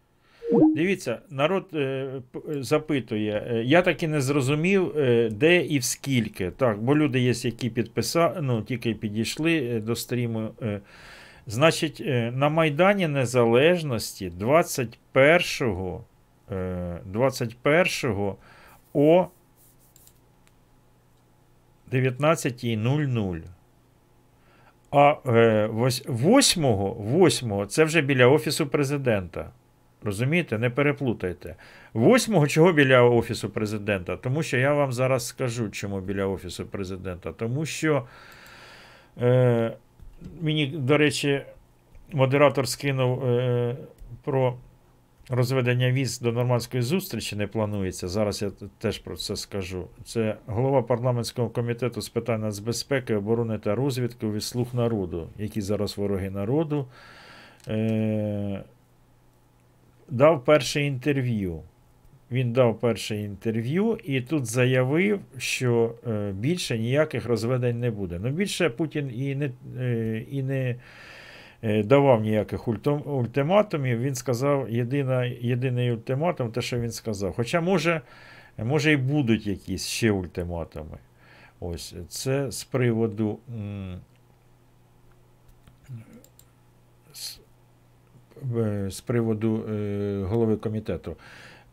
Дивіться, народ е, е, запитує. е, Я так і не зрозумів, е, де і в скільки. Так, бо люди є, які підписали, ну, тільки підійшли е, до стріму. Значить, на Майдані Незалежності 21-го, е, 21-го о 19.00. А е, 8-го, 8-го це вже біля Офісу президента. Розумієте, не переплутайте. 8-го чого біля Офісу президента? Тому що я вам зараз скажу, чому біля Офісу президента. Тому що е, мені, до речі, модератор скинув е, про розведення віз до нормандської зустрічі не планується. Зараз я теж про це скажу. Це голова парламентського комітету з питань нацбезпеки, оборони та розвідки від слуг народу, які зараз вороги народу. Е, дав перше інтерв'ю. Він дав перше інтерв'ю і тут заявив, що е, більше ніяких розведень не буде. Ну, більше Путін і не, е, і не е, давав ніяких ультиматумів. Він сказав, єдина, єдиний ультиматум, те, що він сказав. Хоча, може, може і будуть якісь ще ультиматуми. Ось це з приводу. м, з- е, з приводу е, голови комітету.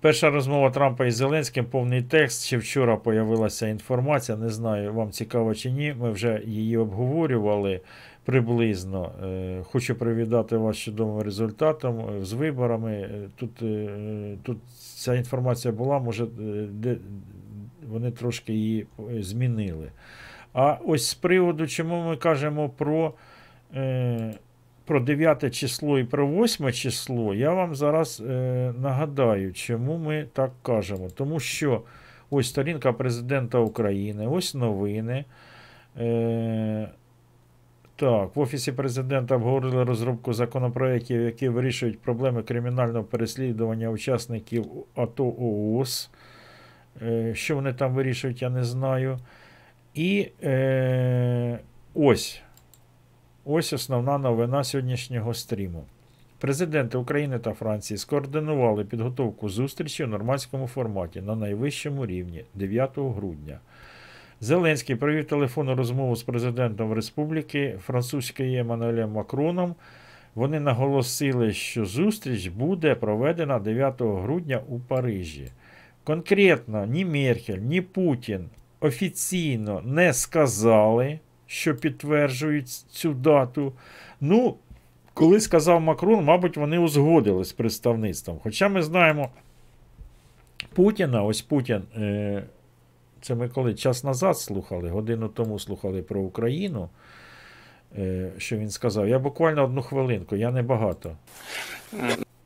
Перша розмова Трампа із Зеленським, повний текст. Ще вчора появилася інформація. Не знаю, вам цікаво чи ні. Ми вже її обговорювали приблизно. Е, Хочу привітати вас чудовим результатом е, з виборами. Е, Тут, е, тут ця інформація була, може, е, вони трошки її е, змінили. А ось з приводу, чому ми кажемо про. Про 9 число і про 8 число, я вам зараз е, нагадаю, чому ми так кажемо. Тому що ось сторінка президента України, ось новини. Е, так, в Офісі президента обговорили розробку законопроєктів, які вирішують проблеми кримінального переслідування учасників АТО ООС. Е, що вони там вирішують, я не знаю. І е, ось. Ось основна новина сьогоднішнього стріму. Президенти України та Франції скоординували підготовку зустрічі в нормандському форматі на найвищому рівні 9 грудня. Зеленський провів телефонну розмову з президентом Республіки французької Еммануелем Макроном. Вони наголосили, що зустріч буде проведена 9 грудня у Парижі. Конкретно ні Меркель, ні Путін офіційно не сказали, що підтверджують цю дату. Ну, коли сказав Макрон, мабуть, вони узгодили з представництвом. Хоча ми знаємо Путіна, ось Путін, е, це ми коли час назад слухали, годину тому слухали про Україну. е, Що він сказав? Я буквально одну хвилинку, я не багато.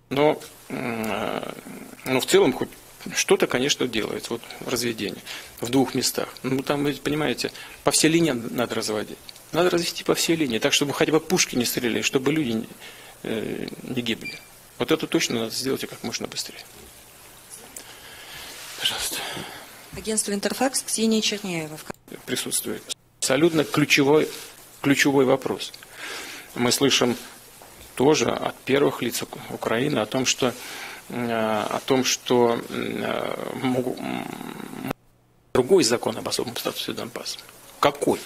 Но, э, в целом хоть что-то, конечно, делается. Вот разведение в двух местах. Ну, там, вы понимаете, по всей линии надо разводить. Надо развести по всей линии, так, чтобы хотя бы пушки не стреляли, чтобы люди не, э, не гибли. Вот это точно надо сделать и как можно быстрее. Пожалуйста. Агентство «Интерфакс» Ксения Черняева. Присутствует. Абсолютно ключевой, ключевой вопрос. Мы слышим тоже от первых лиц Украины о том, что о том, что э, другой закон об особом статусе Донбасса. Какой?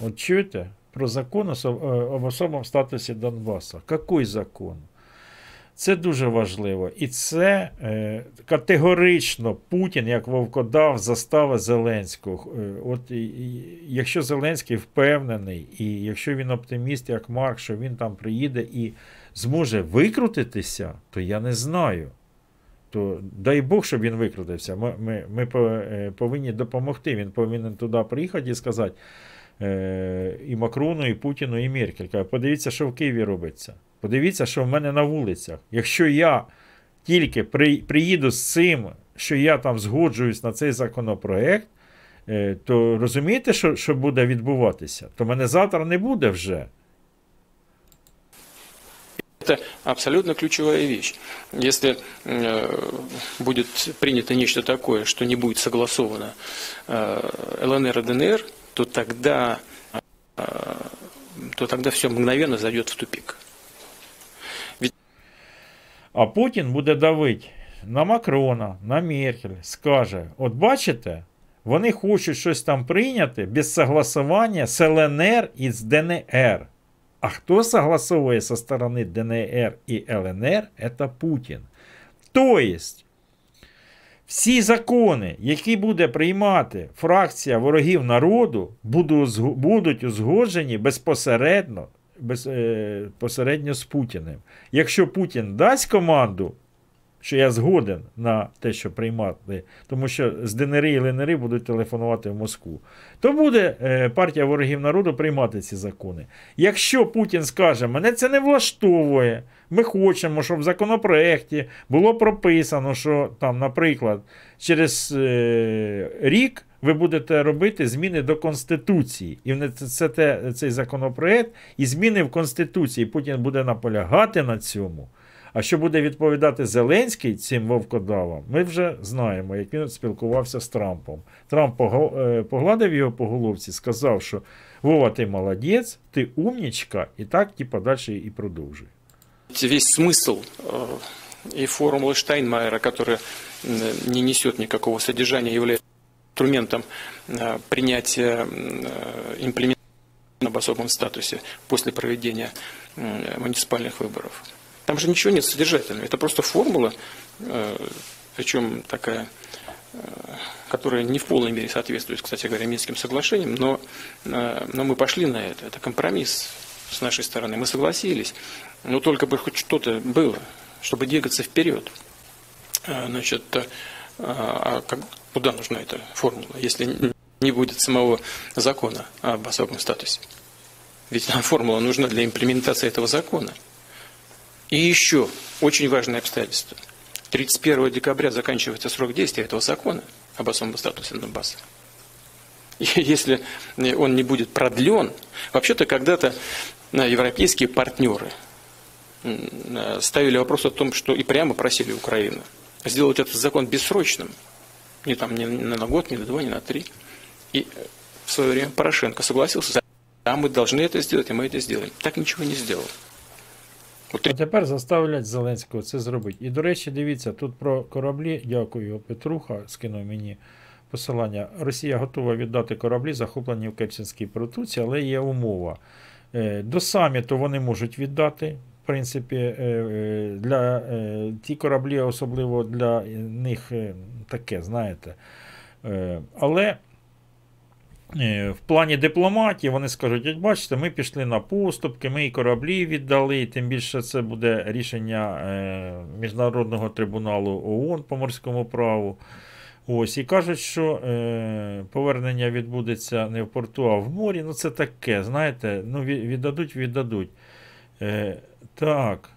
От чуєте про закон е, об особому статусі Донбасу? Який закон? Це дуже важливо. І це е, категорично Путін, як вовкодав, застави Зеленського. Е, от і, якщо Зеленський впевнений, і якщо він оптиміст, як Марк, що він там приїде і зможе викрутитися, то я не знаю. То дай Бог, щоб він викрутився. Ми, ми, ми е, повинні допомогти. Він повинен туди приїхати і сказати е, і Макрону, і Путіну, і Меркель. Каже, Подивіться, що в Києві робиться. Подивіться, що в мене на вулицях. Якщо я тільки при, приїду з цим, що я там згоджуюсь на цей законопроект, е, то розумієте, що, що буде відбуватися? То мене завтра не буде вже. Это абсолютно ключевая вещь. Если э, будет принято нечто такое, что не будет согласовано э, ЛНР и ДНР, то тогда, э, то тогда все мгновенно зайдет в тупик. А Путін буде давити на Макрона, на Меркель, скаже: от бачите, вони хочуть щось там прийняти без согласування з ЛНР і з ДНР. А хто согласовує со сторони ДНР і ЛНР, це Путін. Тобто, всі закони, які буде приймати фракція ворогів народу, будуть узгоджені безпосередньо, без, е, з Путіним. Якщо Путін дасть команду, що я згоден на те, що приймати, тому що з ДНР і ЛНР будуть телефонувати в Москву, то буде е, партія ворогів народу приймати ці закони. Якщо Путін скаже, мене це не влаштовує, ми хочемо, щоб в законопроекті було прописано, що там, наприклад, через е, рік ви будете робити зміни до Конституції. І це, цей законопроект і зміни в Конституції. Путін буде наполягати на цьому. А що буде відповідати Зеленський цим вовкодавам, ми вже знаємо, як він спілкувався з Трампом. Трамп пого- е, погладив його по головці, сказав, що Вова, ти молодець, ти умнічка, і так типа, далі і продовжуй. Весь смысл э, и формулы Штайнмайера, которая м, не несет никакого содержания, является инструментом э, принятия э, имплементации об особом статусе после проведения м, муниципальных выборов. Там же ничего нет содержательного. Это просто формула, э, причем такая, э, которая не в полной мере соответствует, кстати говоря, Минским соглашениям, но, э, но мы пошли на это. Это компромисс с нашей стороны. Мы согласились. Но только бы хоть что-то было, чтобы двигаться вперед. Значит, а как- куда нужна эта формула, если не будет самого закона об особом статусе? Ведь формула нужна для имплементации этого закона. И еще очень важное обстоятельство. 31 декабря заканчивается срок действия этого закона об особом статусе Донбасса. Если он не будет продлен, вообще-то когда-то э, европейские партнеры э, ставили вопрос о том, что и прямо просили Украину сделать этот закон бессрочным, не там не на год, не на два, не на три. И э, в свое время Порошенко согласился, да, мы должны это сделать, и мы это сделаем. Так ничего не сделал. А тепер заставлять Зеленського це зробити. І, до речі, дивіться, тут про кораблі, дякую, Петруха скинув мені посилання. Росія готова віддати кораблі, захоплені в Керченській протоці, але є умова. Е, До саміту вони можуть віддати. В принципі, е, е, для ті кораблі, особливо для них таке, знаєте. Але в плані дипломатії вони скажуть, бачите, ми пішли на поступки, ми і кораблі віддали, і тим більше це буде рішення е, Міжнародного трибуналу ООН по морському праву. Ось, і кажуть, що е, повернення відбудеться не в порту, а в морі. Ну, це таке, знаєте, ну, віддадуть, віддадуть. Е, так.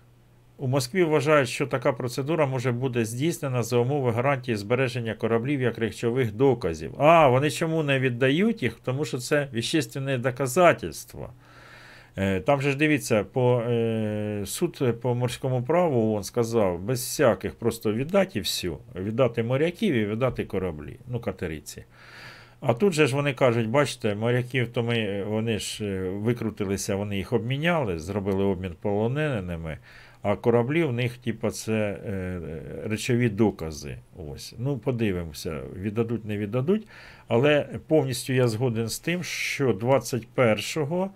У Москві вважають, що така процедура може бути здійснена за умови гарантії збереження кораблів як речових доказів. А, вони чому не віддають їх? Тому що це вещественне доказательство. Е, Там же ж дивіться, по, е, суд по морському праву он сказав, без всяких просто віддати і все. Віддати моряків і віддати кораблі, ну, катериці. А тут же ж вони кажуть, бачите, моряків, то ми, вони ж е, викрутилися, вони їх обміняли, зробили обмін полоненими, а кораблі в них, типа, це е, речові докази. Ось. Ну, подивимося, віддадуть, не віддадуть. Але повністю я згоден з тим, що 21-го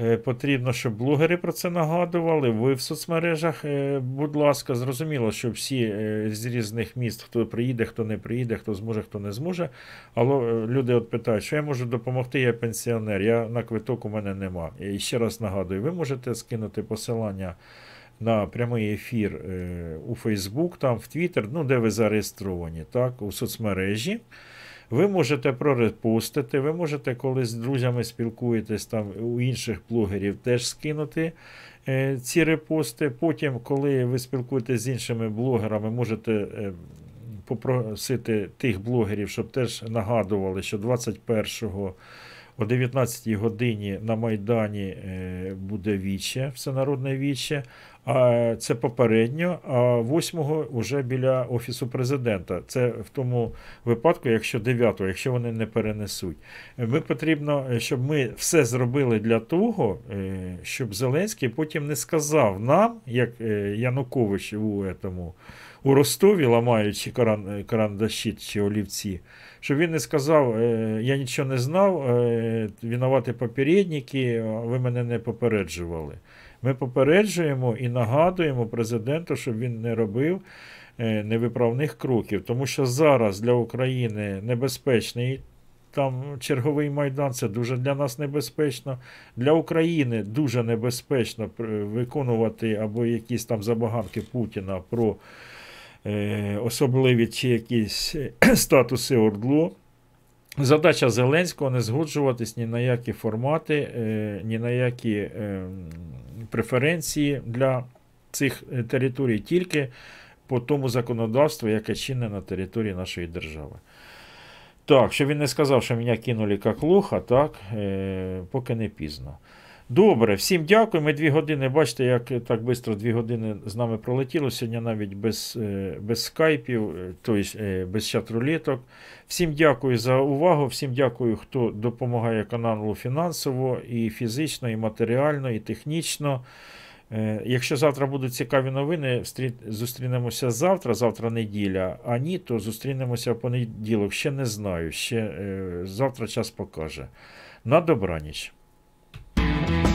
Е, Потрібно, щоб блогери про це нагадували. Ви в соцмережах, е, будь ласка, зрозуміло, що всі з різних міст, хто приїде, хто не приїде, хто зможе, хто не зможе. Але люди от питають, що я можу допомогти, я пенсіонер, я на квиток у мене нема. І ще раз нагадую, ви можете скинути посилання на прямий ефір е, у Facebook, там в Twitter, ну де ви зареєстровані, так, у соцмережі. Ви можете прорепостити, ви можете, коли з друзями спілкуєтесь там у інших блогерів, теж скинути е, ці репости. Потім, коли ви спілкуєтесь з іншими блогерами, можете е, попросити тих блогерів, щоб теж нагадували, що 21-го о 19 годині на Майдані е, буде віче, всенародне віче. Це попередньо, а 8-го вже біля Офісу президента. Це в тому випадку, якщо 9-го, якщо вони не перенесуть. Ми потрібно, щоб ми все зробили для того, е, щоб Зеленський потім не сказав нам, як е, Янукович у этому, у Ростові, ламаючи каран, карандаші чи олівці, щоб він не сказав, е, я нічого не знав, винувати попередники, ви мене не попереджували. Ми попереджуємо і нагадуємо президенту, щоб він не робив е, невиправних кроків, тому що зараз для України небезпечний. Там черговий майдан це дуже для нас небезпечно. Для України дуже небезпечно виконувати або якісь там забаганки Путіна про е, особливі чи якісь е, статуси ОРДЛО. Задача Зеленського не згоджуватись ні на які формати, е, ні на які е, преференції для цих е, територій, тільки по тому законодавству, яке чинне на території нашої держави. Так, щоб він не сказав, що мене кинули як лоха, так, е, поки не пізно. Добре, всім дякую. Ми дві години, бачите, як так швидко дві години з нами пролетіло. Сьогодні навіть без, е, без скайпів, е, тобто е, без чат-рулеток. Всім дякую за увагу. Всім дякую, хто допомагає каналу фінансово, і фізично, і матеріально, і технічно. Якщо завтра будуть цікаві новини, зустрінемося завтра, завтра неділя. А ні, то зустрінемося в понеділок. Ще не знаю. Ще завтра час покаже. На добраніч. Thank you.